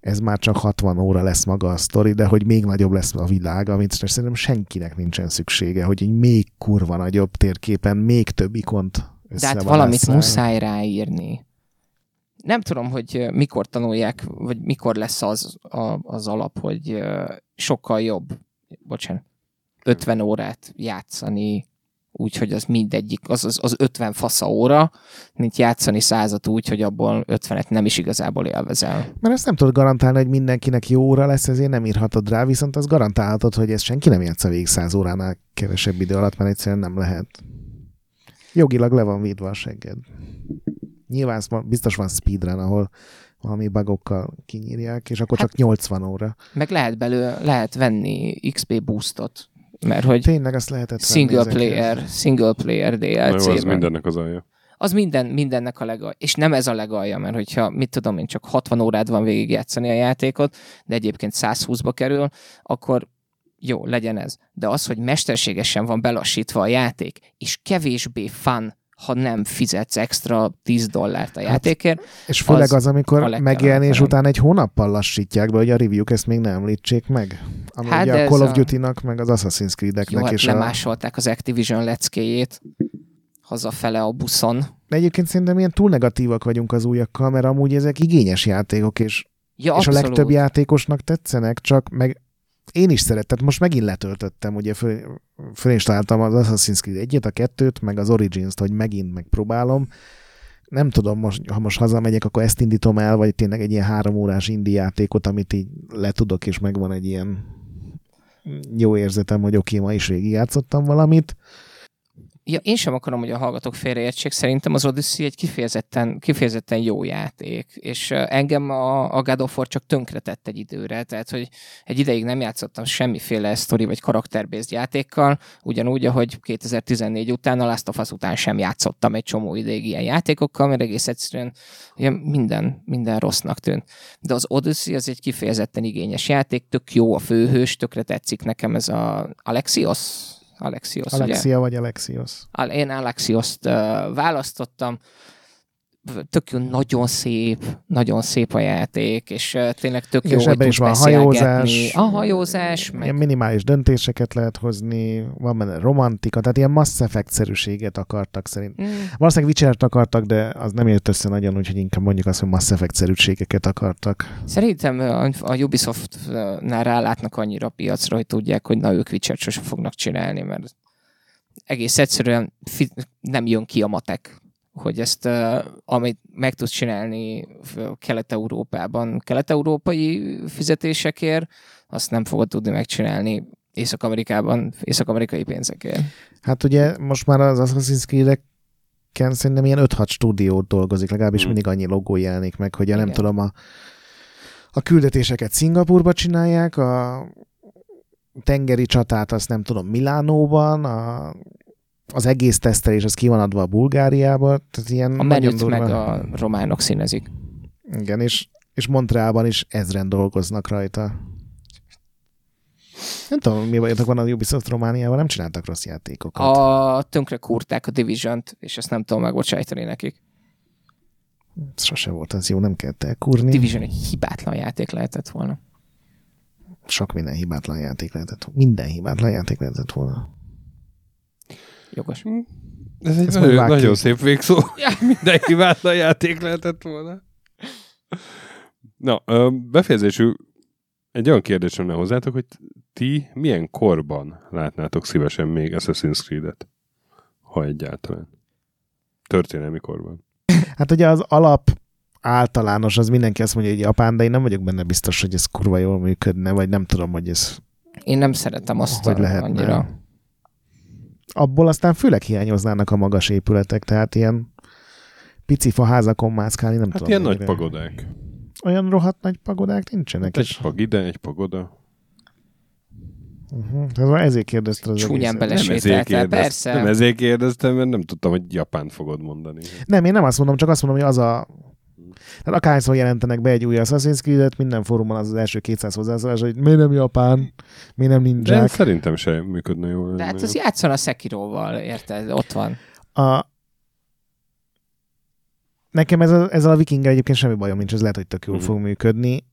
ez már csak 60 óra lesz maga a sztori, de hogy még nagyobb lesz a világ, amit szerintem senkinek nincsen szüksége, hogy egy még kurva nagyobb térképen még több ikont De hát valamit muszáj ráírni. Nem tudom, hogy mikor tanulják, vagy mikor lesz az a, az alap, hogy sokkal jobb, bocsánat, 50 órát játszani, úgyhogy az mindegyik, az, az, az 50 fasza óra, mint játszani százat úgy, hogy abból 50-et nem is igazából élvezel. Mert ezt nem tudod garantálni, hogy mindenkinek jó óra lesz, ezért nem írhatod rá, viszont az garantálhatod, hogy ez senki nem játsza végig 100 óránál kevesebb idő alatt, mert egyszerűen nem lehet. Jogilag le van védve a segged. Nyilván biztos van speedrun, ahol valami bugokkal kinyírják, és akkor hát, csak 80 óra. Meg lehet belőle, lehet venni XP boostot, mert hogy Tényleg azt lehetett single player, single player DLC. az mindennek az alja. Az minden, mindennek a legalja. És nem ez a legalja, mert hogyha, mit tudom én, csak 60 órád van végigjátszani a játékot, de egyébként 120-ba kerül, akkor jó, legyen ez. De az, hogy mesterségesen van belassítva a játék, és kevésbé fun, ha nem fizetsz extra 10 dollárt a hát, játékért. Hát, és főleg az, az amikor megjelenés után egy hónappal lassítják be, hogy a review ezt még ne említsék meg. Ami hát ugye a Call of Duty-nak, meg az Assassin's Creed-eknek. Jó, hát és lemásolták a... az Activision leckéjét hazafele a buszon. De egyébként szerintem ilyen túl negatívak vagyunk az újakkal, mert amúgy ezek igényes játékok, és, ja, és a legtöbb játékosnak tetszenek, csak meg én is szerettem, most megint letöltöttem, ugye föl, fölinstaláltam az Assassin's Creed egyet, a kettőt, meg az Origins-t, hogy megint megpróbálom. Nem tudom, most, ha most hazamegyek, akkor ezt indítom el, vagy tényleg egy ilyen három órás indi játékot, amit így letudok, és megvan egy ilyen jó érzetem, hogy oké, okay, ma is végigjátszottam valamit. Ja, én sem akarom, hogy a hallgatók félreértsék. Szerintem az Odyssey egy kifejezetten, kifejezetten jó játék, és engem a, a God of War csak tönkretett egy időre, tehát hogy egy ideig nem játszottam semmiféle sztori vagy karakterbészt játékkal, ugyanúgy, ahogy 2014 után, a Last of Us után sem játszottam egy csomó ideig ilyen játékokkal, mert egész egyszerűen ugye minden, minden rossznak tűnt. De az Odyssey az egy kifejezetten igényes játék, tök jó a főhős, tökre tetszik nekem ez a Alexios, Alexios, Alexia ugye? vagy Alexios? Én Alexioszt választottam tök jó, nagyon szép, nagyon szép a játék, és tényleg tök jó, és hogy is van hajózás, a hajózás, meg... Ilyen minimális döntéseket lehet hozni, van benne romantika, tehát ilyen Mass Effect-szerűséget akartak szerint. Mm. Valószínűleg witcher akartak, de az nem jött össze nagyon, úgyhogy inkább mondjuk azt, hogy Mass Effect-szerűségeket akartak. Szerintem a Ubisoft-nál rálátnak annyira piacra, hogy tudják, hogy na ők Witcher-t sosem fognak csinálni, mert egész egyszerűen nem jön ki a matek hogy ezt, amit meg tudsz csinálni Kelet-Európában, kelet-európai fizetésekért, azt nem fogod tudni megcsinálni Észak-Amerikában, észak-amerikai pénzekért. Hát ugye most már az Assassin's Creed-eken szerintem ilyen 5-6 stúdiót dolgozik, legalábbis hmm. mindig annyi logó jelenik meg, hogy nem tudom, a, a küldetéseket Szingapurba csinálják, a tengeri csatát azt nem tudom Milánóban, a az egész tesztelés az ki van adva a Bulgáriába. Tehát ilyen a menüt meg a románok színezik. Igen, és, és Montrealban is ezren dolgoznak rajta. Nem tudom, mi bajotok van a Ubisoft Romániában, nem csináltak rossz játékokat. A tönkre kurták a division és ezt nem tudom megbocsájtani nekik. Ez sose volt az jó, nem kellett elkúrni. Division egy hibátlan játék lehetett volna. Sok minden hibátlan játék lehetett volna. Minden hibátlan játék lehetett volna. Jogos. Hm. Ez egy nagyon, nagyon szép végszó. Mindenki vált a játék lehetett volna. Na, ö, befejezésül egy olyan kérdésem lenne hozzátok, hogy ti milyen korban látnátok szívesen még Assassin's Creed-et? Ha egyáltalán. Történelmi korban. Hát ugye az alap általános, az mindenki azt mondja, hogy Japán, de én nem vagyok benne biztos, hogy ez kurva jól működne, vagy nem tudom, hogy ez Én nem szeretem azt hogy a, lehetne. annyira. Abból aztán főleg hiányoznának a magas épületek, tehát ilyen pici faházakon mászkálni, nem Hát tudom. ilyen nagy mennyire. pagodák. Olyan rohadt nagy pagodák nincsenek. Hát egy pag ide, egy pagoda. uh-huh. Tehát ezért kérdezted az Csúnyán egészet. bele- Nem ezért, Sétáltál, kérdez, persze. nem ezért kérdeztem, mert nem tudtam, hogy Japánt fogod mondani. Nem, én nem azt mondom, csak azt mondom, hogy az a... Tehát akárhányszor jelentenek be egy új Assassin's Creed-et, minden fórumon az az első 200 hozzászólás, hogy miért nem Japán, miért nem De ninják. szerintem sem működne jól. De hát az játszon a Sekiroval, érted? Ott van. A... Nekem ez a, ezzel a vikinggel egyébként semmi bajom nincs, ez lehet, hogy tök jól Mhm. fog működni.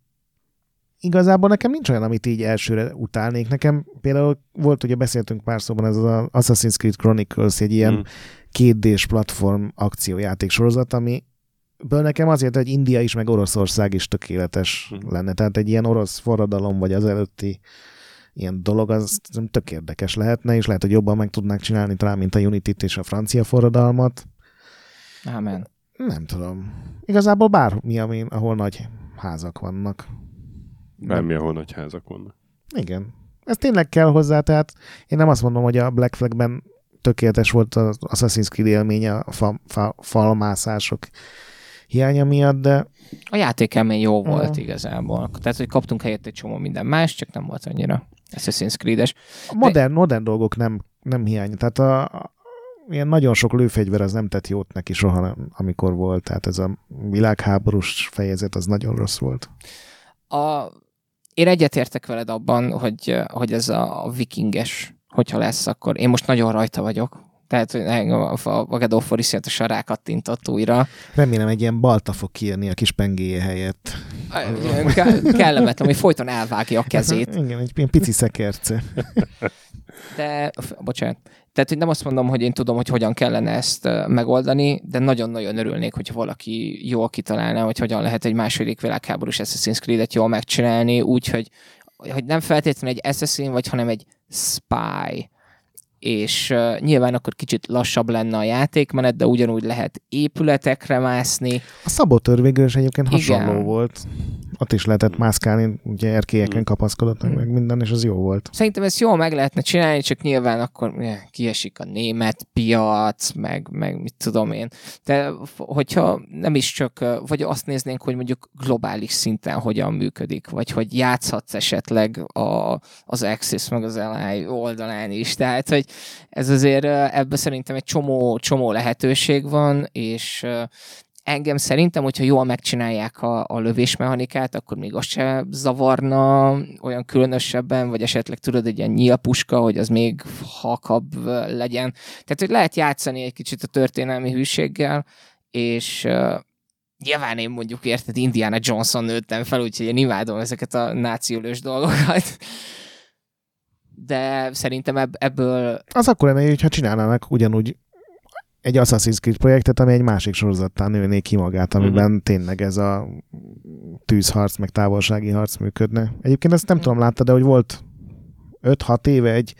Igazából nekem nincs olyan, amit így elsőre utálnék. Nekem például volt, ugye beszéltünk pár szóban, ez az Assassin's Creed Chronicles, egy ilyen Mm. kétdés platform akciójáték sorozat, ami Ből nekem azért, hogy India is, meg Oroszország is tökéletes Mhm. lenne. Tehát egy ilyen orosz forradalom, vagy az előtti ilyen dolog, az tök érdekes lehetne, és lehet, hogy jobban meg tudnák csinálni talán, mint a Unity-t és a francia forradalmat. Amen. Nem tudom. Igazából bármi, amin, ahol nagy házak vannak. Bármi, ahol nagy házak vannak. Igen. Ez tényleg kell hozzá, tehát én nem azt mondom, hogy a Black Flagben tökéletes volt az Assassin's Creed élménye a fa, fa, falmászások hiánya miatt, de A játékelmény jó volt Mhm. igazából. Tehát, hogy kaptunk helyett egy csomó minden más, csak nem volt annyira Assassin's Creed-es. a modern, modern dolgok nem, nem hiány. Tehát a, a, ilyen nagyon sok lőfegyver az nem tett jót neki soha, nem, amikor volt. Tehát ez a világháborús fejezet az nagyon rossz volt. A, én egyetértek veled abban, hogy, hogy ez a vikinges, hogyha lesz, akkor én most nagyon rajta vagyok. Tehát hogy engem a, a of War iszonyatosan rákattintott újra. Remélem egy ilyen balta fog kijönni a kis pengéje helyett. Ke- kellemetlen, hogy folyton elvágja a kezét. Igen, egy ilyen pici szekerce. De, bocsánat. Tehát, hogy nem azt mondom, hogy én tudom, hogy hogyan kellene ezt megoldani, de nagyon-nagyon örülnék, hogy valaki jól kitalálná, hogy hogyan lehet egy második világháborús Assassin's Creed-et jól megcsinálni, úgy, hogy, hogy nem feltétlenül egy assassin vagy, hanem egy spy. És uh, nyilván akkor kicsit lassabb lenne a játékmenet, de ugyanúgy lehet épületekre mászni. A szabotőr végül is egyébként Igen. hasonló volt. Ott is lehetett mászkálni, ugye erkélyeken kapaszkodott meg, meg minden, és az jó volt. Szerintem ezt jól meg lehetne csinálni, csak nyilván akkor ugye, kiesik a német piac, meg, meg mit tudom én. De hogyha nem is csak, vagy azt néznénk, hogy mondjuk globális szinten hogyan működik, vagy hogy játszhatsz esetleg a, az Axis meg az LI oldalán is. Tehát, hogy ez azért ebben szerintem egy csomó, csomó lehetőség van, és engem szerintem, hogyha jól megcsinálják a, a lövésmechanikát, akkor még azt se zavarna olyan különösebben, vagy esetleg tudod, egy ilyen nyílpuska, hogy az még halkabb legyen. Tehát, hogy lehet játszani egy kicsit a történelmi hűséggel, és uh, nyilván én mondjuk érted, Indiana Johnson nőttem fel, úgyhogy én imádom ezeket a nációlős dolgokat. De szerintem ebb, ebből Az akkor lenne, hogyha csinálnának ugyanúgy egy Assassin's Creed projektet, ami egy másik sorozattán nőné ki magát, amiben uh-huh. tényleg ez a tűzharc, meg távolsági harc működne. Egyébként ezt nem tudom, látta, de hogy volt 5-6 éve egy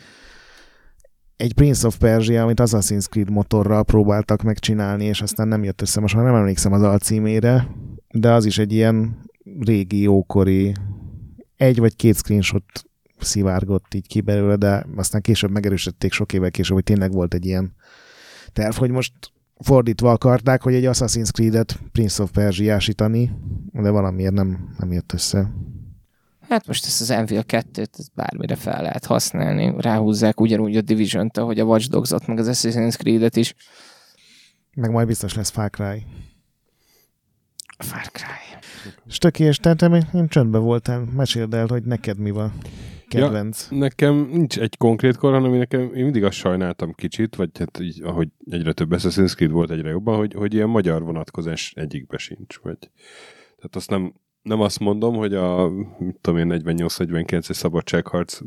egy Prince of Persia, amit Assassin's Creed motorral próbáltak megcsinálni, és aztán nem jött össze. Most már nem emlékszem az alcímére, de az is egy ilyen régi, jókori egy vagy két screenshot szivárgott így ki belőle, de aztán később megerősítették sok évvel később, hogy tényleg volt egy ilyen terv, hogy most fordítva akarták, hogy egy Assassin's Creed-et Prince of Persia-ásítani, de valamiért nem, nem jött össze. Hát most ezt az Envil 2-t ezt bármire fel lehet használni. Ráhúzzák ugyanúgy a Division-t, ahogy a Watch Dogs-ot, meg az Assassin's Creed-et is. Meg majd biztos lesz Far Cry. Far Cry. Stöki, és te, te még én csöndben voltál. Meséld el, hogy neked mi van kedvenc. Ja. Nekem nincs egy konkrét kor, hanem én nekem én mindig azt sajnáltam kicsit, vagy hát így, ahogy egyre több Assassin's Creed volt egyre jobban, hogy, hogy ilyen magyar vonatkozás egyikbe sincs. Vagy. Tehát azt nem, nem azt mondom, hogy a mit tudom én, 48-49-es szabadságharc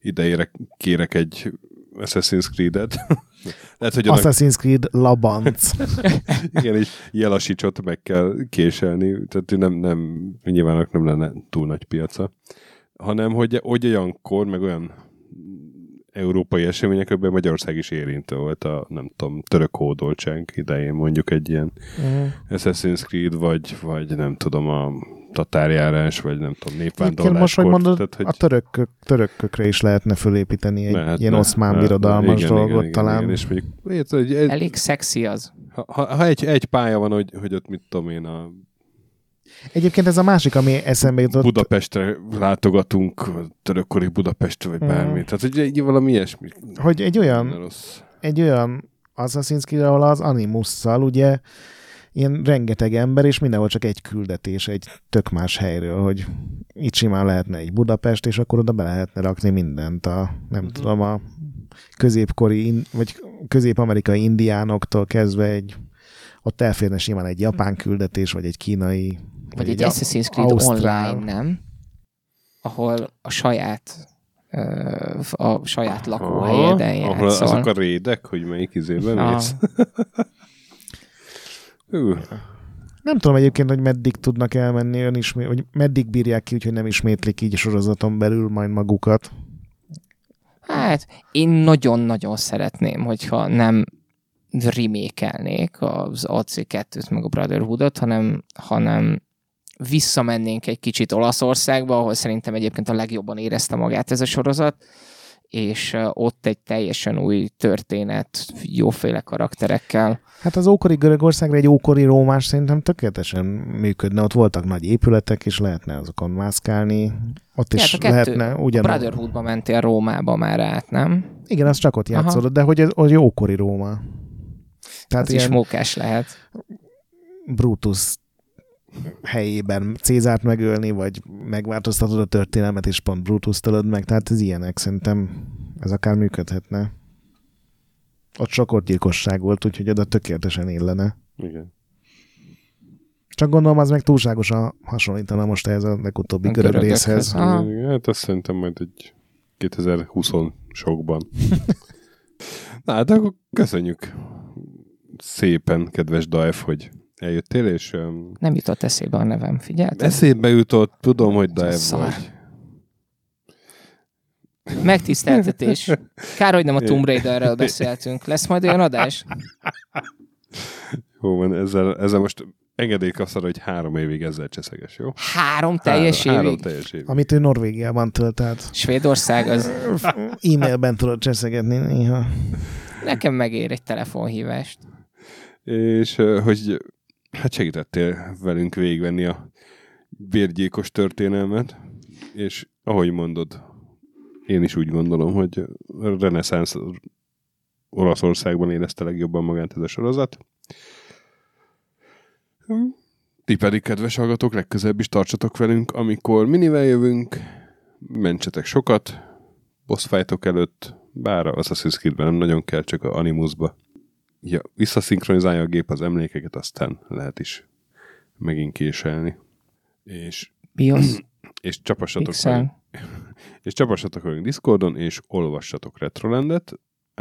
idejére kérek egy Assassin's Creed-et. Lehet, hogy annak, Assassin's Creed Labanc. igen, egy jelasicsot meg kell késelni, tehát nem, nem, nyilván nem lenne túl nagy piaca, hanem hogy, hogy olyankor, meg olyan európai eseményekben Magyarország is érintő volt a, nem tudom, török hódoltság idején mondjuk egy ilyen Mhm. Assassin's Creed, vagy, vagy nem tudom, a tatárjárás, vagy nem tudom, népvándorláskor. most, hogy mondod, tehát, hogy a törökök, törökökre is lehetne fölépíteni egy lehetne, ilyen oszmán lehetne. birodalmas Igen, dolgot igen, talán. Igen, és mondjuk, hogy egy, Elég szexi az. ha, ha, ha egy, egy pálya van, hogy, hogy ott mit tudom én, a Egyébként ez a másik, ami eszembe jutott. Budapestre látogatunk, törökkori Budapestre, vagy Mhm. bármi. Tehát, hogy egy, valami ilyesmi. hogy egy olyan, rossz. egy olyan Assassin's Creed, ahol az Animusszal ugye ilyen rengeteg ember, és mindenhol csak egy küldetés, egy tök más helyről, hogy itt simán lehetne egy Budapest, és akkor oda be lehetne rakni mindent a, nem Mhm. tudom, a középkori, vagy közép-amerikai indiánoktól kezdve egy ott elférne simán egy japán küldetés, vagy egy kínai, Vagy egy a- Assassin's Creed ausztrál. online, nem? Ahol a saját a saját lakóhelyeden Ahol játszol. azok a rédek, hogy melyik izében Ah. mész. Nem tudom egyébként, hogy meddig tudnak elmenni ön ismét, hogy meddig bírják ki, úgyhogy nem ismétlik így a sorozaton belül majd magukat. Hát, én nagyon-nagyon szeretném, hogyha nem remékelnék az AC2-t meg a Brotherhoodot, hanem, hanem visszamennénk egy kicsit Olaszországba, ahol szerintem egyébként a legjobban érezte magát ez a sorozat, és ott egy teljesen új történet, jóféle karakterekkel. Hát az ókori Görögországra egy ókori Rómás szerintem tökéletesen működne. Ott voltak nagy épületek, és lehetne azokon mászkálni. Ott is Hát a kettő- lehetne A ugyan. Brotherhoodba mentél Rómába már át, nem? Igen, az csak ott Aha. játszódott, de hogy az jó ókori Róma. Tehát Az is ilyen mókás lehet. Brutus helyében Cézárt megölni, vagy megváltoztatod a történelmet, és pont Brutus tölöd meg. Tehát ez ilyenek, szerintem ez akár működhetne. Ott sok gyilkosság volt, úgyhogy oda tökéletesen illene. igen. Csak gondolom, az meg túlságosan hasonlítana most ehhez a legutóbbi görög részhez. Hát azt szerintem majd egy 2020 sokban. Na, hát akkor köszönjük szépen, kedves Daef, hogy eljöttél, és um, Nem jutott eszébe a nevem, figyelted? eszébe jutott, tudom, hogy Szar. vagy. Megtiszteltetés. Kár, hogy nem a Tomb Raiderről beszéltünk. Lesz majd olyan adás? Jó van, ezzel, ezzel most engedély kapsz arra, hogy három évig ezzel cseszeges, jó? Három teljes három, évig? Három teljes évig. Amit ő Norvégiában tölt át. Svédország az E-mailben tudod cseszegetni néha. nekem megér egy telefonhívást. És hogy hát segítettél velünk végigvenni a vérgyékos történelmet, és ahogy mondod, én is úgy gondolom, hogy reneszánsz Olaszországban érezte legjobban magát ez a sorozat. Ti pedig, kedves hallgatók, legközelebb is tartsatok velünk, amikor minivel jövünk, mentsetek sokat, boss előtt, bár az Assassin's nem nagyon kell, csak a Animusba ja, visszaszinkronizálja a gép az emlékeket, aztán lehet is megint késelni. És, BIOS, és csapassatok velünk, Pixel. és csapassatok velünk Discordon, és olvassatok Retrolandet,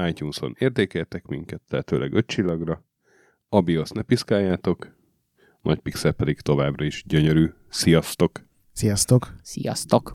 iTunes-on értékeltek minket, lehetőleg öt csillagra, a BIOS ne piszkáljátok, Nagy Pixel pedig továbbra is gyönyörű. Sziasztok! Sziasztok! Sziasztok!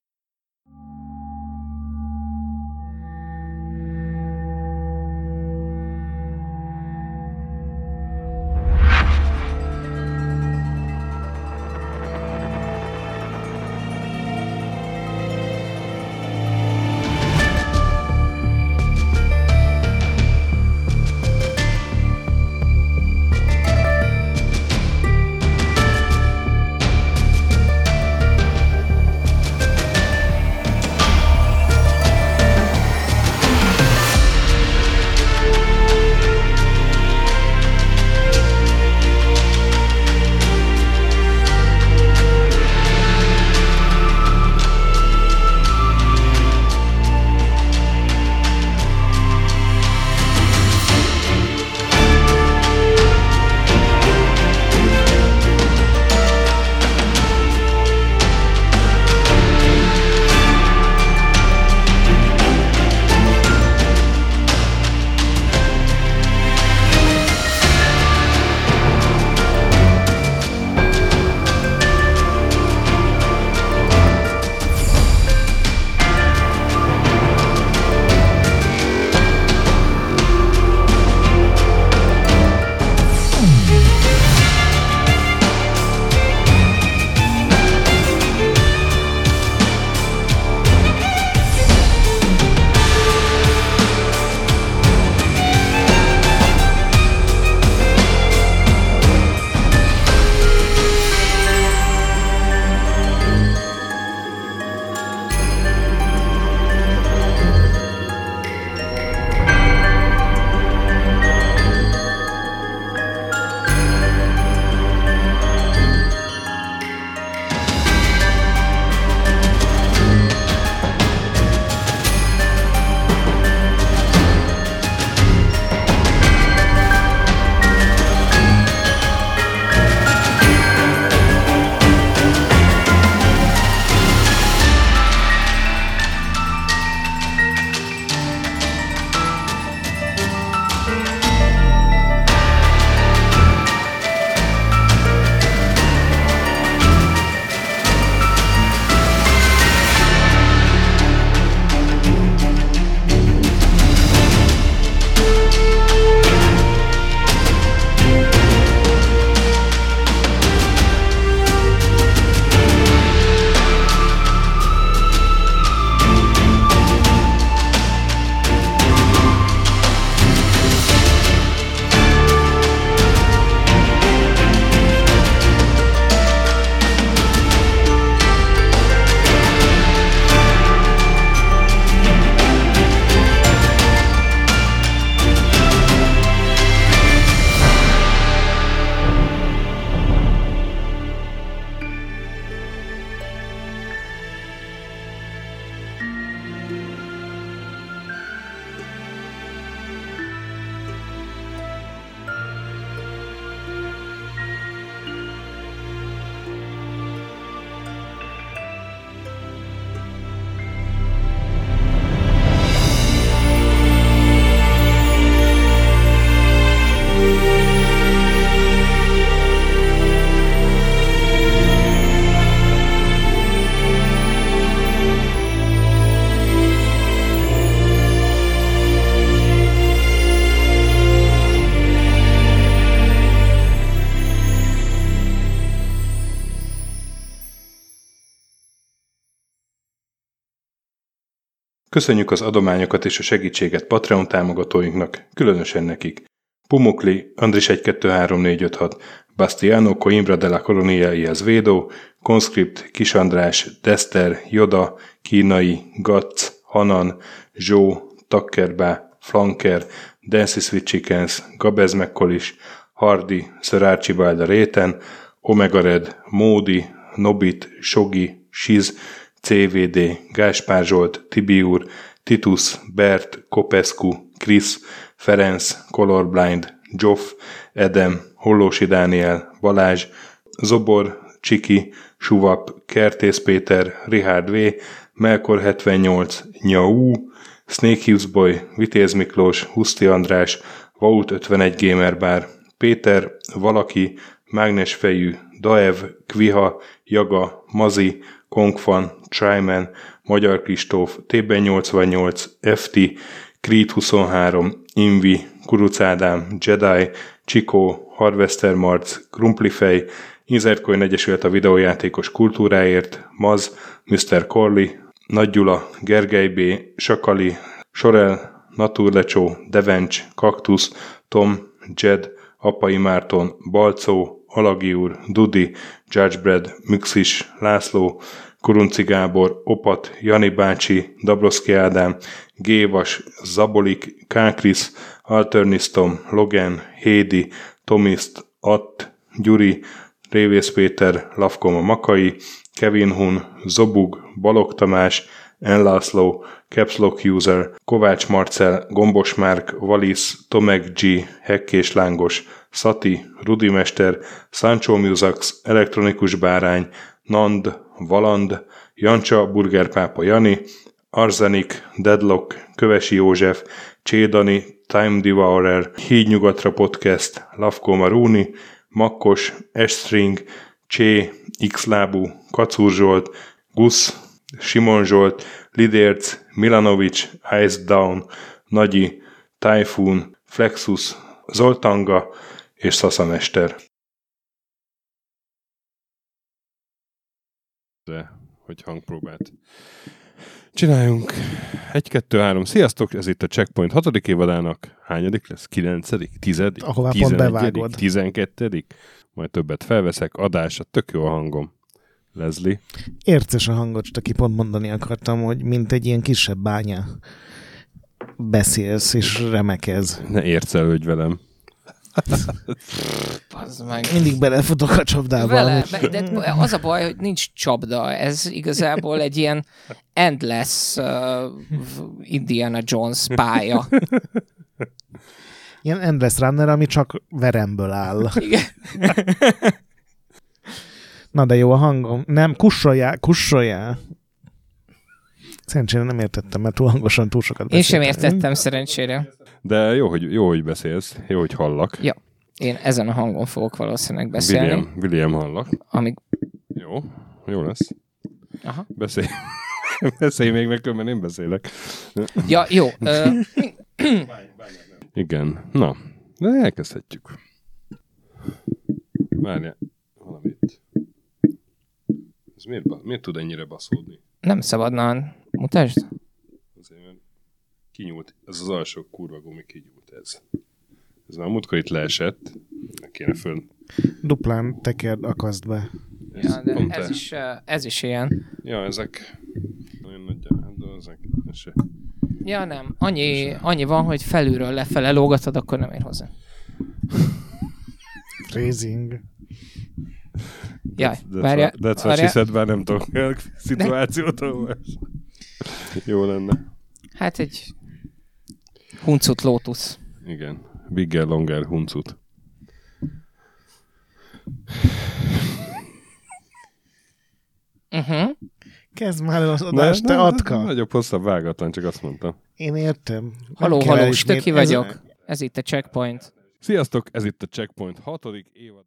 Köszönjük az adományokat és a segítséget Patreon támogatóinknak, különösen nekik. Pumukli, Andris 123456, Bastiano Coimbra de la Colonia y Azvedo, Conscript, Kis András, Dester, Joda, Kínai, Gatz, Hanan, Zsó, Takkerbá, Flanker, Dancy Sweet Chickens, Gabez Mekkolis, Hardy, Sir Archibald Réten, Omega Red, Módi, Nobit, Sogi, Siz, CVD, Gáspár Zsolt, Tibiur, Titus, Bert, Kopescu, Krisz, Ferenc, Colorblind, Joff, Edem, Hollósi Dániel, Balázs, Zobor, Csiki, Suvap, Kertész Péter, Richard V, Melkor 78, Nyau, Snake Hughes Boy, Vitéz Miklós, Huszti András, Vault 51 Gamer Bar, Péter, Valaki, Mágnesfejű, Daev, Kviha, Jaga, Mazi, Kongfan, Tryman, Magyar Kristóf, TB88, FT, Creed 23, Invi, Kuruc Ádám, Jedi, Csikó, Harvester Marc, Krumplifej, Inzertcoin Egyesület a videójátékos kultúráért, Maz, Mr. Corley, Nagy Gyula, Gergely B., Sakali, Sorel, Naturlecsó, Devencs, Kaktusz, Tom, Jed, Apai Márton, Balcó, Alagi úr, Dudi, Judgebred, Müxis, László, Kurunci Gábor, Opat, Jani bácsi, Dabroszki Ádám, Gévas, Zabolik, Kákris, Alternisztom, Logan, Hédi, Tomiszt, Att, Gyuri, Révész Péter, Lavkoma Makai, Kevin Hun, Zobug, Balog Tamás, Enlászló, Capslock User, Kovács Marcel, Gombos Márk, Valisz, Tomek G, Hekkés Lángos, Szati, Rudimester, Sancho Musax, Elektronikus Bárány, Nand, Valand, Jancsa, Burgerpápa Jani, Arzenik, Deadlock, Kövesi József, Csédani, Time Devourer, Hídnyugatra Podcast, Lavko Maruni, Makkos, Estring, Csé, Xlábú, Kacúr Zsolt, Gusz, Simon Zsolt, Lidérc, Milanovic, Ice Down, Nagyi, Typhoon, Flexus, Zoltanga és Szaszamester. De, hogy hangpróbát. Csináljunk. Egy, kettő, három. Sziasztok, ez itt a Checkpoint hatodik évadának. Hányadik lesz? Kilencedik? Tizedik? Ahová pont bevágod. Tizenkettedik? Majd többet felveszek. Adása, tök jó a hangom. Leslie. Érces a hangot, csak aki pont mondani akartam, hogy mint egy ilyen kisebb bánya beszélsz és remekez. Ne ércelődj velem. Meg. Mindig belefutok a csapdába. Vele, de az a baj, hogy nincs csapda. Ez igazából egy ilyen endless uh, Indiana Jones pálya. Ilyen Endless Runner, ami csak veremből áll. Igen. Na de jó a hangom. Nem, kussoljál, kussoljál. Szerencsére nem értettem, mert túl hangosan túl sokat Én sem beszéltem. értettem szerencsére. De jó, hogy, jó, hogy beszélsz. Jó, hogy hallak. Ja. Én ezen a hangon fogok valószínűleg beszélni, William, William hallak. amíg... Jó, jó lesz. Aha. Beszélj. Beszélj még, mert különben én beszélek. Ja, jó. Ö, Igen. Na, de elkezdhetjük. Várjál, miért, miért tud ennyire baszódni? nem szabadna. Mutasd. Azért, mert kinyúlt, ez az alsó kurva gumi kinyúlt ez. Ez már múltkor itt leesett. Meg kéne föl. Duplán tekerd, akaszd be. Ez Ja, de pont ez el- is, ez is ilyen. Ja, ezek nagyon nagy, de ezek ez se. Ja, nem. Annyi, annyi van, hogy felülről lefele lógatod, akkor nem ér hozzá. Freezing. Jaj, That's várja. what, that's what she said, bár nem tudok el szituációt, ahol jó lenne. Hát egy huncut lótusz. Igen. Bigger, longer, huncut. Uh-huh. Kezd már az adást, te ne, atka. Nagyobb, hosszabb, vágatlan, csak azt mondtam. Én értem. Haló, haló, elismét- stöki ez- vagyok. Ez itt a checkpoint. Sziasztok, ez itt a Checkpoint hatodik évad.